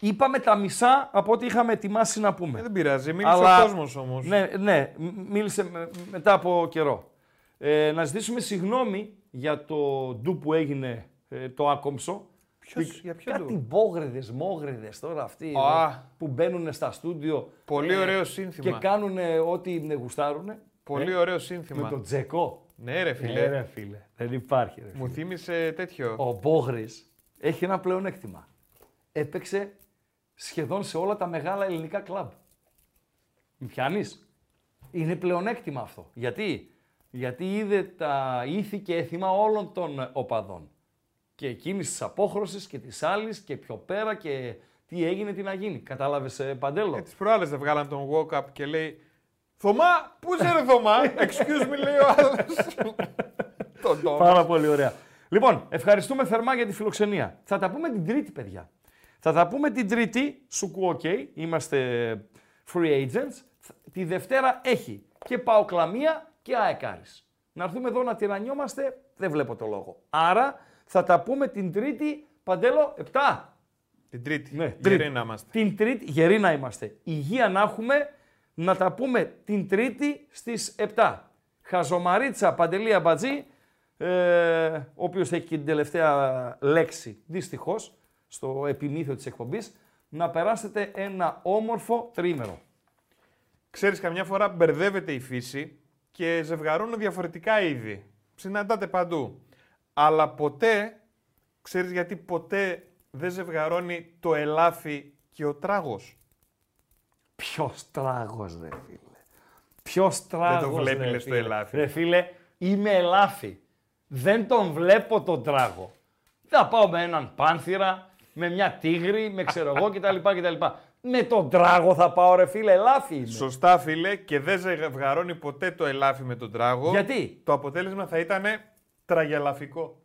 Είπαμε τα μισά από ό,τι είχαμε ετοιμάσει να πούμε. Ε, δεν πειράζει, μίλησε ο κόσμος όμως. Ναι, ναι, μ- μίλησε με- μετά από καιρό. Ε, να ζητήσουμε συγγνώμη για το ντου που έγινε ε, το άκομψο. Ποιος- Που- για ποιο Κάτι ντου; μπόγρεδες, μόγρεδες τώρα αυτοί Α. ε, που μπαίνουν στα στούντιο. Πολύ ε, ωραίο σύνθημα. Και κάνουν ό,τι με γουστάρουν. Πολύ ωραίο σύνθημα. Με τον Τζεκό. Ναι, ρε φίλε. Ε, ρε φίλε. Δεν υπάρχει. Ρε, Μου θύμισε τέτοιο. ο Μπόγρης έχει ένα πλεονέκτημα. Έπαιξε σχεδόν σε όλα τα μεγάλα ελληνικά κλαμπ. Με πιάνεις. Είναι πλεονέκτημα αυτό. Γιατί; Γιατί είδε τα ήθη και έθιμα όλων των οπαδών. Και εκείνης της απόχρωσης και της άλλης και πιο πέρα και τι έγινε, τι να γίνει. Κατάλαβες ε, Παντέλο; Τις προάλλες δεν βγάλαν τον walk-up και λέει Θωμά, πού είσαι ρε Θωμά, excuse me λέει ο άλλος. *laughs* Τον τόνο. Πάρα πολύ ωραία. Λοιπόν, ευχαριστούμε θερμά για τη φιλοξενία. Θα τα πούμε την Τρίτη, παιδιά. Θα τα πούμε την Τρίτη, σου ακούω OK, είμαστε free agents. Τη Δευτέρα έχει και Παοκλαμία και αεκάρης. Να έρθουμε εδώ να τυραννιόμαστε, δεν βλέπω το λόγο. Άρα θα τα πούμε την Τρίτη, Παντέλο, 7. Την Τρίτη. Ναι, Γεροί να είμαστε. Την Τρίτη, γεροί να είμαστε. Υγεία να έχουμε, να τα πούμε την Τρίτη στις 7. Χαζομαρίτσα Παντελή Αμπατζή, ε, ο οποίος έχει και την τελευταία λέξη, δυστυχώς, στο επιμήθειο της εκπομπής, να περάσετε ένα όμορφο τρίμερο. Ξέρεις, καμιά φορά μπερδεύεται η φύση και ζευγαρώνουν διαφορετικά είδη. Συναντάτε παντού. Αλλά ποτέ, ξέρεις γιατί ποτέ δεν ζευγαρώνει το ελάφι και ο τράγος; Ποιος τράγος, ρε φίλε. Ποιος τράγος, βλέπεις, ρε λες, το φίλε. ελάφι. Ρε φίλε, είμαι ελάφι. Δεν τον βλέπω τον τράγο. Θα πάω με έναν πάνθυρα, με μια τίγρη, με ξέρω εγώ *laughs* κτλ. κτλ. Με τον τράγο θα πάω, ρε φίλε, ελάφι είμαι. Σωστά, φίλε, και δεν ζευγαρώνει ποτέ το ελάφι με τον τράγο. Γιατί; Το αποτέλεσμα θα ήταν τραγελαφικό.